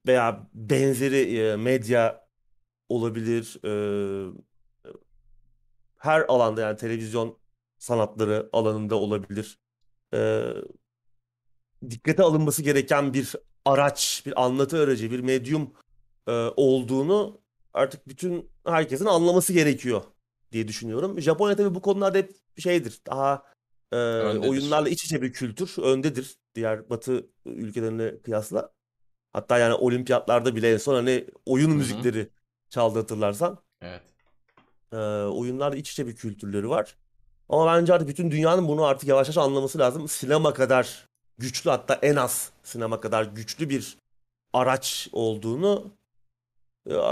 veya benzeri e, medya olabilir. e, her alanda yani televizyon sanatları alanında olabilir. E, dikkate alınması gereken bir araç, bir anlatı aracı, bir medyum e, olduğunu artık bütün herkesin anlaması gerekiyor diye düşünüyorum. Japonya tabii bu konularda hep şeydir. Daha e, Öndedir. oyunlarla iç içe bir kültür öndedir diğer Batı ülkelerine kıyasla. Hatta yani olimpiyatlarda bile en son hani oyun Hı hı. müzikleri çaldı hatırlarsan. Evet. Ee, oyunlarla iç içe bir kültürleri var. Ama bence artık bütün dünyanın bunu artık yavaş yavaş anlaması lazım. Sinema kadar güçlü hatta en az sinema kadar güçlü bir araç olduğunu e,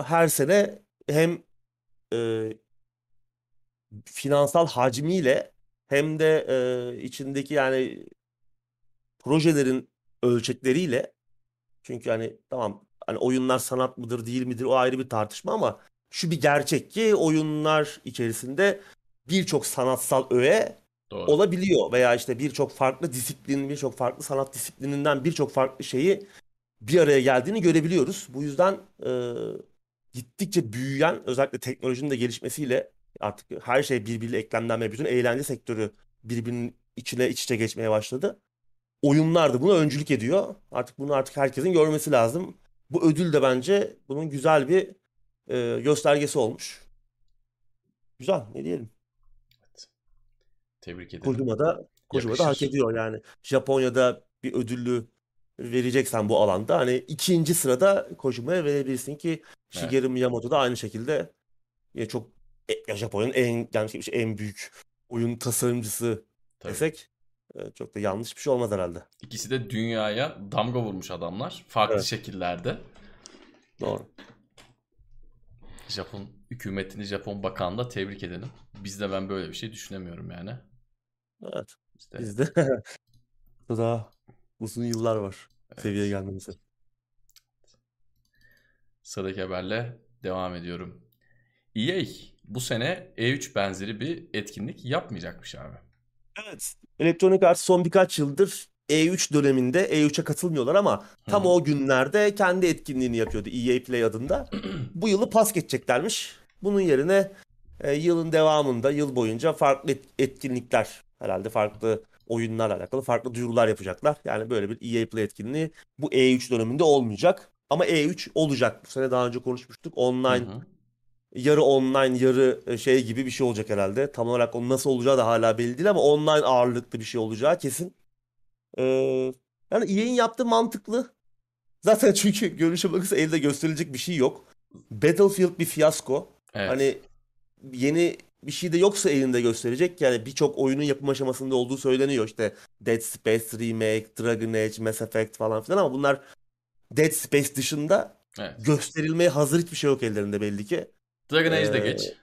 her sene hem e, finansal hacmiyle hem de e, içindeki yani projelerin ölçekleriyle çünkü hani tamam hani oyunlar sanat mıdır değil midir o ayrı bir tartışma ama şu bir gerçek ki oyunlar içerisinde birçok sanatsal öğe Doğru. olabiliyor veya işte birçok farklı disiplin, birçok farklı sanat disiplininden birçok farklı şeyi bir araya geldiğini görebiliyoruz. Bu yüzden e, gittikçe büyüyen özellikle teknolojinin de gelişmesiyle artık her şey birbiriyle eklemden ve bütün eğlence sektörü birbirinin içine iç içe geçmeye başladı. Oyunlar da buna öncülük ediyor. Artık bunu artık herkesin görmesi lazım. Bu ödül de bence bunun güzel bir e, göstergesi olmuş. Güzel, ne diyelim. Tebrik ederim. Kojima da Kojima da hak ediyor yani. Japonya'da bir ödüllü vereceksen bu alanda hani ikinci sırada Kojima'ya verebilirsin ki Shigeru Miyamoto da aynı şekilde ya çok e, ya Japonya'nın en yani şey, en büyük oyun tasarımcısı Tabii. desek e, çok da yanlış bir şey olmaz herhalde. İkisi de dünyaya damga vurmuş adamlar. Farklı Evet. şekillerde. Doğru. Japon hükümetini, Japon bakanını da tebrik edelim. Bizde ben böyle bir şey düşünemiyorum yani. Evet. Bizde Bizde (laughs) daha uzun yıllar var Evet. seviyeye gelmemize. Sıradaki haberle devam ediyorum. EA bu sene E3 benzeri bir etkinlik yapmayacakmış abi. Evet. Electronic Arts son birkaç yıldır E3 döneminde E3'e katılmıyorlar ama tam hı. o günlerde kendi etkinliğini yapıyordu EA Play adında. (clears throat) Bu yılı pas geçeceklermiş. Bunun yerine e, yılın devamında yıl boyunca farklı et- etkinlikler herhalde farklı oyunlarla alakalı farklı duyurular yapacaklar. Yani böyle bir EA Play etkinliği bu E3 döneminde olmayacak. Ama E3 olacak. Bu sene daha önce konuşmuştuk. Hı Online hı. yarı online yarı e, şey gibi bir şey olacak herhalde. Tam olarak onun nasıl olacağı da hala belli değil ama online ağırlıklı bir şey olacağı kesin. Ee, yani EA'in yaptığı mantıklı. Zaten (laughs) çünkü görünüşe bakılırsa elde gösterilecek bir şey yok. Battlefield bir fiyasko. Evet. Hani yeni bir şey de yoksa elinde gösterecek. Yani birçok oyunun yapım aşamasında olduğu söyleniyor. İşte Dead Space Remake, Dragon Age, Mass Effect falan filan ama bunlar Dead Space dışında evet. gösterilmeye hazır hiçbir şey yok ellerinde belli ki. Dragon Age de Ee, geç.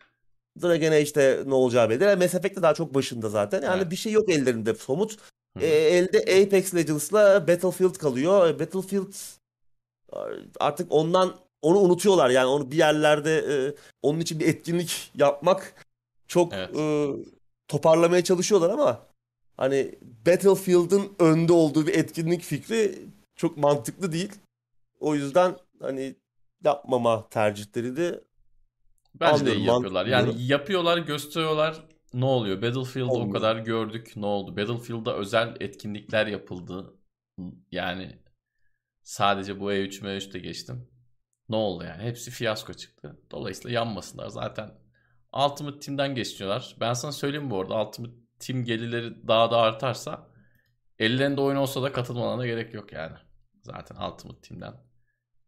Dragon Age'de ne olacağı belli. değil. Mass Effect de daha çok başında zaten. Yani Evet. bir şey yok ellerinde somut. E, elde Apex Legends'la Battlefield kalıyor. E, Battlefield artık ondan onu unutuyorlar. Yani onu bir yerlerde e, onun için bir etkinlik yapmak çok Evet. e, toparlamaya çalışıyorlar ama hani Battlefield'ın önde olduğu bir etkinlik fikri çok mantıklı değil. O yüzden hani yapmama tercihleri de Bence de anlıyorum, iyi yapıyorlar. Yani buluyorum. yapıyorlar, gösteriyorlar. Ne oluyor? Battlefield'ı o Olmuyor. kadar gördük. Ne oldu? Battlefield'da özel etkinlikler yapıldı. Yani sadece bu E3 M3 de geçtim. Ne oldu yani? Hepsi fiyasko çıktı. Dolayısıyla yanmasınlar. Zaten Ultimate Team'den geçiyorlar. Ben sana söyleyeyim bu arada. Ultimate Team gelirleri daha da artarsa ellerinde oyun olsa da katılmalarına gerek yok yani. Zaten Ultimate Team'den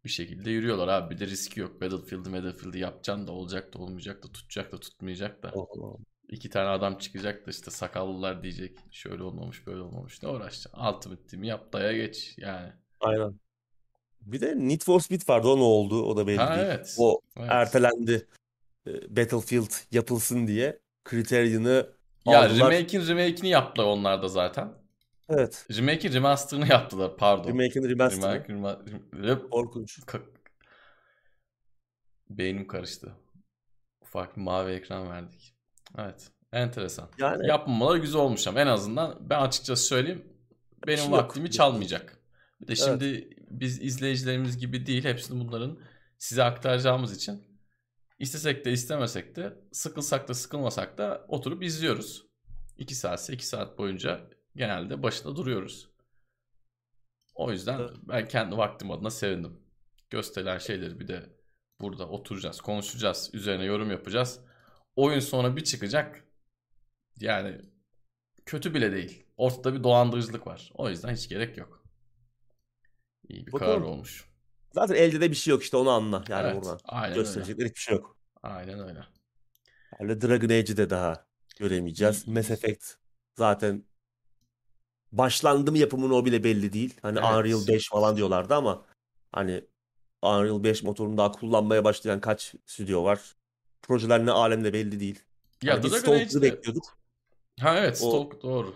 bir şekilde yürüyorlar abi. Bir de riski yok. Battlefield'ı Battlefield'ı yapacaksın da olacak da olmayacak da tutacak da tutmayacak da. İki tane adam çıkacak da işte sakallılar diyecek. Şöyle olmamış böyle olmamış. Ne uğraşacaksın? Ultimate Team'i yap daya geç yani. Aynen. Bir de Need for Speed vardı. O ne oldu? O da belli Ha değil. evet. O Evet. ertelendi. E, Battlefield yapılsın diye. Criterion'ı Ya aldılar. remake'in remake'ini yaptılar onlar da zaten. Evet. Remake'in remaster'ını yaptılar pardon. Remake'in remaster'ı. Remake, rema- rem- Korkunç. Ka- Beynim karıştı. Ufak bir mavi ekran verdik. Evet. Enteresan. Yani Yapmamaları güzel olmuş ama en azından ben açıkçası söyleyeyim. Benim şey yok. vaktimi çalmayacak. Bir de şimdi biz izleyicilerimiz gibi değil. Hepsini bunların size aktaracağımız için istesek de istemesek de sıkılsak da sıkılmasak da oturup izliyoruz. 2 saatse 2 saat boyunca genelde başında duruyoruz. O yüzden Evet. ben kendi vaktim adına sevindim. Gösterilen şeyleri bir de burada oturacağız, konuşacağız, üzerine yorum yapacağız. Oyun sonra bir çıkacak. Yani kötü bile değil. Ortada bir dolandırıcılık var. O yüzden hiç gerek yok. İyi bir Bakalım. karar olmuş. Zaten elde de bir şey yok işte onu anla yani evet, buradan. aynen öyle. Gösterecekler hiçbir şey yok. Aynen öyle. Yani Dragon Age'i de daha göremeyeceğiz. Mass Effect zaten başlandı mı yapımın o bile belli değil. Hani Evet. Unreal 5 falan diyorlardı ama hani Unreal 5 motorunu daha kullanmaya başlayan kaç stüdyo var? Projeler ne alemde belli değil. Ya Hani biz Dragon Age'de... bekliyorduk. Ha evet O- Stalk doğru.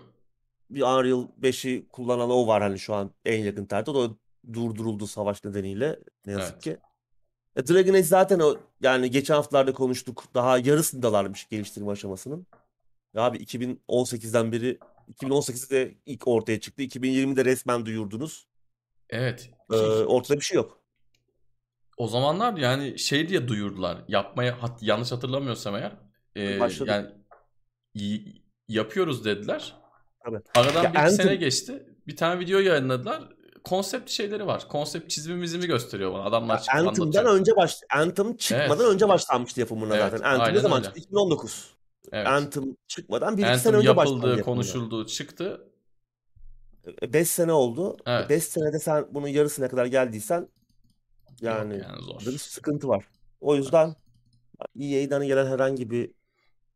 Bir Unreal 5'i kullanan o var hani şu an en yakın tarihte. O durduruldu savaş nedeniyle ne yazık Evet. ki. E, Dragon Age zaten o yani geçen haftalarda konuştuk. Daha yarısındalarmış geliştirme aşamasının. Ya abi 2018'den beri 2018'de ilk ortaya çıktı. 2020'de resmen duyurdunuz. Evet. Ee, ortada bir şey yok. O zamanlar yani şey diye duyurdular. Yapmaya hat- yanlış hatırlamıyorsam eğer. e, Başladı. yani y- yapıyoruz dediler. Tabii. Aradan Ya bir Anthem- sene geçti. Bir tane video yayınladılar. Konsept şeyleri var. Konsept çizimimizimi gösteriyor bana. Adamlar çıkıp Anthem'dan anlatıyor. önce baş Anthem çıkmadan Evet. önce başlanmıştı yapımına Evet, zaten. Anthem ne zaman öyle. çıktı? 2019. Evet. Anthem çıkmadan bir iki sene önce başlandı yapıldı, konuşuldu, çıktı. 5 sene oldu. Evet. 5 senede sen bunun yarısına kadar geldiysen yani, Yok yani zor. bir sıkıntı var. O yüzden EA'den gelen herhangi bir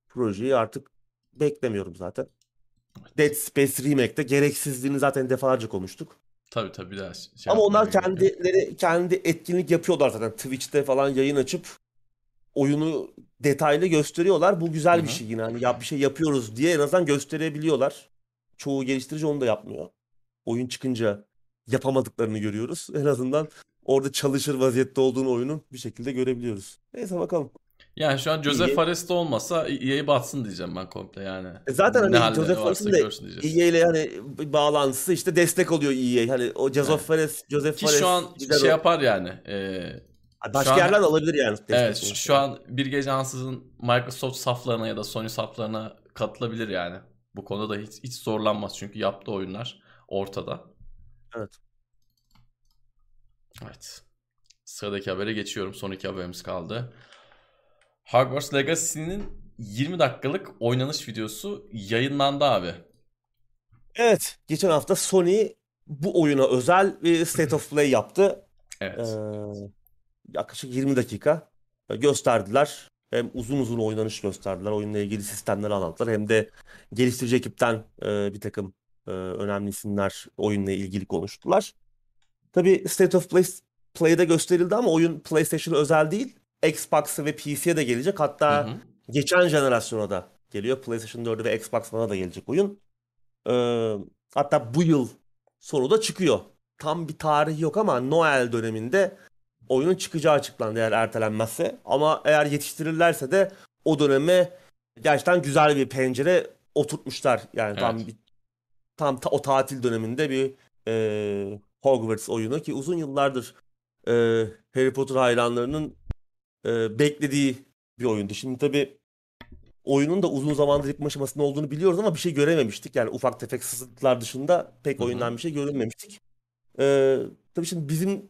projeyi artık beklemiyorum zaten. Dead Space Remake'de gereksizliğini zaten defalarca konuştuk. Tabii tabii daha şey Ama onlar yapmaya gerek kendileri kendi etkinlik yapıyorlar zaten. Twitch'te falan yayın açıp oyunu detaylı gösteriyorlar. Bu güzel Hı bir şey yine. Hani ya bir şey yapıyoruz diye en azından gösterebiliyorlar. Çoğu geliştirici onu da yapmıyor. Oyun çıkınca yapamadıklarını görüyoruz. (laughs) En azından orada çalışır vaziyette olduğunu oyunun bir şekilde görebiliyoruz. Neyse bakalım. Yani şu an Joseph EA Fares de olmasa EA batsın diyeceğim ben komple yani. E zaten Ne hani halleri Joseph Fares'in de. EA ile bir bağlantısı işte destek oluyor EA. Hani o Joseph Evet. Fares, Joseph Ki Fares şu an şey o- yapar yani. e, Başka yerden alabilir yani evet şu- şu an bir gece ansızın Microsoft saflarına ya da Sony saflarına katılabilir yani. Bu konuda da hiç, hiç zorlanmaz çünkü yaptığı oyunlar ortada. Evet. Evet. Sıradaki habere geçiyorum. Son iki haberimiz kaldı. Hogwarts Legacy'nin 20 dakikalık oynanış videosu yayınlandı abi. Evet, geçen hafta Sony bu oyuna özel bir State of Play yaptı. Evet. Ee, yaklaşık 20 dakika gösterdiler. Hem uzun uzun oynanış gösterdiler. Oyunla ilgili sistemleri anlattılar. Hem de geliştirici ekipten e, bir takım e, önemli isimler oyunla ilgili konuştular. Tabii State of Play Play'de gösterildi ama oyun PlayStation'a özel değil. Xbox'a ve PC'ye de gelecek. Hatta Hı hı. geçen jenerasyona da geliyor. PlayStation 4'e ve Xbox One'a da gelecek oyun. Ee, hatta bu yıl sonu da çıkıyor. Tam bir tarih yok ama Noel döneminde oyunun çıkacağı açıklandı eğer ertelenmezse. Ama eğer yetiştirirlerse de o döneme gerçekten güzel bir pencere oturtmuşlar. Yani tam Evet. bir, tam ta- o tatil döneminde bir e, Hogwarts oyunu ki uzun yıllardır e, Harry Potter hayranlarının e, beklediği bir oyundu. Şimdi tabii oyunun da uzun zamandır yapım aşamasında olduğunu biliyoruz ama bir şey görememiştik. Yani ufak tefek sızıntılar dışında pek Hı hı. oyundan bir şey görünmemiştik. Ee, tabii şimdi bizim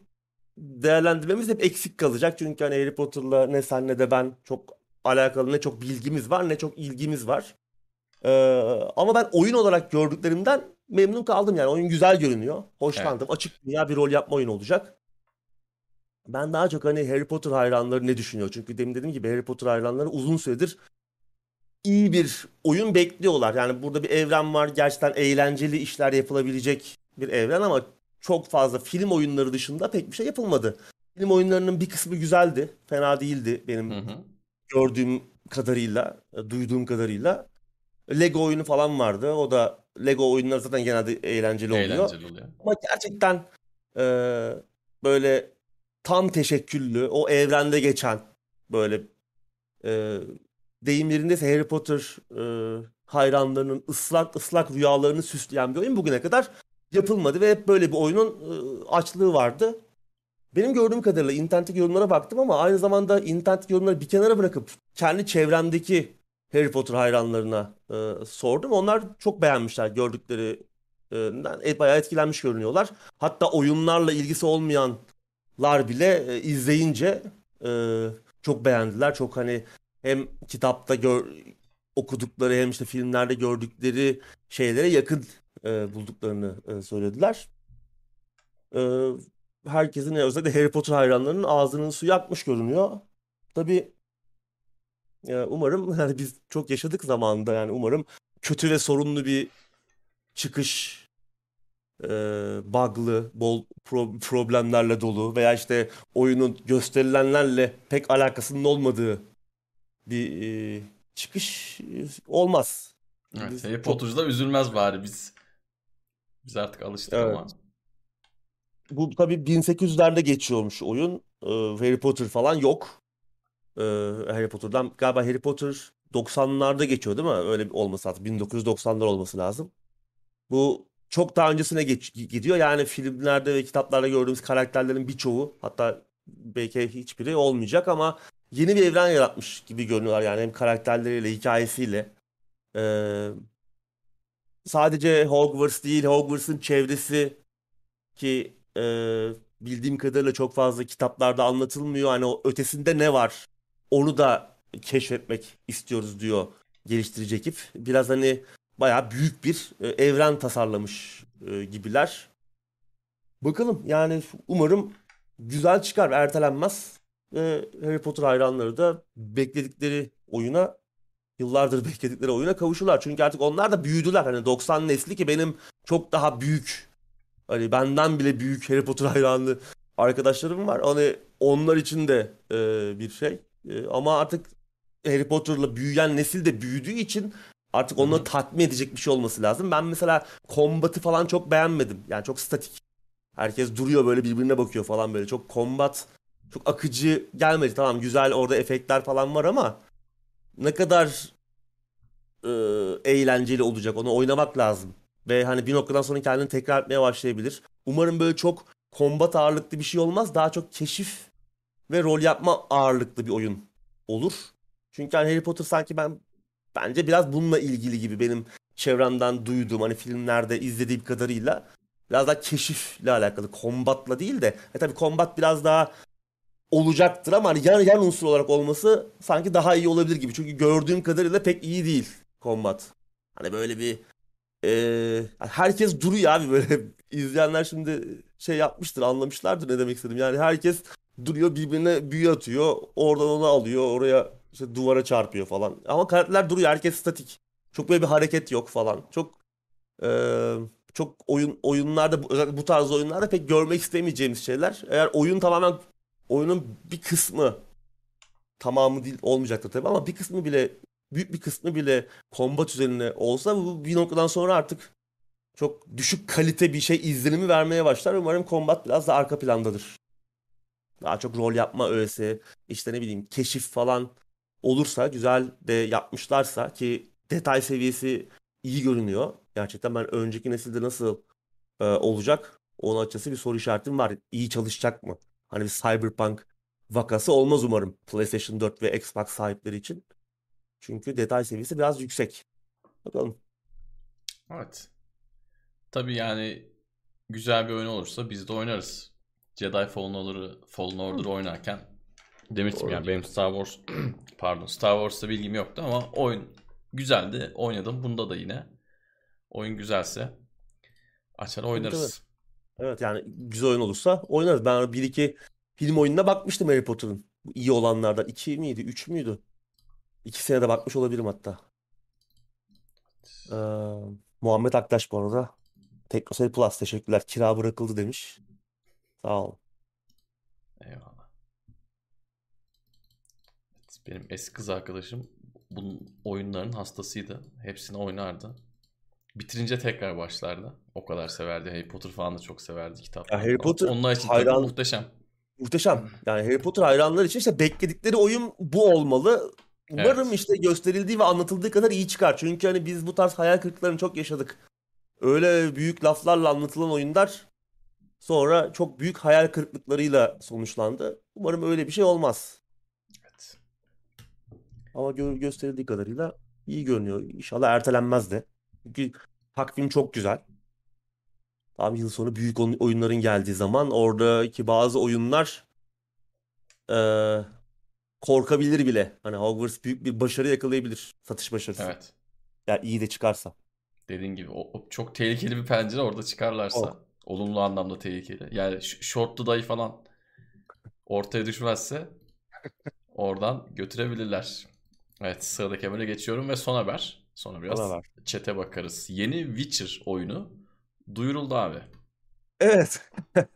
değerlendirmemiz hep eksik kalacak. Çünkü hani Harry Potter'la ne sen ne de ben çok alakalı ne çok bilgimiz var ne çok ilgimiz var. Ee, ama ben oyun olarak gördüklerimden memnun kaldım yani. Oyun güzel görünüyor. Hoşlandım. Açık dünya bir rol yapma oyunu olacak. Ben daha çok hani Harry Potter hayranları ne düşünüyor? Çünkü demin dediğim gibi Harry Potter hayranları uzun süredir iyi bir oyun bekliyorlar. Yani burada bir evren var. Gerçekten eğlenceli işler yapılabilecek bir evren ama çok fazla film oyunları dışında pek bir şey yapılmadı. Film oyunlarının bir kısmı güzeldi. Fena değildi benim Hı hı. gördüğüm kadarıyla, e, duyduğum kadarıyla. Lego oyunu falan vardı. O da Lego oyunları zaten genelde eğlenceli oluyor. Eğlenceli oluyor. Ama gerçekten e, böyle tam teşekküllü, o evrende geçen böyle e, deyim yerindeyse Harry Potter e, hayranlarının ıslak ıslak rüyalarını süsleyen bir oyun bugüne kadar yapılmadı ve hep böyle bir oyunun e, açlığı vardı. Benim gördüğüm kadarıyla internetteki yorumlara baktım ama aynı zamanda internetteki yorumları bir kenara bırakıp kendi çevremdeki Harry Potter hayranlarına e, sordum. Onlar çok beğenmişler gördüklerinden. E, bayağı etkilenmiş görünüyorlar. Hatta oyunlarla ilgisi olmayanlar bile e, izleyince e, çok beğendiler. Çok hani hem kitapta gör, okudukları hem işte filmlerde gördükleri şeylere yakın e, bulduklarını e, söylediler. E, herkesin özellikle Harry Potter hayranlarının ağzının suyu akmış görünüyor. Tabii e, umarım (laughs) yani biz çok yaşadık zamanında yani umarım kötü ve sorunlu bir çıkış e, bug'lı, bol pro- problemlerle dolu veya işte oyunun gösterilenlerle pek alakasının olmadığı bir e, çıkış e, olmaz. Evet, Biz Harry çok Potter'da üzülmez bari biz. Biz artık alıştık ama. evet. Bu tabii 1800'lerde geçiyormuş oyun. Ee, Harry Potter falan yok. Ee, Harry Potter'dan galiba Harry Potter 90'larda geçiyor değil mi? Öyle olması lazım. 1990'lar olması lazım. Bu çok daha öncesine geç, gidiyor. Yani filmlerde ve kitaplarda gördüğümüz karakterlerin birçoğu hatta belki hiçbiri olmayacak ama yeni bir evren yaratmış gibi görünüyorlar. Yani hem karakterleriyle, hikayesiyle. Ee, sadece Hogwarts değil, Hogwarts'ın çevresi ki e, bildiğim kadarıyla çok fazla kitaplarda anlatılmıyor. Hani o ötesinde ne var? Onu da keşfetmek istiyoruz diyor geliştirici ekip. Biraz hani bayağı büyük bir e, evren tasarlamış e, gibiler. Bakalım yani umarım güzel çıkar, ertelenmez. Ve Harry Potter hayranları da bekledikleri oyuna yıllardır (laughs) bekledikleri oyuna kavuşurlar. Çünkü artık onlar da büyüdüler. Hani 90 nesli ki benim çok daha büyük hani benden bile büyük Harry Potter hayranlı arkadaşlarım var. Hani onlar için de e, bir şey. E, ama artık Harry Potter'la büyüyen nesil de büyüdüğü için artık onları tatmin edecek bir şey olması lazım. Ben mesela kombatı falan çok beğenmedim. Yani çok statik. Herkes duruyor böyle birbirine bakıyor falan böyle. Çok kombat çok akıcı gelmedi. Tamam güzel orada efektler falan var ama ne kadar e, eğlenceli olacak onu oynamak lazım. Ve hani bir noktadan sonra kendini tekrar etmeye başlayabilir. Umarım böyle çok kombat ağırlıklı bir şey olmaz. Daha çok keşif ve rol yapma ağırlıklı bir oyun olur. Çünkü hani Harry Potter sanki ben bence biraz bununla ilgili gibi benim çevremden duyduğum hani filmlerde izlediğim kadarıyla biraz daha keşifle alakalı. Kombatla değil de e tabii kombat biraz daha olacaktır ama hani yan, yan unsur olarak olması sanki daha iyi olabilir gibi. Çünkü gördüğüm kadarıyla pek iyi değil kombat. Hani böyle bir ee, herkes duruyor abi böyle (laughs) izleyenler şimdi şey yapmıştır anlamışlardır ne demek istedim. Yani herkes duruyor birbirine büyü atıyor oradan onu alıyor oraya işte duvara çarpıyor falan. Ama karakterler duruyor herkes statik. Çok böyle bir hareket yok falan. Çok ee, çok oyun oyunlarda özellikle bu tarz oyunlarda pek görmek istemeyeceğimiz şeyler. Eğer oyun tamamen oyunun bir kısmı tamamı değil olmayacaktır tabii ama bir kısmı bile büyük bir kısmı bile kombat üzerine olsa bu bir noktadan sonra artık çok düşük kalite bir şey izlenimi vermeye başlar. Umarım kombat biraz da arka plandadır. Daha çok rol yapma öğesi, işte ne bileyim keşif falan olursa, güzel de yapmışlarsa ki detay seviyesi iyi görünüyor. Gerçekten ben önceki nesilde nasıl e, olacak? Onun açıkçası bir soru işaretim var. İyi çalışacak mı? Hani bir Cyberpunk vakası olmaz umarım PlayStation 4 ve Xbox sahipleri için. Çünkü detay seviyesi biraz yüksek. Bakalım. Evet. Tabii yani güzel bir oyun olursa biz de oynarız. Jedi Fallen Order'ı Fallen Order oynarken demiştim yani benim Star Wars (clears throat) pardon Star Wars'ta bilgim yoktu ama oyun güzeldi. Oynadım. Bunda da yine oyun güzelse açar oynarız. Evet yani güzel oyun olursa oynarız. Ben bir iki film oyununa bakmıştım Harry Potter'ın. İyi olanlardan. iki miydi? Üç müydü? İkisine de bakmış olabilirim hatta. Ee, Muhammed Aktaş bu arada. Teknoseyir Plus teşekkürler. Kira bırakıldı demiş. Sağ ol. Eyvallah. Benim eski kız arkadaşım bunun oyunların hastasıydı. Hepsini oynardı. Bitirince tekrar başlardı. O kadar severdi. Harry Potter falan da çok severdi kitapları. Ya Harry. Potter Onlar için hayran- muhteşem. Muhteşem. Yani Harry Potter hayranları için işte bekledikleri oyun bu olmalı. Umarım Evet. işte gösterildiği ve anlatıldığı kadar iyi çıkar. Çünkü hani biz bu tarz hayal kırıklıklarını çok yaşadık. Öyle büyük laflarla anlatılan oyunlar sonra çok büyük hayal kırıklıklarıyla sonuçlandı. Umarım öyle bir şey olmaz. Ama gö- gösterildiği kadarıyla iyi görünüyor. İnşallah ertelenmez de. Çünkü takvim çok güzel. Tam yıl sonu büyük oyun- oyunların geldiği zaman oradaki bazı oyunlar eee, korkabilir bile. Hani Hogwarts büyük bir başarı yakalayabilir. Satış başarısı. Evet. Yani iyi de çıkarsa. Dediğin gibi o, o çok tehlikeli bir pencere orada çıkarlarsa. O. Olumlu anlamda tehlikeli. Yani shortlu dayı falan ortaya düşmezse oradan götürebilirler. Evet sıradaki habere geçiyorum ve son haber. Sonra biraz Son haber. chat'e bakarız. Yeni Witcher oyunu duyuruldu abi. Evet. (laughs)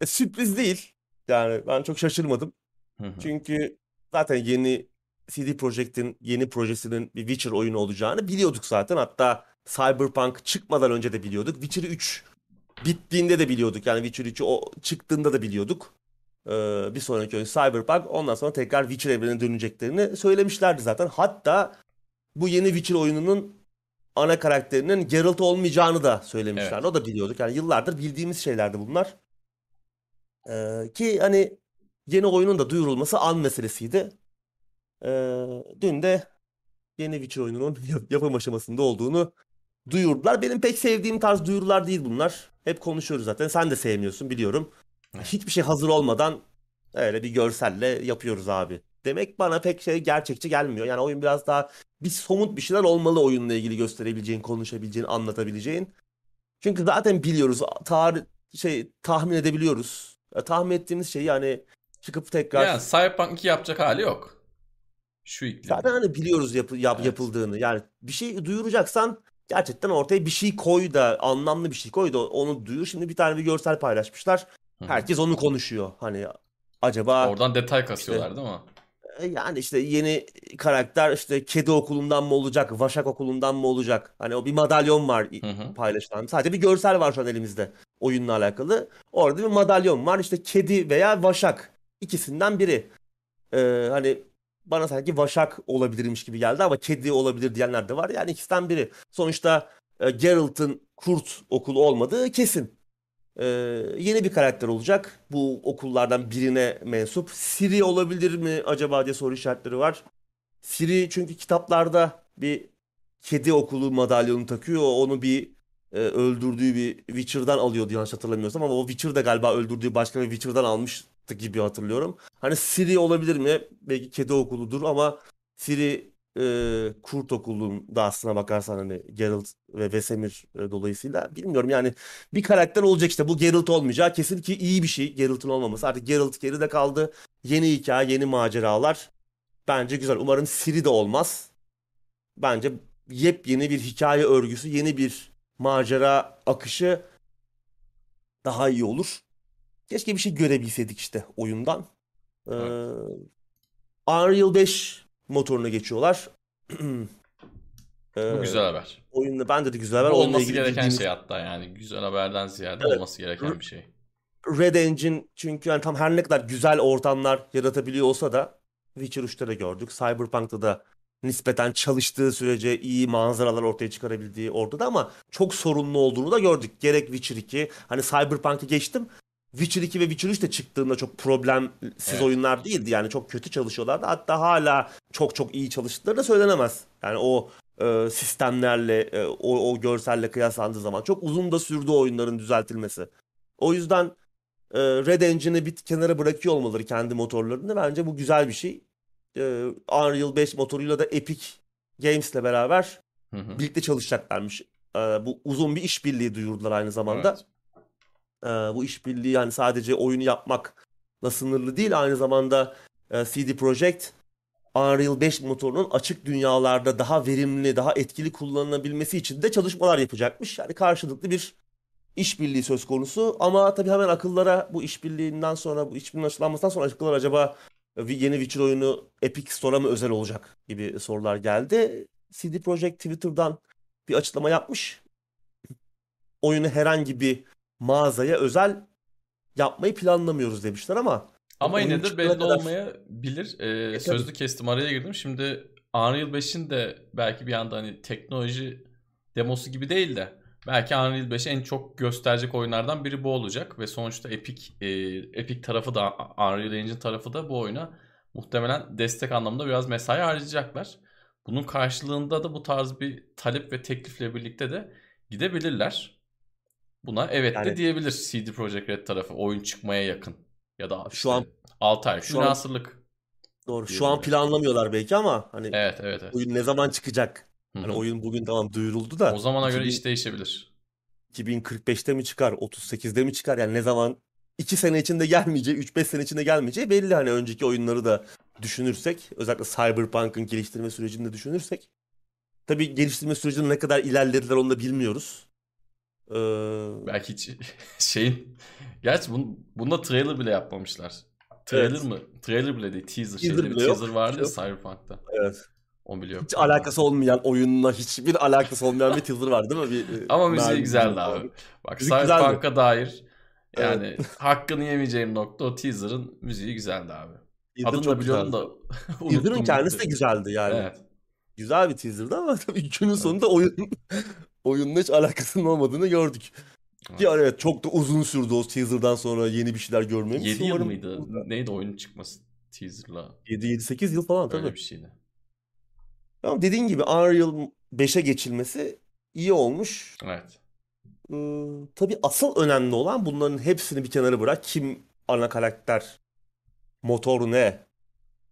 E, Sürpriz değil. Yani ben çok şaşırmadım. Hı hı. Çünkü zaten yeni CD Projekt'in yeni projesinin bir Witcher oyunu olacağını biliyorduk zaten. Hatta Cyberpunk çıkmadan önce de biliyorduk. Witcher 3 bittiğinde de biliyorduk. Yani Witcher 3 o çıktığında da biliyorduk. Ee, bir sonraki oyun Cyberpunk. Ondan sonra tekrar Witcher evrenine döneceklerini söylemişlerdi zaten. Hatta bu yeni Witcher oyununun ana karakterinin Geralt olmayacağını da söylemişlerdi. Evet. O da biliyorduk. Yani yıllardır bildiğimiz şeylerdi bunlar. Ee, ki hani yeni oyunun da duyurulması an meselesiydi. Ee, dün de yeni Witcher oyununun yap- (laughs) yapım aşamasında olduğunu duyurdular. Benim pek sevdiğim tarz duyurular değil bunlar. Hep konuşuyoruz zaten. Sen de sevmiyorsun biliyorum. Evet. Hiçbir şey hazır olmadan öyle bir görselle yapıyoruz abi. Demek bana pek şey gerçekçi gelmiyor. Yani oyun biraz daha bir somut bir şeyler olmalı oyunla ilgili gösterebileceğin, konuşabileceğin, anlatabileceğin. Çünkü zaten biliyoruz, tarih şey tahmin edebiliyoruz. Ya, tahmin ettiğimiz şey yani çıkıp tekrar Yani Cyberpunk 2 yapacak hali yok. Şu iklim. Zaten hani biliyoruz yapı- yap- Evet. yapıldığını. Yani bir şey duyuracaksan gerçekten ortaya bir şey koy da anlamlı bir şey koy da onu duyur. Şimdi bir tane bir görsel paylaşmışlar. Herkes onu konuşuyor. Hani acaba Oradan detay kasıyorlar değil mi? e, yani işte yeni karakter işte kedi okulundan mı olacak, vaşak okulundan mı olacak? Hani o bir madalyon var Hı hı. paylaşılan. Sadece bir görsel var şu an elimizde oyunla alakalı. Orada bir madalyon var. İşte kedi veya vaşak. İkisinden biri. Ee, hani bana sanki vaşak olabilirmiş gibi geldi ama kedi olabilir diyenler de var. Yani ikisinden biri. Sonuçta e, Geralt'ın kurt okulu olmadığı kesin. Ee, yeni bir karakter olacak. Bu okullardan birine mensup. Siri olabilir mi acaba diye soru işaretleri var. Siri çünkü kitaplarda bir kedi okulu madalyonu takıyor. Onu bir e, öldürdüğü bir Witcher'dan alıyordu yanlış hatırlamıyorsam ama o Witcher da galiba öldürdüğü başka bir Witcher'dan almıştı gibi hatırlıyorum. Hani Siri olabilir mi? Belki kedi okuludur ama Siri e, kurt okulunda aslına bakarsan hani Geralt ve Vesemir e, dolayısıyla bilmiyorum yani bir karakter olacak işte bu Geralt olmayacağı kesin ki iyi bir şey Geralt'ın olmaması. Artık Geralt geride kaldı. Yeni hikaye, yeni maceralar. Bence güzel. Umarım Siri de olmaz. Bence yepyeni bir hikaye örgüsü, yeni bir macera akışı daha iyi olur. Keşke bir şey görebilseydik işte oyundan. Ee, Unreal 5 motoruna geçiyorlar. (clears throat) Bu Ee, güzel haber. oyunda bende de güzel haber. Bu olması gereken bildiğimiz- şey hatta yani. Güzel haberden ziyade Evet. olması gereken bir şey. Red Engine çünkü yani tam her ne kadar güzel ortamlar yaratabiliyor olsa da Witcher 3'te de gördük. Cyberpunk'ta da nispeten çalıştığı sürece iyi manzaralar ortaya çıkarabildiği ortada ama çok sorunlu olduğunu da gördük. Gerek Witcher 2 hani Cyberpunk'ı geçtim. Witcher 2 ve Witcher 3 de çıktığında çok problemsiz Evet. oyunlar değildi. Yani çok kötü çalışıyorlardı. Hatta hala çok çok iyi çalıştıkları da söylenemez. Yani o e, sistemlerle, e, o, o görselle kıyaslandığı zaman çok uzun da sürdü oyunların düzeltilmesi. O yüzden e, Red Engine'i bir kenara bırakıyor olmaları kendi motorlarını bence bu güzel bir şey. E, Unreal 5 motoruyla da Epic Games'le beraber Hı hı. birlikte çalışacaklarmış. E, bu uzun bir işbirliği duyurdular aynı zamanda. Evet. E, bu işbirliği yani sadece oyunu yapmakla sınırlı değil aynı zamanda e, CD Projekt Unreal 5 motorunun açık dünyalarda daha verimli, daha etkili kullanılabilmesi için de çalışmalar yapacakmış. Yani karşılıklı bir işbirliği söz konusu ama tabii hemen akıllara bu işbirliğinden sonra bu işbirliğinin açıklanmasından sonra akıllara acaba yeni Witcher oyunu Epic Store'a mı özel olacak gibi sorular geldi. CD Projekt Twitter'dan bir açıklama yapmış. Oyunu herhangi bir mağazaya özel yapmayı planlamıyoruz demişler ama ama yine de belli kadar- olmayabilir. Ee, E, sözlü kestim araya girdim. Şimdi Unreal 5'in de belki bir anda hani teknoloji demosu gibi değil de belki Unreal 5'i en çok gösterecek oyunlardan biri bu olacak ve sonuçta Epic e, Epic tarafı da Unreal Engine tarafı da bu oyuna muhtemelen destek anlamında biraz mesai harcayacaklar. Bunun karşılığında da bu tarz bir talep ve teklifle birlikte de gidebilirler. Buna evet de Yani- diyebilir CD Projekt Red tarafı oyun çıkmaya yakın ya da Şu an- 6 ay şu münasırlık. doğru. Şu an planlamıyorlar belki ama hani Evet evet evet. oyun ne zaman çıkacak? Hı Hani oyun bugün tamam duyuruldu da O zamana göre 2000 iş değişebilir. 2045'te mi çıkar, 38'de mi çıkar? Yani ne zaman 2 sene içinde gelmeyeceği, 3-5 sene içinde gelmeyeceği belli hani önceki oyunları da düşünürsek, özellikle Cyberpunk'ın geliştirme sürecini de düşünürsek. Tabii geliştirme sürecinde ne kadar ilerlediler onu da bilmiyoruz. Ee, Belki hiç (laughs) şeyin... Gerçi bun, bunda trailer bile yapmamışlar. Trailer Evet. mı? Trailer bile değil. Teaser. Teaser bile yok. teaser vardı ya Yok. Cyberpunk'ta. evet. O bile yok. Hiç alakası olmayan oyunla hiçbir alakası olmayan bir teaser var değil mi? Bir, e, Ama müziği güzeldi abi. Bak Müzik. Cyberpunk'a dair yani (laughs) hakkını yemeyeceğim nokta o teaser'ın müziği güzeldi abi. Teaser Adını da biliyordum güzeldi. (laughs) da Teaser'ın kendisi de güzeldi yani. Evet. Güzel bir teaser'dı ama tabii günün sonunda oyun oyunla hiç alakasının olmadığını gördük. Ki Evet. evet çok da uzun sürdü o teaser'dan sonra yeni bir şeyler görmemiz. 7 yıl Umarım mıydı? (laughs) Neydi oyunun çıkması teaser'la? 7-8 yıl falan tabii. Öyle bir şeydi. Ama dediğin gibi Unreal 5'e geçilmesi iyi olmuş. Evet. Ee, tabii asıl önemli olan bunların hepsini bir kenara bırak. Kim ana karakter, motor ne,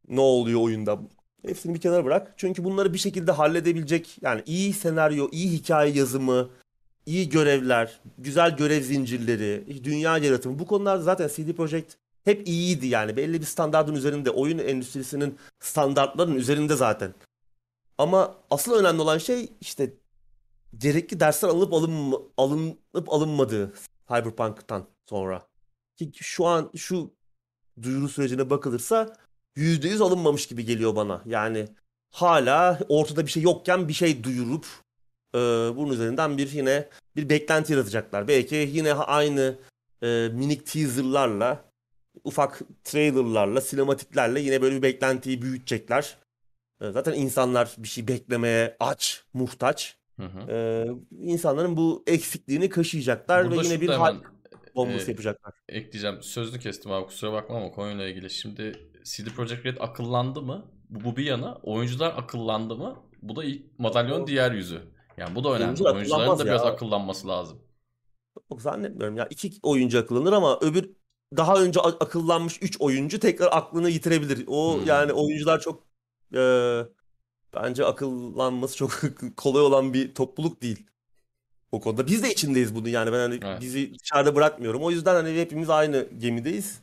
ne oluyor oyunda. Hepsini bir kenara bırak. Çünkü bunları bir şekilde halledebilecek yani iyi senaryo, iyi hikaye yazımı, iyi görevler, güzel görev zincirleri, dünya yaratımı. Bu konularda zaten CD Projekt hep iyiydi yani. Belli bir standardın üzerinde, oyun endüstrisinin standartlarının üzerinde zaten. Ama asıl önemli olan şey işte gerekli dersler alınıp alınma, alınıp alınmadığı Cyberpunk'tan sonra. Ki şu an şu duyuru sürecine bakılırsa %100 alınmamış gibi geliyor bana. Yani hala ortada bir şey yokken bir şey duyurup e, bunun üzerinden bir yine bir beklenti yaratacaklar. Belki yine aynı e, minik teaserlarla, ufak trailerlarla, sinematiklerle yine böyle bir beklentiyi büyütecekler. E, zaten insanlar bir şey beklemeye aç, muhtaç. Hı hı. Ee, insanların bu eksikliğini kaşıyacaklar Burada ve yine bir hemen bombası e, yapacaklar. ekleyeceğim. Sözlü kestim abi kusura bakma ama konuyla ilgili. Şimdi CD Projekt Red akıllandı mı? Bu, bu bir yana. Oyuncular akıllandı mı? Bu da ilk madalyonun diğer yüzü. Yani bu da önemli. Oyuncular Oyuncuların da biraz ya. akıllanması lazım. Çok zannetmiyorum ya. İki oyuncu akıllanır ama öbür daha önce akıllanmış üç oyuncu tekrar aklını yitirebilir. O Hmm. yani oyuncular çok e, bence akıllanması çok (laughs) kolay olan bir topluluk değil. O konuda biz de içindeyiz bunu yani ben hani Evet. bizi dışarıda bırakmıyorum. O yüzden hani hepimiz aynı gemideyiz.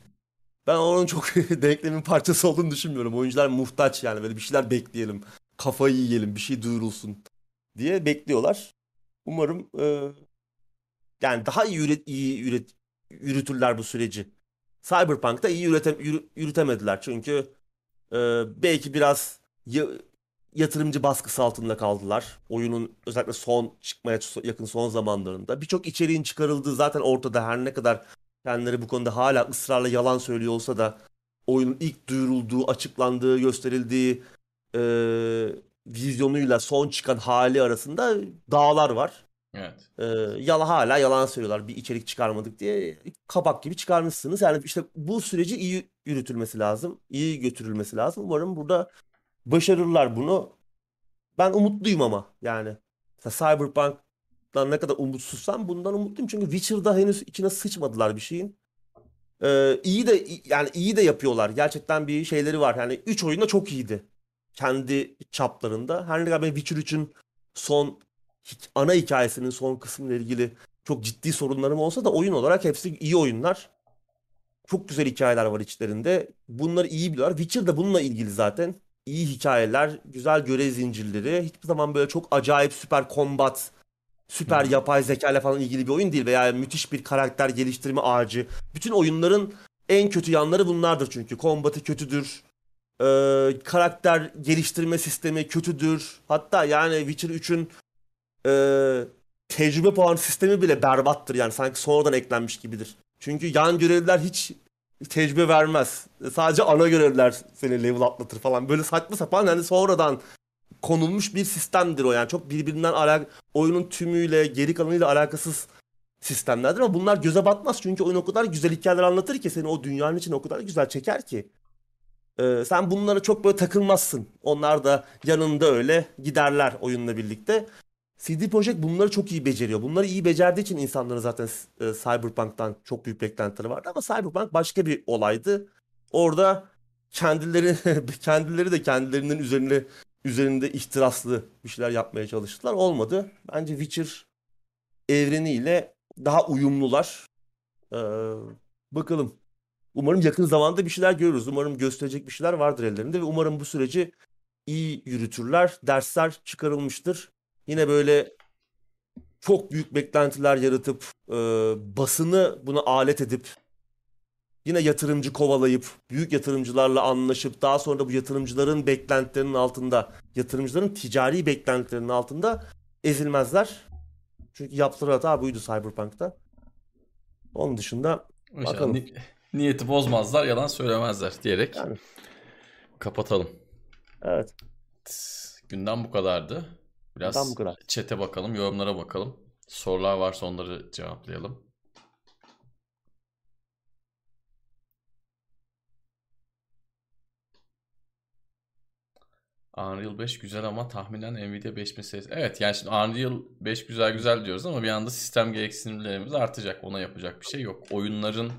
Ben onun çok (laughs) denklemin parçası olduğunu düşünmüyorum. Oyuncular muhtaç yani böyle bir şeyler bekleyelim. Kafayı yiyelim, bir şey duyurulsun diye bekliyorlar. Umarım e, yani daha iyi, üret, iyi üret, yürütürler bu süreci. Cyberpunk'ta iyi yürü- yürütemediler çünkü e, belki biraz ya- yatırımcı baskısı altında kaldılar. Oyunun özellikle son çıkmaya yakın son zamanlarında. Birçok içeriğin çıkarıldığı zaten ortada her ne kadar kendileri bu konuda hala ısrarla yalan söylüyor olsa da oyunun ilk duyurulduğu, açıklandığı, gösterildiği e, vizyonuyla son çıkan hali arasında dağlar var. Evet. Ee, yala hala yalan söylüyorlar bir içerik çıkarmadık diye kabak gibi çıkarmışsınız. Yani işte bu süreci iyi yürütülmesi lazım, iyi götürülmesi lazım. Umarım burada başarırlar bunu. Ben umutluyum ama yani mesela Cyberpunk'tan ne kadar umutsuzsam bundan umutluyum çünkü Witcher'da henüz içine sıçmadılar bir şeyin. Ee, iyi de yani iyi de yapıyorlar. Gerçekten bir şeyleri var. Yani 3 oyunda çok iyiydi. Kendi çaplarında. Her ne kadar ben Witcher 3'ün son ana hikayesinin son kısmıyla ilgili çok ciddi sorunlarım olsa da oyun olarak hepsi iyi oyunlar. Çok güzel hikayeler var içlerinde. Bunları iyi biliyorlar. Witcher da bununla ilgili zaten. İyi hikayeler, güzel görev zincirleri. Hiçbir zaman böyle çok acayip süper kombat, süper yapay zeka ile falan ilgili bir oyun değil veya müthiş bir karakter geliştirme ağacı. Bütün oyunların en kötü yanları bunlardır çünkü. Kombatı kötüdür, Ee, karakter geliştirme sistemi kötüdür. Hatta yani Witcher 3'ün e, tecrübe puan sistemi bile berbattır yani sanki sonradan eklenmiş gibidir. Çünkü yan görevliler hiç tecrübe vermez. Sadece ana görevliler seni level atlatır falan. Böyle saçma sapan yani sonradan konulmuş bir sistemdir o yani. Çok birbirinden alak oyunun tümüyle, geri kalanıyla alakasız sistemlerdir ama bunlar göze batmaz çünkü oyun o kadar güzel hikayeler anlatır ki seni o dünyanın için o kadar güzel çeker ki. Ee, sen bunlara çok böyle takılmazsın. Onlar da yanında öyle giderler oyunla birlikte. CD Projekt bunları çok iyi beceriyor. Bunları iyi becerdiği için insanların zaten e, Cyberpunk'tan çok büyük beklentileri vardı ama Cyberpunk başka bir olaydı. Orada kendileri (laughs) kendileri de kendilerinin üzerine üzerinde ihtiraslı bir şeyler yapmaya çalıştılar. Olmadı. Bence Witcher evreniyle daha uyumlular. Ee, bakalım. Umarım yakın zamanda bir şeyler görürüz. Umarım gösterecek bir şeyler vardır ellerinde ve umarım bu süreci iyi yürütürler. Dersler çıkarılmıştır. Yine böyle çok büyük beklentiler yaratıp e, basını buna alet edip yine yatırımcı kovalayıp büyük yatırımcılarla anlaşıp daha sonra bu yatırımcıların beklentilerinin altında yatırımcıların ticari beklentilerinin altında ezilmezler. Çünkü yaptığı hata buydu Cyberpunk'ta. Onun dışında bakalım. ni- niyeti bozmazlar, yalan söylemezler diyerek Yani. kapatalım. Evet. Günden bu kadardı. Biraz bu kadar. chat'e bakalım, yorumlara bakalım. Sorular varsa onları cevaplayalım. Unreal 5 güzel ama tahminen Nvidia 5000 serisi. Evet yani şimdi Unreal 5 güzel güzel diyoruz ama bir anda sistem gereksinimlerimiz artacak. Ona yapacak bir şey yok. Oyunların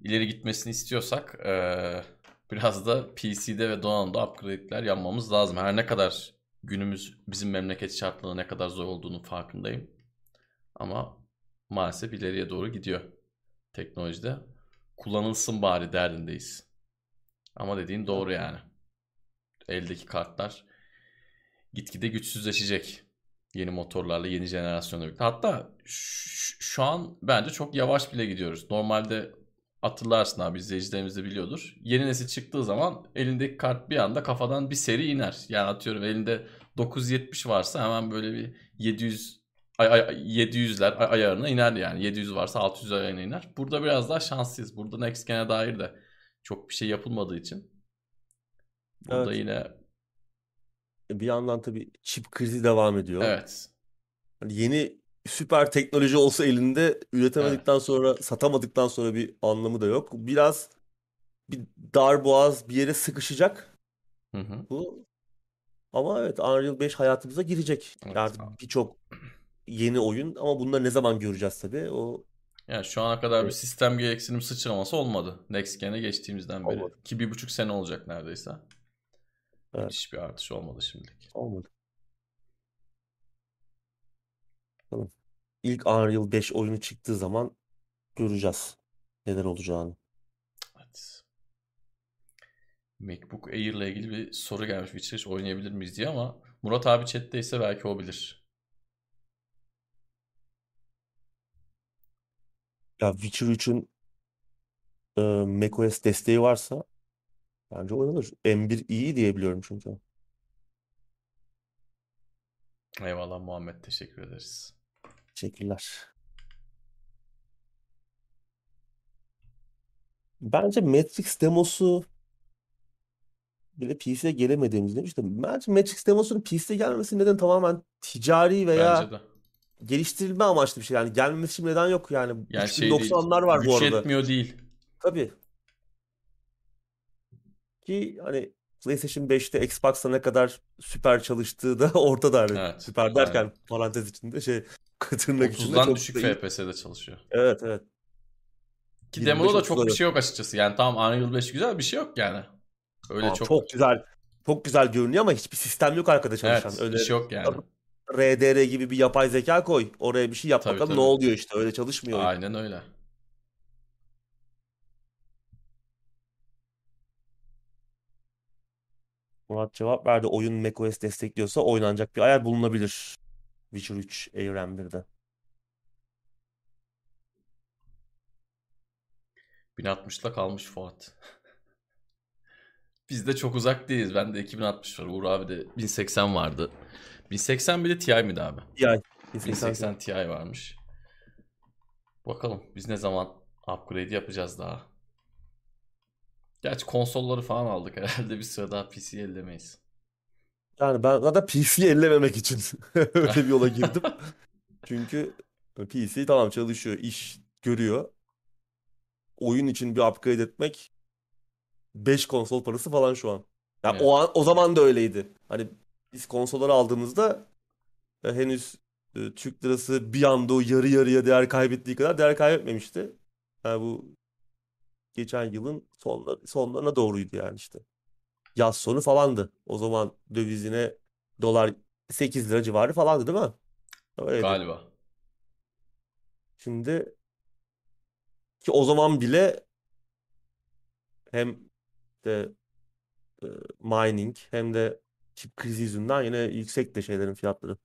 ileri gitmesini istiyorsak eee, biraz da PC'de ve donanımda upgrade'ler yapmamız lazım. Her ne kadar günümüz bizim memleket şartlarında ne kadar zor olduğunu farkındayım. Ama maalesef ileriye doğru gidiyor teknolojide. Kullanılsın bari derdindeyiz. Ama dediğin doğru yani. Eldeki kartlar gitgide güçsüzleşecek. Yeni motorlarla, yeni jenerasyonla birlikte. Hatta şu an bence çok yavaş bile gidiyoruz. Normalde hatırlarsın abi izleyicilerimiz de biliyordur. Yeni nesil çıktığı zaman elindeki kart bir anda kafadan bir seri iner. Yani atıyorum elinde 970 varsa hemen böyle bir 700 ay, ay, 700'ler ay- ayarına iner yani. 700 varsa 600 ayarına iner. Burada biraz daha şanslıyız. Burada Next Gen'e dair de çok bir şey yapılmadığı için. Burada Evet. yine Bir yandan tabii çip krizi devam ediyor. evet. Hani yeni süper teknoloji olsa elinde üretemedikten sonra satamadıktan sonra bir anlamı da yok. Biraz bir dar boğaz bir yere sıkışacak Hı hı. bu. Ama evet Unreal 5 hayatımıza girecek. Evet. Artık birçok yeni oyun ama bunları ne zaman göreceğiz tabii. O Yani şu ana kadar bir Evet. sistem gereksinim sıçraması olmadı. Next Gen'e geçtiğimizden beri. Olmadı. Ki bir buçuk sene olacak neredeyse. Evet. Hiçbir artış olmadı şimdilik. olmadı. Bakalım. İlk Unreal 5 oyunu çıktığı zaman göreceğiz neler olacağını. Evet. MacBook Air ile ilgili bir soru gelmiş. Witcher oynayabilir miyiz diye ama Murat abi chatteyse belki o bilir. Ya Witcher 3'ün e, macOS desteği varsa bence oynanır. M1 iyi diye biliyorum çünkü. Eyvallah Muhammed teşekkür ederiz. Teşekkürler. Bence Matrix demosu bile PC'ye gelemediğimiz demiş de bence Matrix demosunun PC'ye gelmemesi neden tamamen ticari veya Bence de. geliştirilme amaçlı bir şey. Yani gelmemesi için neden yok yani. Yani şey değil. 3090'lar var bu Güç arada. yetmiyor değil. Tabii. Ki hani PlayStation 5'te Xbox'ta ne kadar süper çalıştığı da (laughs) ortada hani. Evet, Süper derken aynen. parantez içinde şey tırnak içinde 30'dan çok düşük. FPS'de çalışıyor. Evet evet. Ki 25-30'lar demoda da çok bir şey yok açıkçası. Yani tamam Unreal 5 güzel bir şey yok yani. Öyle Aa, çok çok güzel. Çok güzel görünüyor ama hiçbir sistem yok arkada çalışan. evet, Öyle bir şey yok yani. RDR gibi bir yapay zeka koy. Oraya bir şey yap Tabii, bakalım tabii. ne oluyor işte. Öyle çalışmıyor. Aynen öyle. Murat cevap verdi. Oyun macOS destekliyorsa oynanacak bir ayar bulunabilir. Witcher 3 Air M1'de. 1060'la kalmış Fuat. (laughs) Biz de çok uzak değiliz. Ben de 2060 var. Uğur abi de 1080 vardı. 1080 bir de Ti miydi abi? Ti. 1080 Ti varmış. Bakalım biz ne zaman upgrade yapacağız daha. Gerçi konsolları falan aldık herhalde (laughs) bir süre daha PC ellemeyiz. Yani ben zaten PC ellememek için (laughs) öyle bir yola girdim. (laughs) Çünkü PC tamam çalışıyor, iş görüyor. Oyun için bir upgrade etmek 5 konsol parası falan şu an. Yani Evet. o an o zaman da öyleydi. Hani biz konsolları aldığımızda e, henüz e, Türk lirası bir anda o yarı yarıya değer kaybettiği kadar değer kaybetmemişti. Yani bu geçen yılın sonları, sonlarına doğruydu yani işte. Yaz sonu falandı. O zaman dövizine dolar 8 lira civarı falandı değil mi? Öyleydi. Galiba. Şimdi ki o zaman bile hem de e, mining hem de çip krizi yüzünden yine yüksek de şeylerin fiyatları.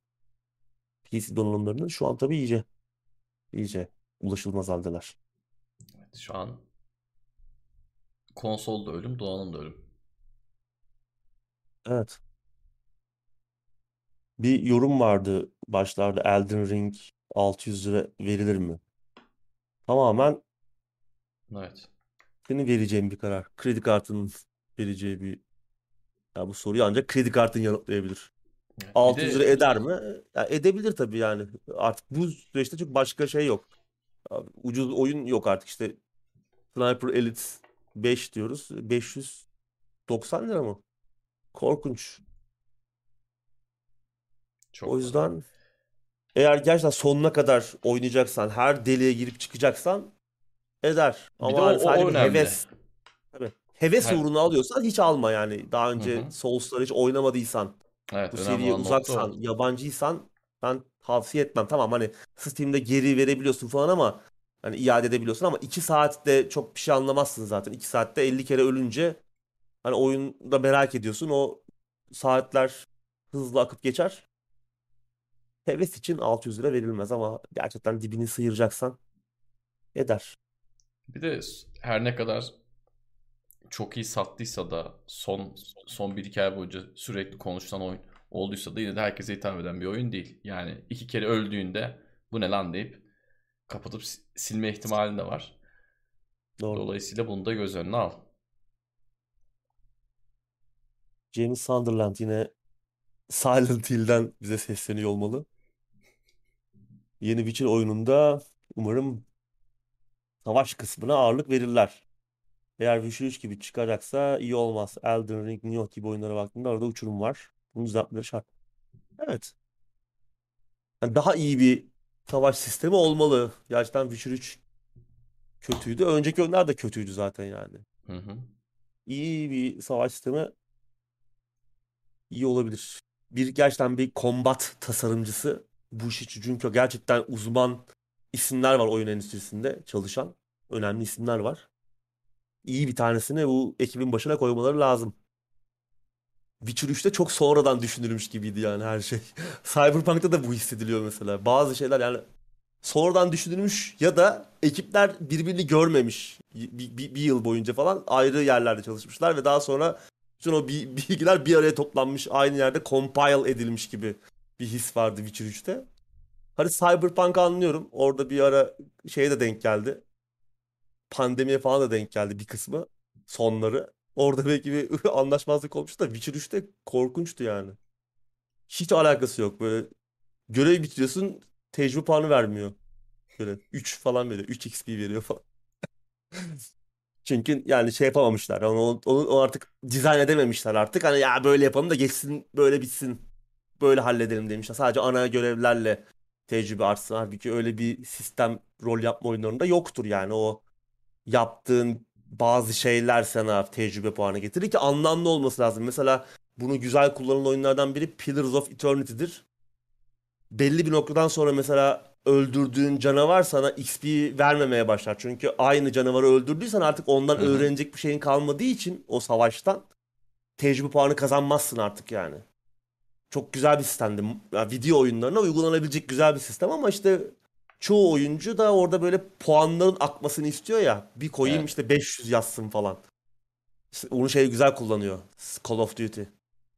PC donanımlarının şu an tabii iyice iyice ulaşılmaz haldeler. Evet, şu an konsolda ölüm, donanım da ölüm. Evet. Bir yorum vardı başlarda Elden Ring 600 lira verilir mi? Tamamen Evet. senin vereceğin bir karar. Kredi kartının vereceği bir ya bu soruyu ancak kredi kartın yanıtlayabilir. Bir 600 lira de eder mi? Ya edebilir tabii yani. Artık bu süreçte çok başka şey yok. Ucuz oyun yok artık işte. Sniper Elite 5 diyoruz. 590 lira mı? Korkunç. çok O yüzden eğer gerçekten sonuna kadar oynayacaksan, her deliğe girip çıkacaksan eder. Bir Ama o- hani o sadece bir önemli. heves. Tabii. Heves Her- uğruna alıyorsan hiç alma yani. Daha önce hı. Souls'ları hiç oynamadıysan, Evet, bu seriye o. uzaksan, yabancıysan ben tavsiye etmem. Tamam hani Steam'de geri verebiliyorsun falan ama hani iade edebiliyorsun ama 2 saatte çok bir şey anlamazsın zaten. 2 saatte 50 kere ölünce hani oyunda merak ediyorsun. O saatler hızlı akıp geçer. Heves için 600 lira verilmez ama gerçekten dibini sıyıracaksan eder. Bir de her ne kadar çok iyi sattıysa da son son bir iki ay boyunca sürekli konuşulan oyun olduysa da yine de herkese hitap eden bir oyun değil. Yani iki kere öldüğünde bu ne lan deyip kapatıp si- silme ihtimali de var. Doğru. Dolayısıyla bunu da göz önüne al. James Sunderland yine (laughs) Silent Hill'den bize sesleniyor olmalı. Yeni Witcher oyununda umarım savaş kısmına ağırlık verirler. Eğer Witcher 3 gibi çıkacaksa iyi olmaz. Elden Ring, Nioh gibi oyunlara baktığımda arada uçurum var. Bunu düzeltmeleri şart. Evet. Yani daha iyi bir savaş sistemi olmalı. Gerçekten Witcher 3 kötüydü. Önceki oyunlar da kötüydü zaten yani. Hı hı. İyi bir savaş sistemi iyi olabilir. Bir gerçekten bir kombat tasarımcısı bu iş için çünkü gerçekten uzman isimler var oyun endüstrisinde çalışan. Önemli isimler var. İyi bir tanesini bu ekibin başına koymaları lazım. Witcher 3'te çok sonradan düşünülmüş gibiydi yani her şey. (laughs) Cyberpunk'ta da bu hissediliyor mesela. Bazı şeyler yani sonradan düşünülmüş ya da ekipler birbirini görmemiş. Bir, bir, bir yıl boyunca falan ayrı yerlerde çalışmışlar ve daha sonra bütün o bi- (laughs) bilgiler bir araya toplanmış, aynı yerde compile edilmiş gibi bir his vardı Witcher 3'te. Hani Cyberpunk'ı anlıyorum. Orada bir ara şeye de denk geldi. Pandemiye falan da denk geldi bir kısmı. Sonları. Orada belki bir (laughs) anlaşmazlık olmuş da Witcher 3'te korkunçtu yani. Hiç alakası yok. Böyle görev bitiriyorsun tecrübe puanı vermiyor. Böyle 3 falan veriyor. 3 XP veriyor falan. (laughs) Çünkü yani şey yapamamışlar. Onu, onu, onu artık dizayn edememişler artık. Hani ya böyle yapalım da geçsin böyle bitsin. Böyle halledelim demişler. Sadece ana görevlerle tecrübe artsın. Halbuki öyle bir sistem rol yapma oyunlarında yoktur yani. O yaptığın bazı şeyler sana tecrübe puanı getirir ki anlamlı olması lazım. Mesela bunu güzel kullanılan oyunlardan biri Pillars of Eternity'dir. Belli bir noktadan sonra mesela öldürdüğün canavar sana XP vermemeye başlar. Çünkü aynı canavarı öldürdüysen artık ondan Hı hı. öğrenecek bir şeyin kalmadığı için o savaştan tecrübe puanı kazanmazsın artık yani. Çok güzel bir sistemdi. Ya video oyunlarına uygulanabilecek güzel bir sistem ama işte çoğu oyuncu da orada böyle puanların akmasını istiyor ya. Bir koyayım Evet. işte 500 yazsın falan. Onu şey güzel kullanıyor. Call of Duty. Hı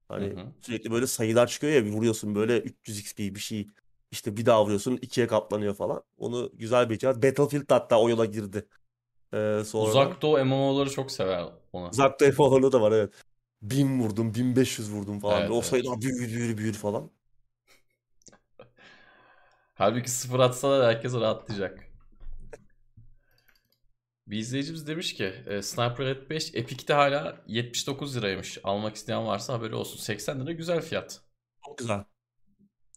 Hani hı. sürekli böyle sayılar çıkıyor ya bir vuruyorsun böyle 300 XP bir şey. İşte bir daha vuruyorsun ikiye katlanıyor falan. Onu güzel beceriyor. Battlefield hatta o yola girdi. Ee, sonradan. Uzak Doğu MMO'ları çok sever ona. Uzak Doğu FPV'lı da var evet. 1000 vurdum, 1500 vurdum falan. Evet O evet. sayılar büyür büyür büyür falan. Halbuki sıfır atsalar herkes rahatlayacak. Bir izleyicimiz demiş ki e, Sniper Elite 5 Epic'te hala 79 liraymış. Almak isteyen varsa haberi olsun. 80 lira güzel fiyat. Çok güzel.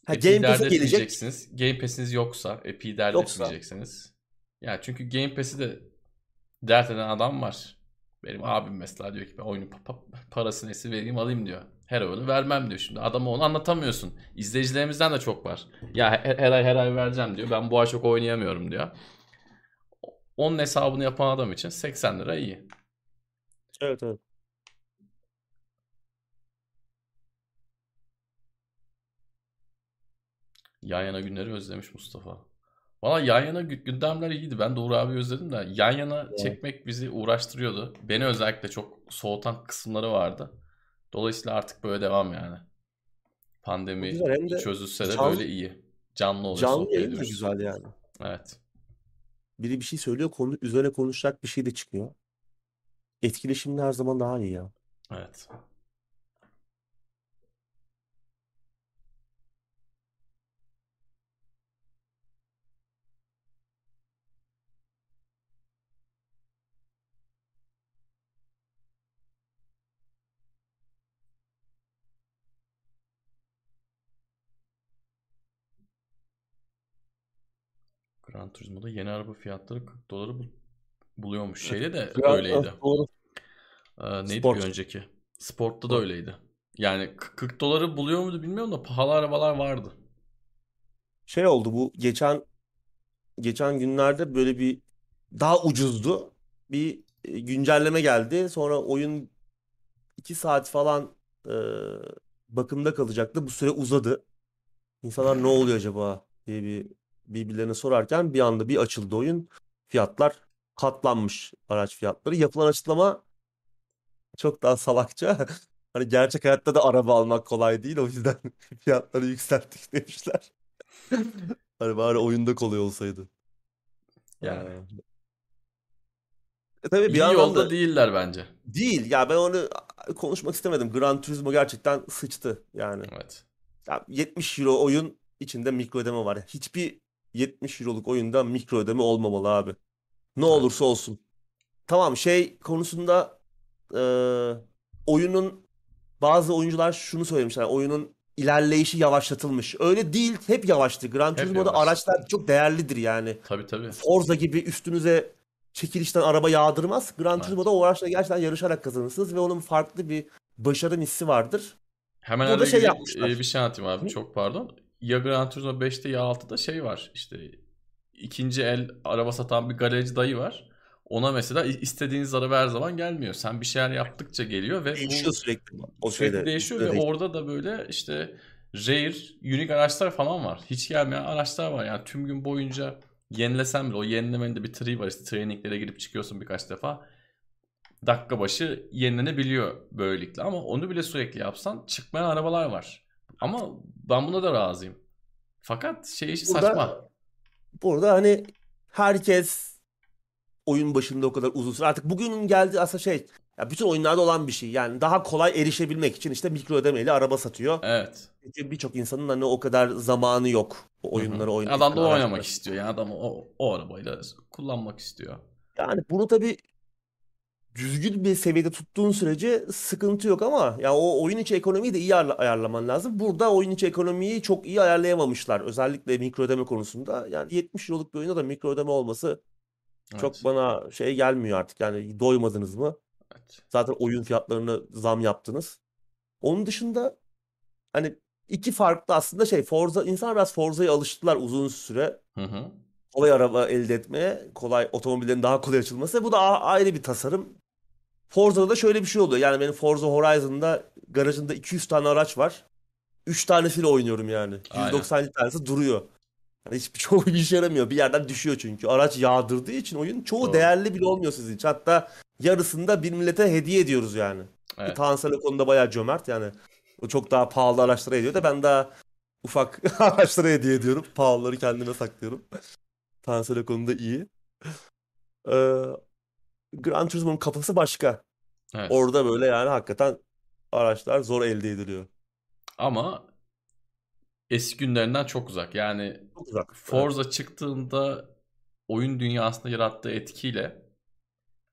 Ha Epic'i Game Pass'e gelecek. Game Pass'iniz yoksa Epic'i dert Yoksa etmeyeceksiniz. Ya çünkü Game Pass'i de dert eden adam var. Benim abim mesela diyor ki ben oyunun pa- pa- parası neyse vereyim alayım diyor. Her oyunu vermem diyor şimdi. Adama onu anlatamıyorsun. İzleyicilerimizden de çok var. Ya her, her ay her ay vereceğim diyor. Ben bu ay çok oynayamıyorum diyor. Onun hesabını yapan adam için 80 lira iyi. evet evet. Yan yana günleri özlemiş Mustafa. Valla yan yana gü- gündemler iyiydi. Ben de Uğur abi özledim de yan yana Evet. çekmek bizi uğraştırıyordu. Beni özellikle çok soğutan kısımları vardı. Dolayısıyla artık böyle devam yani. Pandemi güzel hem de çözülse de can, böyle iyi. Canlı oluyor, canlı yayın da güzel yani. Evet. Biri bir şey söylüyor konu üzerine konuşacak bir şey de çıkıyor. Etkileşimli her zaman daha iyi ya. Evet. Gran Turismo'da yeni araba fiyatları 40 doları bul- buluyormuş. Şeyde de öyleydi. Ee, neydi bir Sport. önceki? Sport'ta da öyleydi. Yani k- 40 doları buluyor muydu bilmiyorum da pahalı arabalar vardı. Şey oldu bu geçen geçen günlerde böyle bir daha ucuzdu. Bir e, güncelleme geldi. Sonra oyun 2 saat falan e, bakımda kalacaktı. Bu süre uzadı. İnsanlar ne oluyor acaba diye bir birbirlerine sorarken bir anda bir açıldı oyun. Fiyatlar katlanmış araç fiyatları. Yapılan açıklama çok daha salakça. (laughs) Hani gerçek hayatta da araba almak kolay değil. O yüzden (laughs) fiyatları yükselttik demişler. (laughs) Hani bari oyunda kolay olsaydı. Yani e tabii bir iyi yolda da değiller bence. değil. Ya ben onu konuşmak istemedim. Gran Turismo gerçekten sıçtı yani. Evet. Ya 70 euro oyun içinde mikro ödeme var. Hiçbir 70 euroluk oyunda mikro ödeme olmamalı abi. Ne olursa olsun. Tamam şey konusunda e, oyunun bazı oyuncular şunu söylemişler. Oyunun ilerleyişi yavaşlatılmış. Öyle değil. Hep yavaştı. Gran Turismo'da araçlar çok değerlidir yani. Tabii tabii. Forza gibi üstünüze çekilişten araba yağdırmaz. Gran Evet. Turismo'da o araçla gerçekten yarışarak kazanırsınız ve onun farklı bir başarı hissi vardır. Hemen araya şey yapmışlar. e, bir şey anlatayım abi. Hı? Çok pardon. Ya Gran Turismo 5'te ya 6'da şey var. İşte ikinci el araba satan bir galerici dayı var. Ona mesela istediğiniz araba her zaman gelmiyor. Sen bir şeyler yaptıkça geliyor ve Değişiyor bu sürekli o sürekli şeyde. değişiyor Üstüne ve değişiyor. orada da böyle işte rare, unique araçlar falan var. Hiç gelmeyen araçlar var. Yani tüm gün boyunca yenilesen bile o yenilemenin de bir tree var. İşte traininglere girip çıkıyorsun birkaç defa. Dakika başı yenilenebiliyor böylelikle ama onu bile sürekli yapsan çıkmayan arabalar var. Ama ben buna da razıyım. Fakat şey işi saçma. Burada burada hani herkes oyun başında o kadar uzun süre. Artık bugünün geldiği aslında şey ya bütün oyunlarda olan bir şey. Yani daha kolay erişebilmek için işte mikro ödemeyle araba satıyor. Evet. Çünkü birçok insanın hani o kadar zamanı yok o oyunları oynamak Adam da oynamak istiyor. Yani adam o, o arabayla kullanmak istiyor. Yani bunu tabii düzgün bir seviyede tuttuğun sürece sıkıntı yok ama ya o oyun içi ekonomiyi de iyi ayarla- ayarlaman lazım. Burada oyun içi ekonomiyi çok iyi ayarlayamamışlar. Özellikle mikro ödeme konusunda. Yani 70 euroluk bir oyunda da mikro ödeme olması çok Evet. bana şey gelmiyor artık. Yani doymadınız mı? Evet. Zaten oyun fiyatlarını zam yaptınız. Onun dışında hani iki farklı aslında şey Forza insanlar biraz Forza'ya alıştılar uzun süre. Hı hı. Kolay araba elde etmeye, kolay otomobillerin daha kolay açılması. Bu da a- ayrı bir tasarım. Forza'da da şöyle bir şey oluyor. Yani benim Forza Horizon'da garajında 200 tane araç var. 3 tanesiyle oynuyorum yani. Aynen. 190 tanesi duruyor. Hani hiçbir (laughs) çoğu bir işe yaramıyor. Bir yerden düşüyor çünkü. Araç yağdırdığı için oyun çoğu Doğru. değerli bile olmuyor sizin için. Hatta yarısında bir millete hediye ediyoruz yani. Evet. Tansel o konuda bayağı cömert yani. O çok daha pahalı araçlara ediyor da ben daha ufak (laughs) araçlara hediye ediyorum. Pahalıları kendime saklıyorum. Tansel o konuda iyi. Ee, Gran Turismo'nun kafası başka. Evet. Orada böyle yani hakikaten araçlar zor elde ediliyor. Ama eski günlerinden çok uzak. Yani Çok uzak. Evet. Forza çıktığında oyun dünyasında yarattığı etkiyle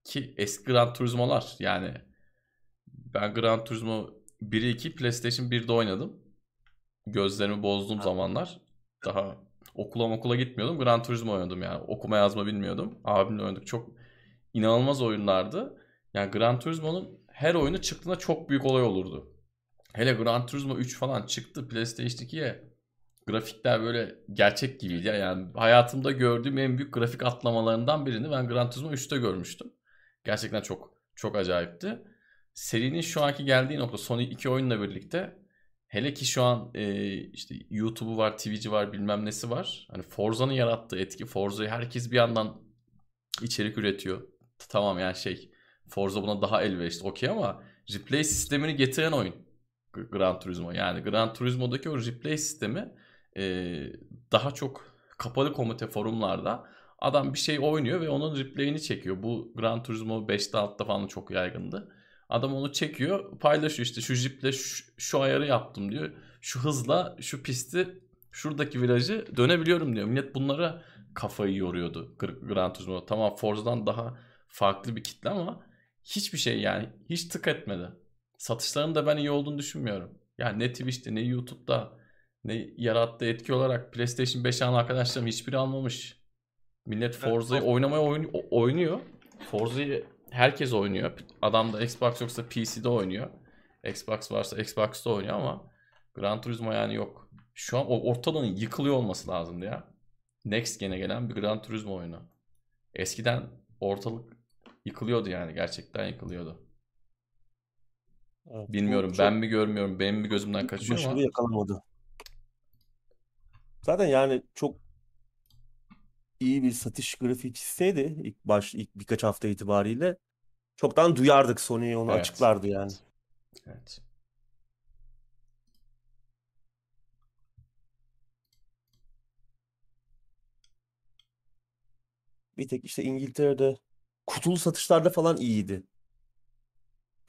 ki eski Gran Turismo'lar yani ben Gran Turismo 1'i 2 PlayStation 1'de oynadım. Gözlerimi bozduğum Ha. zamanlar daha okula okula gitmiyordum. Gran Turismo oynadım yani. Okuma yazma bilmiyordum. Abimle oynadık. Çok inanılmaz oyunlardı. Yani Gran Turismo'nun her oyunu çıktığında çok büyük olay olurdu. Hele Gran Turismo 3 falan çıktı PlayStation 2'ye. Grafikler böyle gerçek gibiydi. ya. Yani hayatımda gördüğüm en büyük grafik atlamalarından birini ben Gran Turismo 3'te görmüştüm. Gerçekten çok çok acayipti. Serinin şu anki geldiği nokta son iki oyunla birlikte hele ki şu an e, işte YouTube'u var, Twitch'i var, bilmem nesi var. Hani Forza'nın yarattığı etki. Forza'yı herkes bir yandan içerik üretiyor. Tamam yani şey Forza buna daha elverişli okey ama replay sistemini getiren oyun Gran Turismo. Yani Gran Turismo'daki o replay sistemi e, daha çok kapalı komite forumlarda adam bir şey oynuyor ve onun replay'ini çekiyor. Bu Gran Turismo 5'te 6'da falan çok yaygındı. Adam onu çekiyor, paylaşıyor işte şu jiple şu, şu ayarı yaptım diyor. Şu hızla şu pisti şuradaki virajı dönebiliyorum diyor. Millet bunlara kafayı yoruyordu Gr- Gran Turismo. Tamam Forza'dan daha farklı bir kitle ama hiçbir şey yani hiç tık etmedi. Satışlarının da ben iyi olduğunu düşünmüyorum. Yani ne Twitch'te ne YouTube'da ne yarattığı etki olarak PlayStation 5 alan arkadaşlarım hiçbiri almamış. Millet Forza'yı oynamaya oyun- o- oynuyor. Forza'yı herkes oynuyor. Adam da Xbox yoksa PC'de oynuyor. Xbox varsa Xbox'ta oynuyor ama Gran Turismo yani yok. Şu an ortalığın yıkılıyor olması lazımdı ya. Next Gen'e gelen bir Gran Turismo oyunu. Eskiden ortalık yıkılıyordu yani. Gerçekten yıkılıyordu. Evet, Bilmiyorum çok ben mi görmüyorum benim mi gözümden kaçıyor ama başarılı yakalamadı. Zaten yani çok iyi bir satış grafiği çizseydi ilk baş ilk birkaç hafta itibariyle çoktan duyardık Sony onu Evet. açıklardı yani. evet. Bir tek işte İngiltere'de kutulu satışlarda falan iyiydi.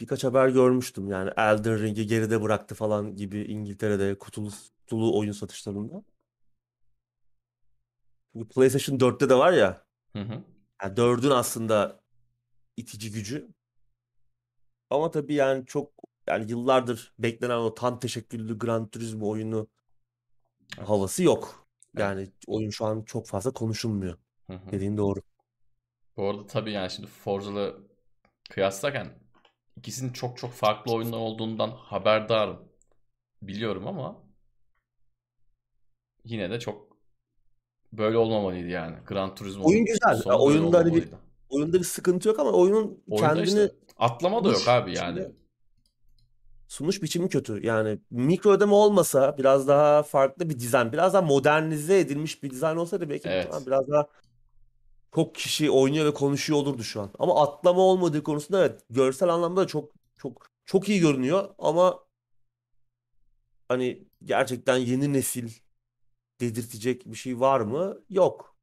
Birkaç haber görmüştüm yani Elden Ring'i geride bıraktı falan gibi İngiltere'de kutulu, kutulu oyun satışlarında. Çünkü PlayStation 4'te de var ya Hı hı. yani 4'ün aslında itici gücü. Ama tabii yani çok yani yıllardır beklenen o tam teşekküllü Gran Turismo oyunu Evet. havası yok. Yani oyun şu an çok fazla konuşulmuyor. Hı hı. Dediğin doğru. Bu arada tabii yani şimdi Forza'la kıyaslarken ikisinin çok çok farklı oyunlar olduğundan haberdarım. Biliyorum ama yine de çok böyle olmamalıydı yani. Gran Oyun Turismo'nun güzel. Ya oyunda hani bir oyunda bir sıkıntı yok ama oyunun Oyunda kendini işte atlama da yok abi yani. sunuş biçimi kötü. Yani mikro ödeme olmasa biraz daha farklı bir dizayn, biraz daha modernize edilmiş bir dizayn olsaydı belki Evet. biraz daha çok kişi oynuyor ve konuşuyor olurdu şu an. Ama atlama olmadığı konusunda evet görsel anlamda da çok çok çok iyi görünüyor ama hani gerçekten yeni nesil dedirtecek bir şey var mı? Yok.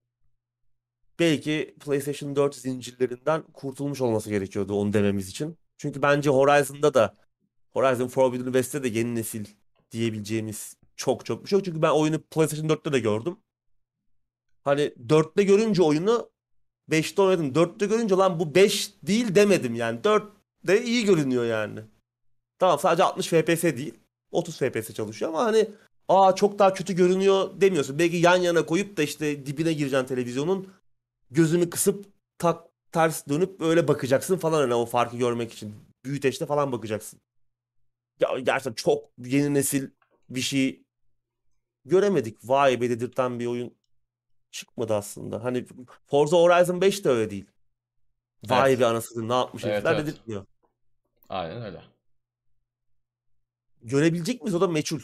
Belki PlayStation 4 zincirlerinden kurtulmuş olması gerekiyordu onu dememiz için. Çünkü bence Horizon'da da Horizon Forbidden West'te de yeni nesil diyebileceğimiz çok çok bir şey yok. Çünkü ben oyunu PlayStation 4'te de gördüm. Hani 4'te görünce oyunu 5'te oynadım. 4'te görünce lan bu 5 değil demedim yani. 4'te iyi görünüyor yani. Tamam sadece 60 FPS değil. 30 FPS çalışıyor ama hani aa çok daha kötü görünüyor demiyorsun. Belki yan yana koyup da işte dibine gireceksin televizyonun. Gözünü kısıp tak ters dönüp öyle bakacaksın falan hani o farkı görmek için. Büyüteçte falan bakacaksın. Ya gerçekten çok yeni nesil bir şey göremedik. Vay be dedirten bir oyun çıkmadı aslında. Hani Forza Horizon 5 de öyle değil. Vay Evet. be anasını ne yapmış Evet, herifler evet. dedirtmiyor. Aynen öyle. Görebilecek miyiz o da meçhul.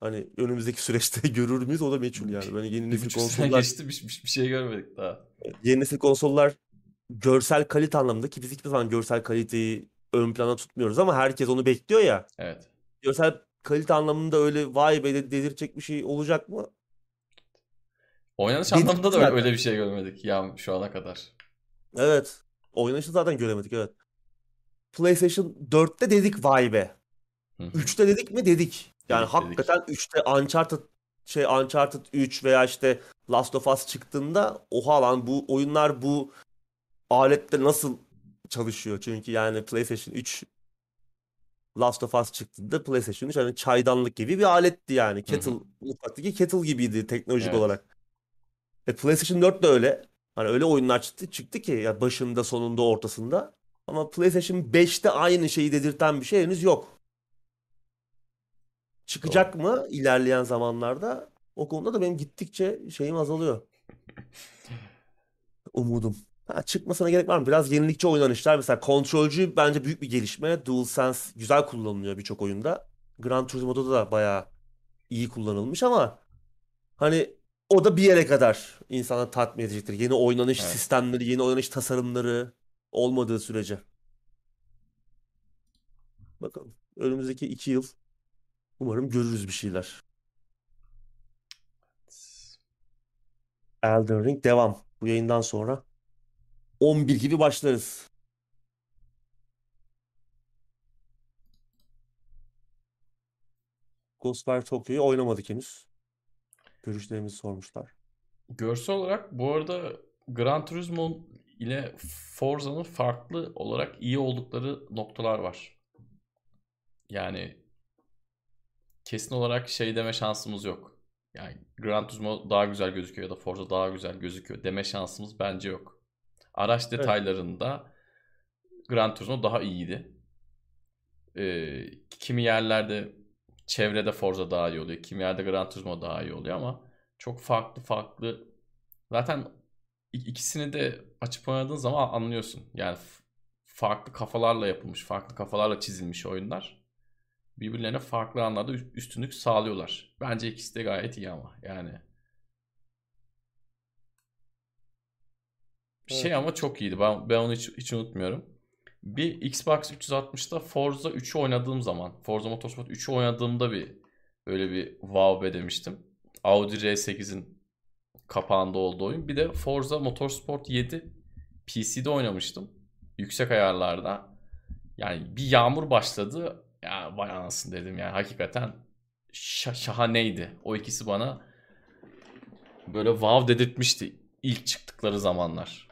Hani önümüzdeki süreçte (laughs) görür müyüz o da meçhul yani. Böyle yeni nesil konsollar geçti bir, bir, bir şey görmedik daha. yeni nesil konsollar görsel kalite anlamında ki biz hiçbir zaman görsel kaliteyi ön plana tutmuyoruz ama herkes onu bekliyor ya. Evet. Görsel kalite anlamında öyle vay be de- dedirtecek bir şey olacak mı? Oynanış Dedik anlamında da öyle, zaten. öyle bir şey görmedik ya şu ana kadar. Evet. Oynanışı zaten göremedik evet. PlayStation 4'te dedik vay be. Hı hı. 3'te dedik mi dedik. Yani Dedik, dedik. hakikaten 3'te Uncharted şey Uncharted 3 veya işte Last of Us çıktığında oha lan bu oyunlar bu alette nasıl çalışıyor? Çünkü yani PlayStation 3 Last of Us çıktığında PlayStation 3 hani çaydanlık gibi bir aletti yani. Kettle, mutfaktaki kettle gibiydi teknolojik Evet. olarak. E PlayStation 4 de öyle. Hani öyle oyunlar çıktı, çıktı ki ya başında, sonunda, ortasında. Ama PlayStation 5'te aynı şeyi dedirten bir şey henüz yok. Çıkacak mı ilerleyen zamanlarda? O konuda da benim gittikçe şeyim azalıyor. Umudum. Ha, çıkmasına gerek var mı? Biraz yenilikçi oynanışlar. Mesela kontrolcü bence büyük bir gelişme. DualSense güzel kullanılıyor birçok oyunda. Gran Turismo'da da bayağı iyi kullanılmış ama hani o da bir yere kadar insana tatmin edecektir. Yeni oynanış Evet. sistemleri, yeni oynanış tasarımları olmadığı sürece. Bakalım. Önümüzdeki iki yıl umarım görürüz bir şeyler. Elden Ring devam. Bu yayından sonra 11 gibi başlarız. Ghostwire Tokyo'yu oynamadık henüz. Görüşlerimizi sormuşlar. Görsel olarak bu arada Gran Turismo ile Forza'nın farklı olarak iyi oldukları noktalar var. Yani kesin olarak şey deme şansımız yok. Yani Gran Turismo daha güzel gözüküyor ya da Forza daha güzel gözüküyor deme şansımız bence yok. Araç Evet. detaylarında Gran Turismo daha iyiydi. Ee, kimi yerlerde çevrede Forza daha iyi oluyor. Kimi yerde Gran Turismo daha iyi oluyor ama çok farklı farklı. Zaten ik- ikisini de açıp oynadığın zaman anlıyorsun. Yani farklı kafalarla yapılmış, farklı kafalarla çizilmiş oyunlar birbirlerine farklı anlarda üstünlük sağlıyorlar. Bence ikisi de gayet iyi ama yani. Şey Evet. ama çok iyiydi. Ben, ben onu hiç, hiç unutmuyorum. Bir Xbox 360'da Forza 3'ü oynadığım zaman, Forza Motorsport 3'ü oynadığımda bir böyle bir wow be demiştim. Audi R8'in kapağında olduğu oyun. Bir de Forza Motorsport 7 PC'de oynamıştım. Yüksek ayarlarda. Yani bir yağmur başladı. Ya vay anasını dedim yani hakikaten şa- şahaneydi. O ikisi bana böyle wow dedirtmişti ilk çıktıkları zamanlar.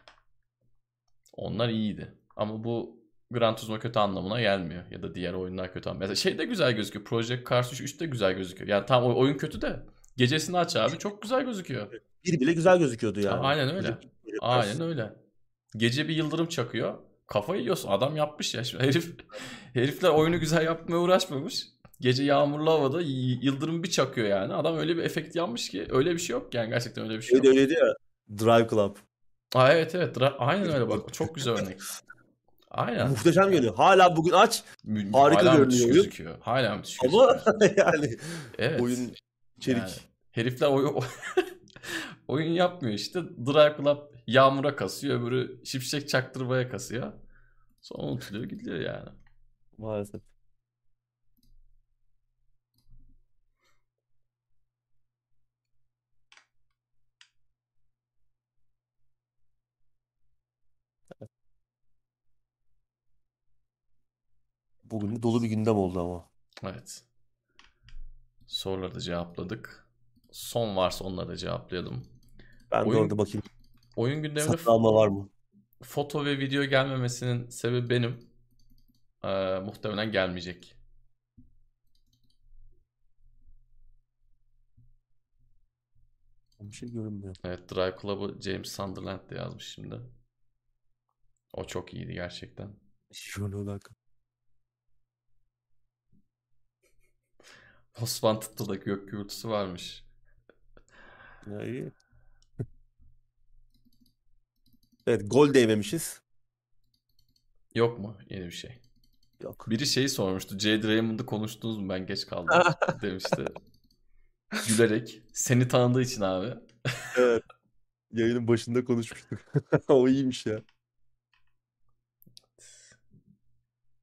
Onlar iyiydi. Ama bu Gran Turismo kötü anlamına gelmiyor. Ya da diğer oyunlar kötü anlamına. Mesela şey de güzel gözüküyor. Project Cars 3, 3 de güzel gözüküyor. Yani tam oyun kötü de gecesini aç abi çok güzel gözüküyor. Bir bile güzel gözüküyordu yani. Aynen öyle. Aynen öyle. Gece bir yıldırım çakıyor. Kafayı yiyorsun. Adam yapmış ya. Şimdi (laughs) herif herifler oyunu güzel yapmaya uğraşmamış. Gece yağmurlu havada yıldırım bir çakıyor yani. Adam öyle bir efekt yapmış ki öyle bir şey yok yani gerçekten öyle bir şey yok. öyleydi ya. Drive Club. Aa, evet evet. Aynen (laughs) öyle bak. Çok güzel örnek. Aynen. Muhteşem görünüyor. Hala bugün aç harika hala görünüyor oyun. gözüküyor. Hala müthiş ama (laughs) yani Evet. oyun içerik. Yani herifler oyun (laughs) oyun yapmıyor işte. Drive Club yağmura kasıyor, öbürü şipşek çaktırmaya kasıyor. Sonra unutuluyor gidiyor yani. Maalesef. Bugün de dolu bir gündem oldu ama. Evet. Soruları da cevapladık. Son varsa onları da cevaplayalım. Ben de Oyun- orada bakayım. Oyun gündeminde Satın alma var mı? foto ve video gelmemesinin sebebi benim. Ee, muhtemelen gelmeyecek. Bir şey görünmüyor. Evet, Drive Club'ı James Sunderland de yazmış şimdi. O çok iyiydi gerçekten. Şöyle alaka. Osman Tıtlı'da gök gürültüsü varmış. Ya iyi. Evet gol değmemişiz. Yok mu yeni bir şey? Yok. Biri şeyi sormuştu. Jade Raymond'ı konuştunuz mu? Ben geç kaldım (laughs) demişti. gülerek seni tanıdığı için abi. (laughs) Evet. Yayının başında konuşmuştuk. (laughs) O iyiymiş ya.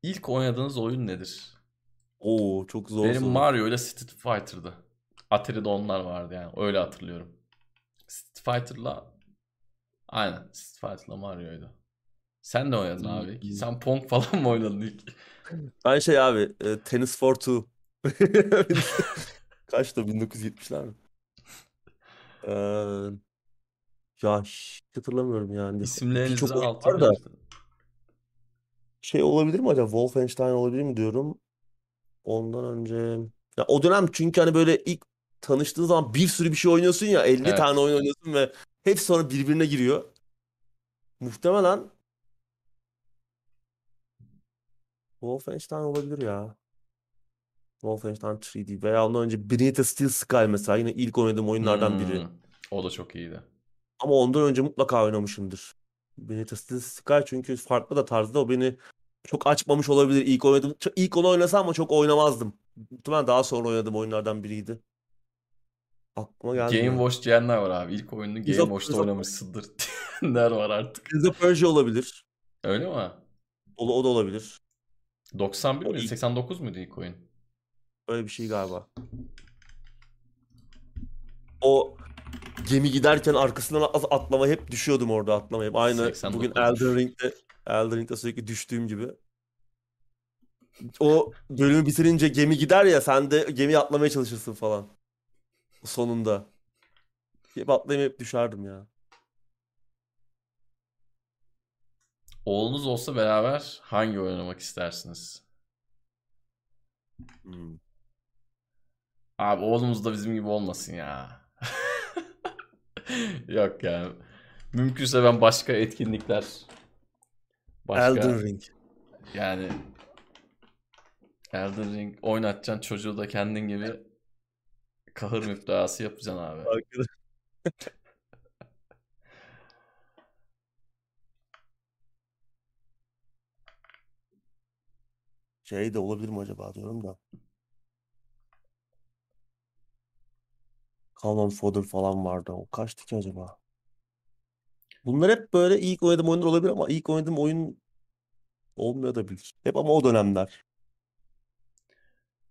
İlk oynadığınız oyun nedir? Oo çok zor Benim soru. Mario ile Street Fighter'dı. Atari'de onlar vardı yani. Öyle hatırlıyorum. Street Fighter'la aynen Street Fighter'la Mario'ydu. Sen de oynadın abi. iyi. Sen Pong falan mı oynadın ilk? (laughs) Ben şey abi e, Tennis for Two. (laughs) Kaçta 1970'ler mi? Ee, ya hiç hatırlamıyorum yani. İsimlerinizi alta var da şey olabilir mi acaba? Wolfenstein olabilir mi diyorum. Ondan önce ya o dönem çünkü hani böyle ilk tanıştığın zaman bir sürü bir şey oynuyorsun ya 50 Evet. tane oyun oynuyorsun ve hepsi sonra birbirine giriyor. Muhtemelen Wolfenstein olabilir ya. Wolfenstein 3D veya ondan önce Beneath Steel Sky mesela yine ilk oynadığım oyunlardan biri. Hmm, o da çok iyiydi. Ama ondan önce mutlaka oynamışımdır. Beneath Steel Sky çünkü farklı da tarzda o beni çok açmamış olabilir. İlk oynadım. ilk onu oynasam ama çok oynamazdım. Muhtemelen daha sonra oynadığım oyunlardan biriydi. Aklıma gelmiyor. Game Watch diyenler var abi. İlk oyununu Game Watch'ta oynamışsındır (laughs) diyenler var artık. Prince of Persia olabilir. Öyle mi? O, o da olabilir. 91 O miydi? ilk. 89 muydu ilk oyun? Öyle bir şey galiba. O gemi giderken arkasından at- atlama hep düşüyordum orada atlamayıp. Aynı bugün 89'muş. Elden Ring'de Elden Ring'de sürekli düştüğüm gibi. O bölümü bitirince gemi gider ya sen de gemiye atlamaya çalışırsın falan. Sonunda. Hep atlayıp hep düşerdim ya. Oğlunuz olsa beraber hangi oynamak istersiniz? Hmm. Abi oğlumuz da bizim gibi olmasın ya. (laughs) Yok ya. Mümkünse ben başka etkinlikler başka Elden Ring. yani Elden Ring oynatacaksın çocuğu da kendin gibi kahır müptelası yapacaksın abi. (laughs) Şey de olabilir mi acaba diyorum da. Cannon Fodder falan vardı. O kaçtı ki acaba? Bunlar hep böyle ilk oynadığım oyunlar olabilir ama ilk oynadığım oyun olmuyor da bilir. Hep ama o dönemler.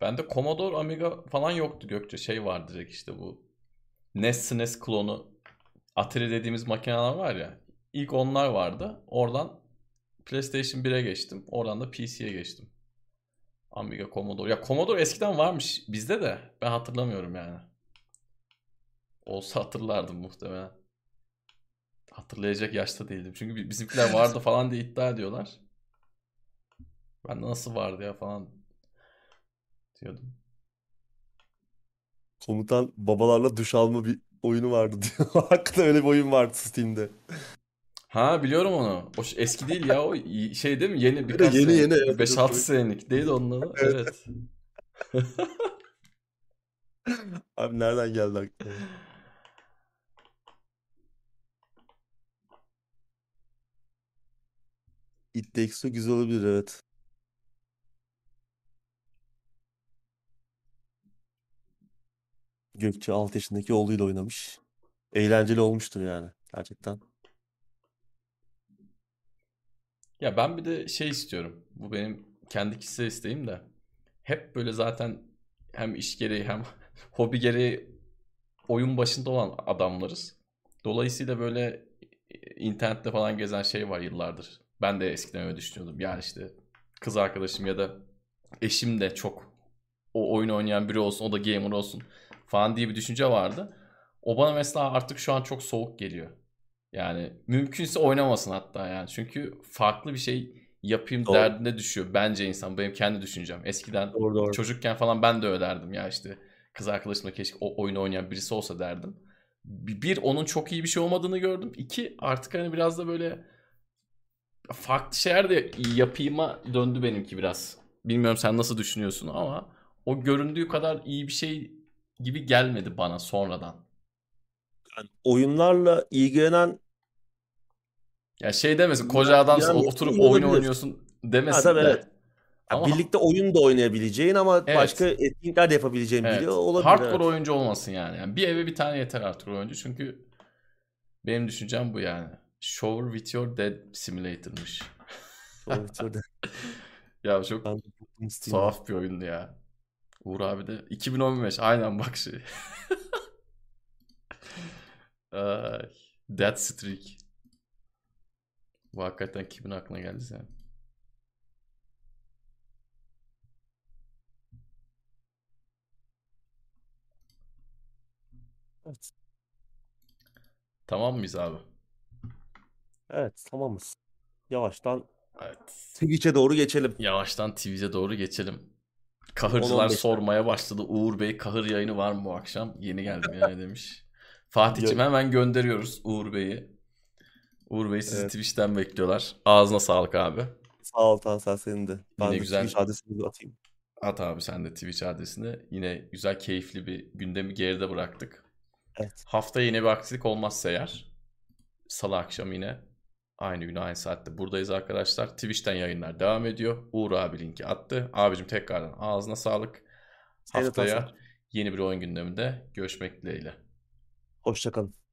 Bende Commodore Amiga falan yoktu Gökçe. Şey var direkt işte bu NES SNES klonu Atari dediğimiz makineler var ya. İlk onlar vardı. Oradan PlayStation 1'e geçtim. Oradan da PC'ye geçtim. Amiga, Commodore. Ya Commodore eskiden varmış bizde de. Ben hatırlamıyorum yani. Olsa hatırlardım muhtemelen. Hatırlayacak yaşta değildim. Çünkü bi- bizimkiler vardı falan diye iddia ediyorlar. Ben de nasıl vardı ya falan diyordum. Komutan babalarla duş alma bir oyunu vardı diyor. (laughs) Hakikaten öyle bir oyun vardı Steam'de. Ha biliyorum onu. O eski değil ya o şey değil mi? Yeni birkaç yeni, yeni, evet, 5-6 evet. senelik değil onun adı. Evet. (laughs) Abi nereden geldi aklıma? Two güzel olabilir evet. Gökçe 6 yaşındaki oğluyla oynamış. Eğlenceli olmuştur yani. Gerçekten. Ya ben bir de şey istiyorum. Bu benim kendi kişisel isteğim de. Hep böyle zaten hem iş gereği hem (laughs) hobi gereği oyun başında olan adamlarız. Dolayısıyla böyle internette falan gezen şey var yıllardır. Ben de eskiden öyle düşünüyordum. Yani işte kız arkadaşım ya da eşim de çok o oyun oynayan biri olsun, o da gamer olsun falan diye bir düşünce vardı. O bana mesela artık şu an çok soğuk geliyor. Yani mümkünse oynamasın hatta yani. Çünkü farklı bir şey yapayım Doğru. derdine düşüyor bence insan. Benim kendi düşüncem. Eskiden Doğru doğru. çocukken falan ben de öyle derdim ya işte kız arkadaşımla keşke o oyunu oynayan birisi olsa derdim. Bir, bir, onun çok iyi bir şey olmadığını gördüm. İki artık hani biraz da böyle farklı şeyler de yapayıma döndü benimki biraz. Bilmiyorum sen nasıl düşünüyorsun ama o göründüğü kadar iyi bir şey gibi gelmedi bana sonradan. Yani oyunlarla ilgilenen Ya şey demesin koca adamsın yani oturup olabilir. oyun oynuyorsun demesin Ha, tabii, de. evet. Ya Ama birlikte oyun da oynayabileceğin ama Evet. başka etkinlikler de yapabileceğin evet. biri olabilir. Hardcore evet. oyuncu olmasın yani. yani. Bir eve bir tane yeter hardcore oyuncu. Çünkü benim düşüncem bu yani. Shower with your dead simulator'mış. Doğru, doğru. (laughs) Ya çok Ben de buldum Steam'de. tuhaf bir oyundu ya. Uğur abi de 2015 aynen bak şey. (laughs) Ay, Dead Streak. Bu hakikaten kimin aklına geldi sen? Evet. Tamam mıyız abi? Evet, tamamız. Yavaştan Evet. Twitch'e doğru geçelim. Yavaştan Twitch'e doğru geçelim. Kahırcılar 10-15 sormaya başladı. Uğur Bey kahır yayını var mı bu akşam? Yeni geldim yani (laughs) demiş. Fatih'cim hemen gönderiyoruz Uğur Bey'i. Uğur Bey sizi Evet. Twitch'ten bekliyorlar. Ağzına sağlık abi. Sağ ol Tansel senin de. Ben Yine de güzel. Twitch adresini atayım. At abi sen de Twitch adresini. Yine güzel keyifli bir gündemi geride bıraktık. Evet. Hafta yine bir aksilik olmazsa eğer Salı akşam yine aynı gün aynı saatte buradayız arkadaşlar. Twitch'ten yayınlar devam ediyor. Uğur abi linki attı. Abicim tekrardan ağzına sağlık. Haftaya yeni bir oyun gündeminde görüşmek dileğiyle. Hoşça kalın.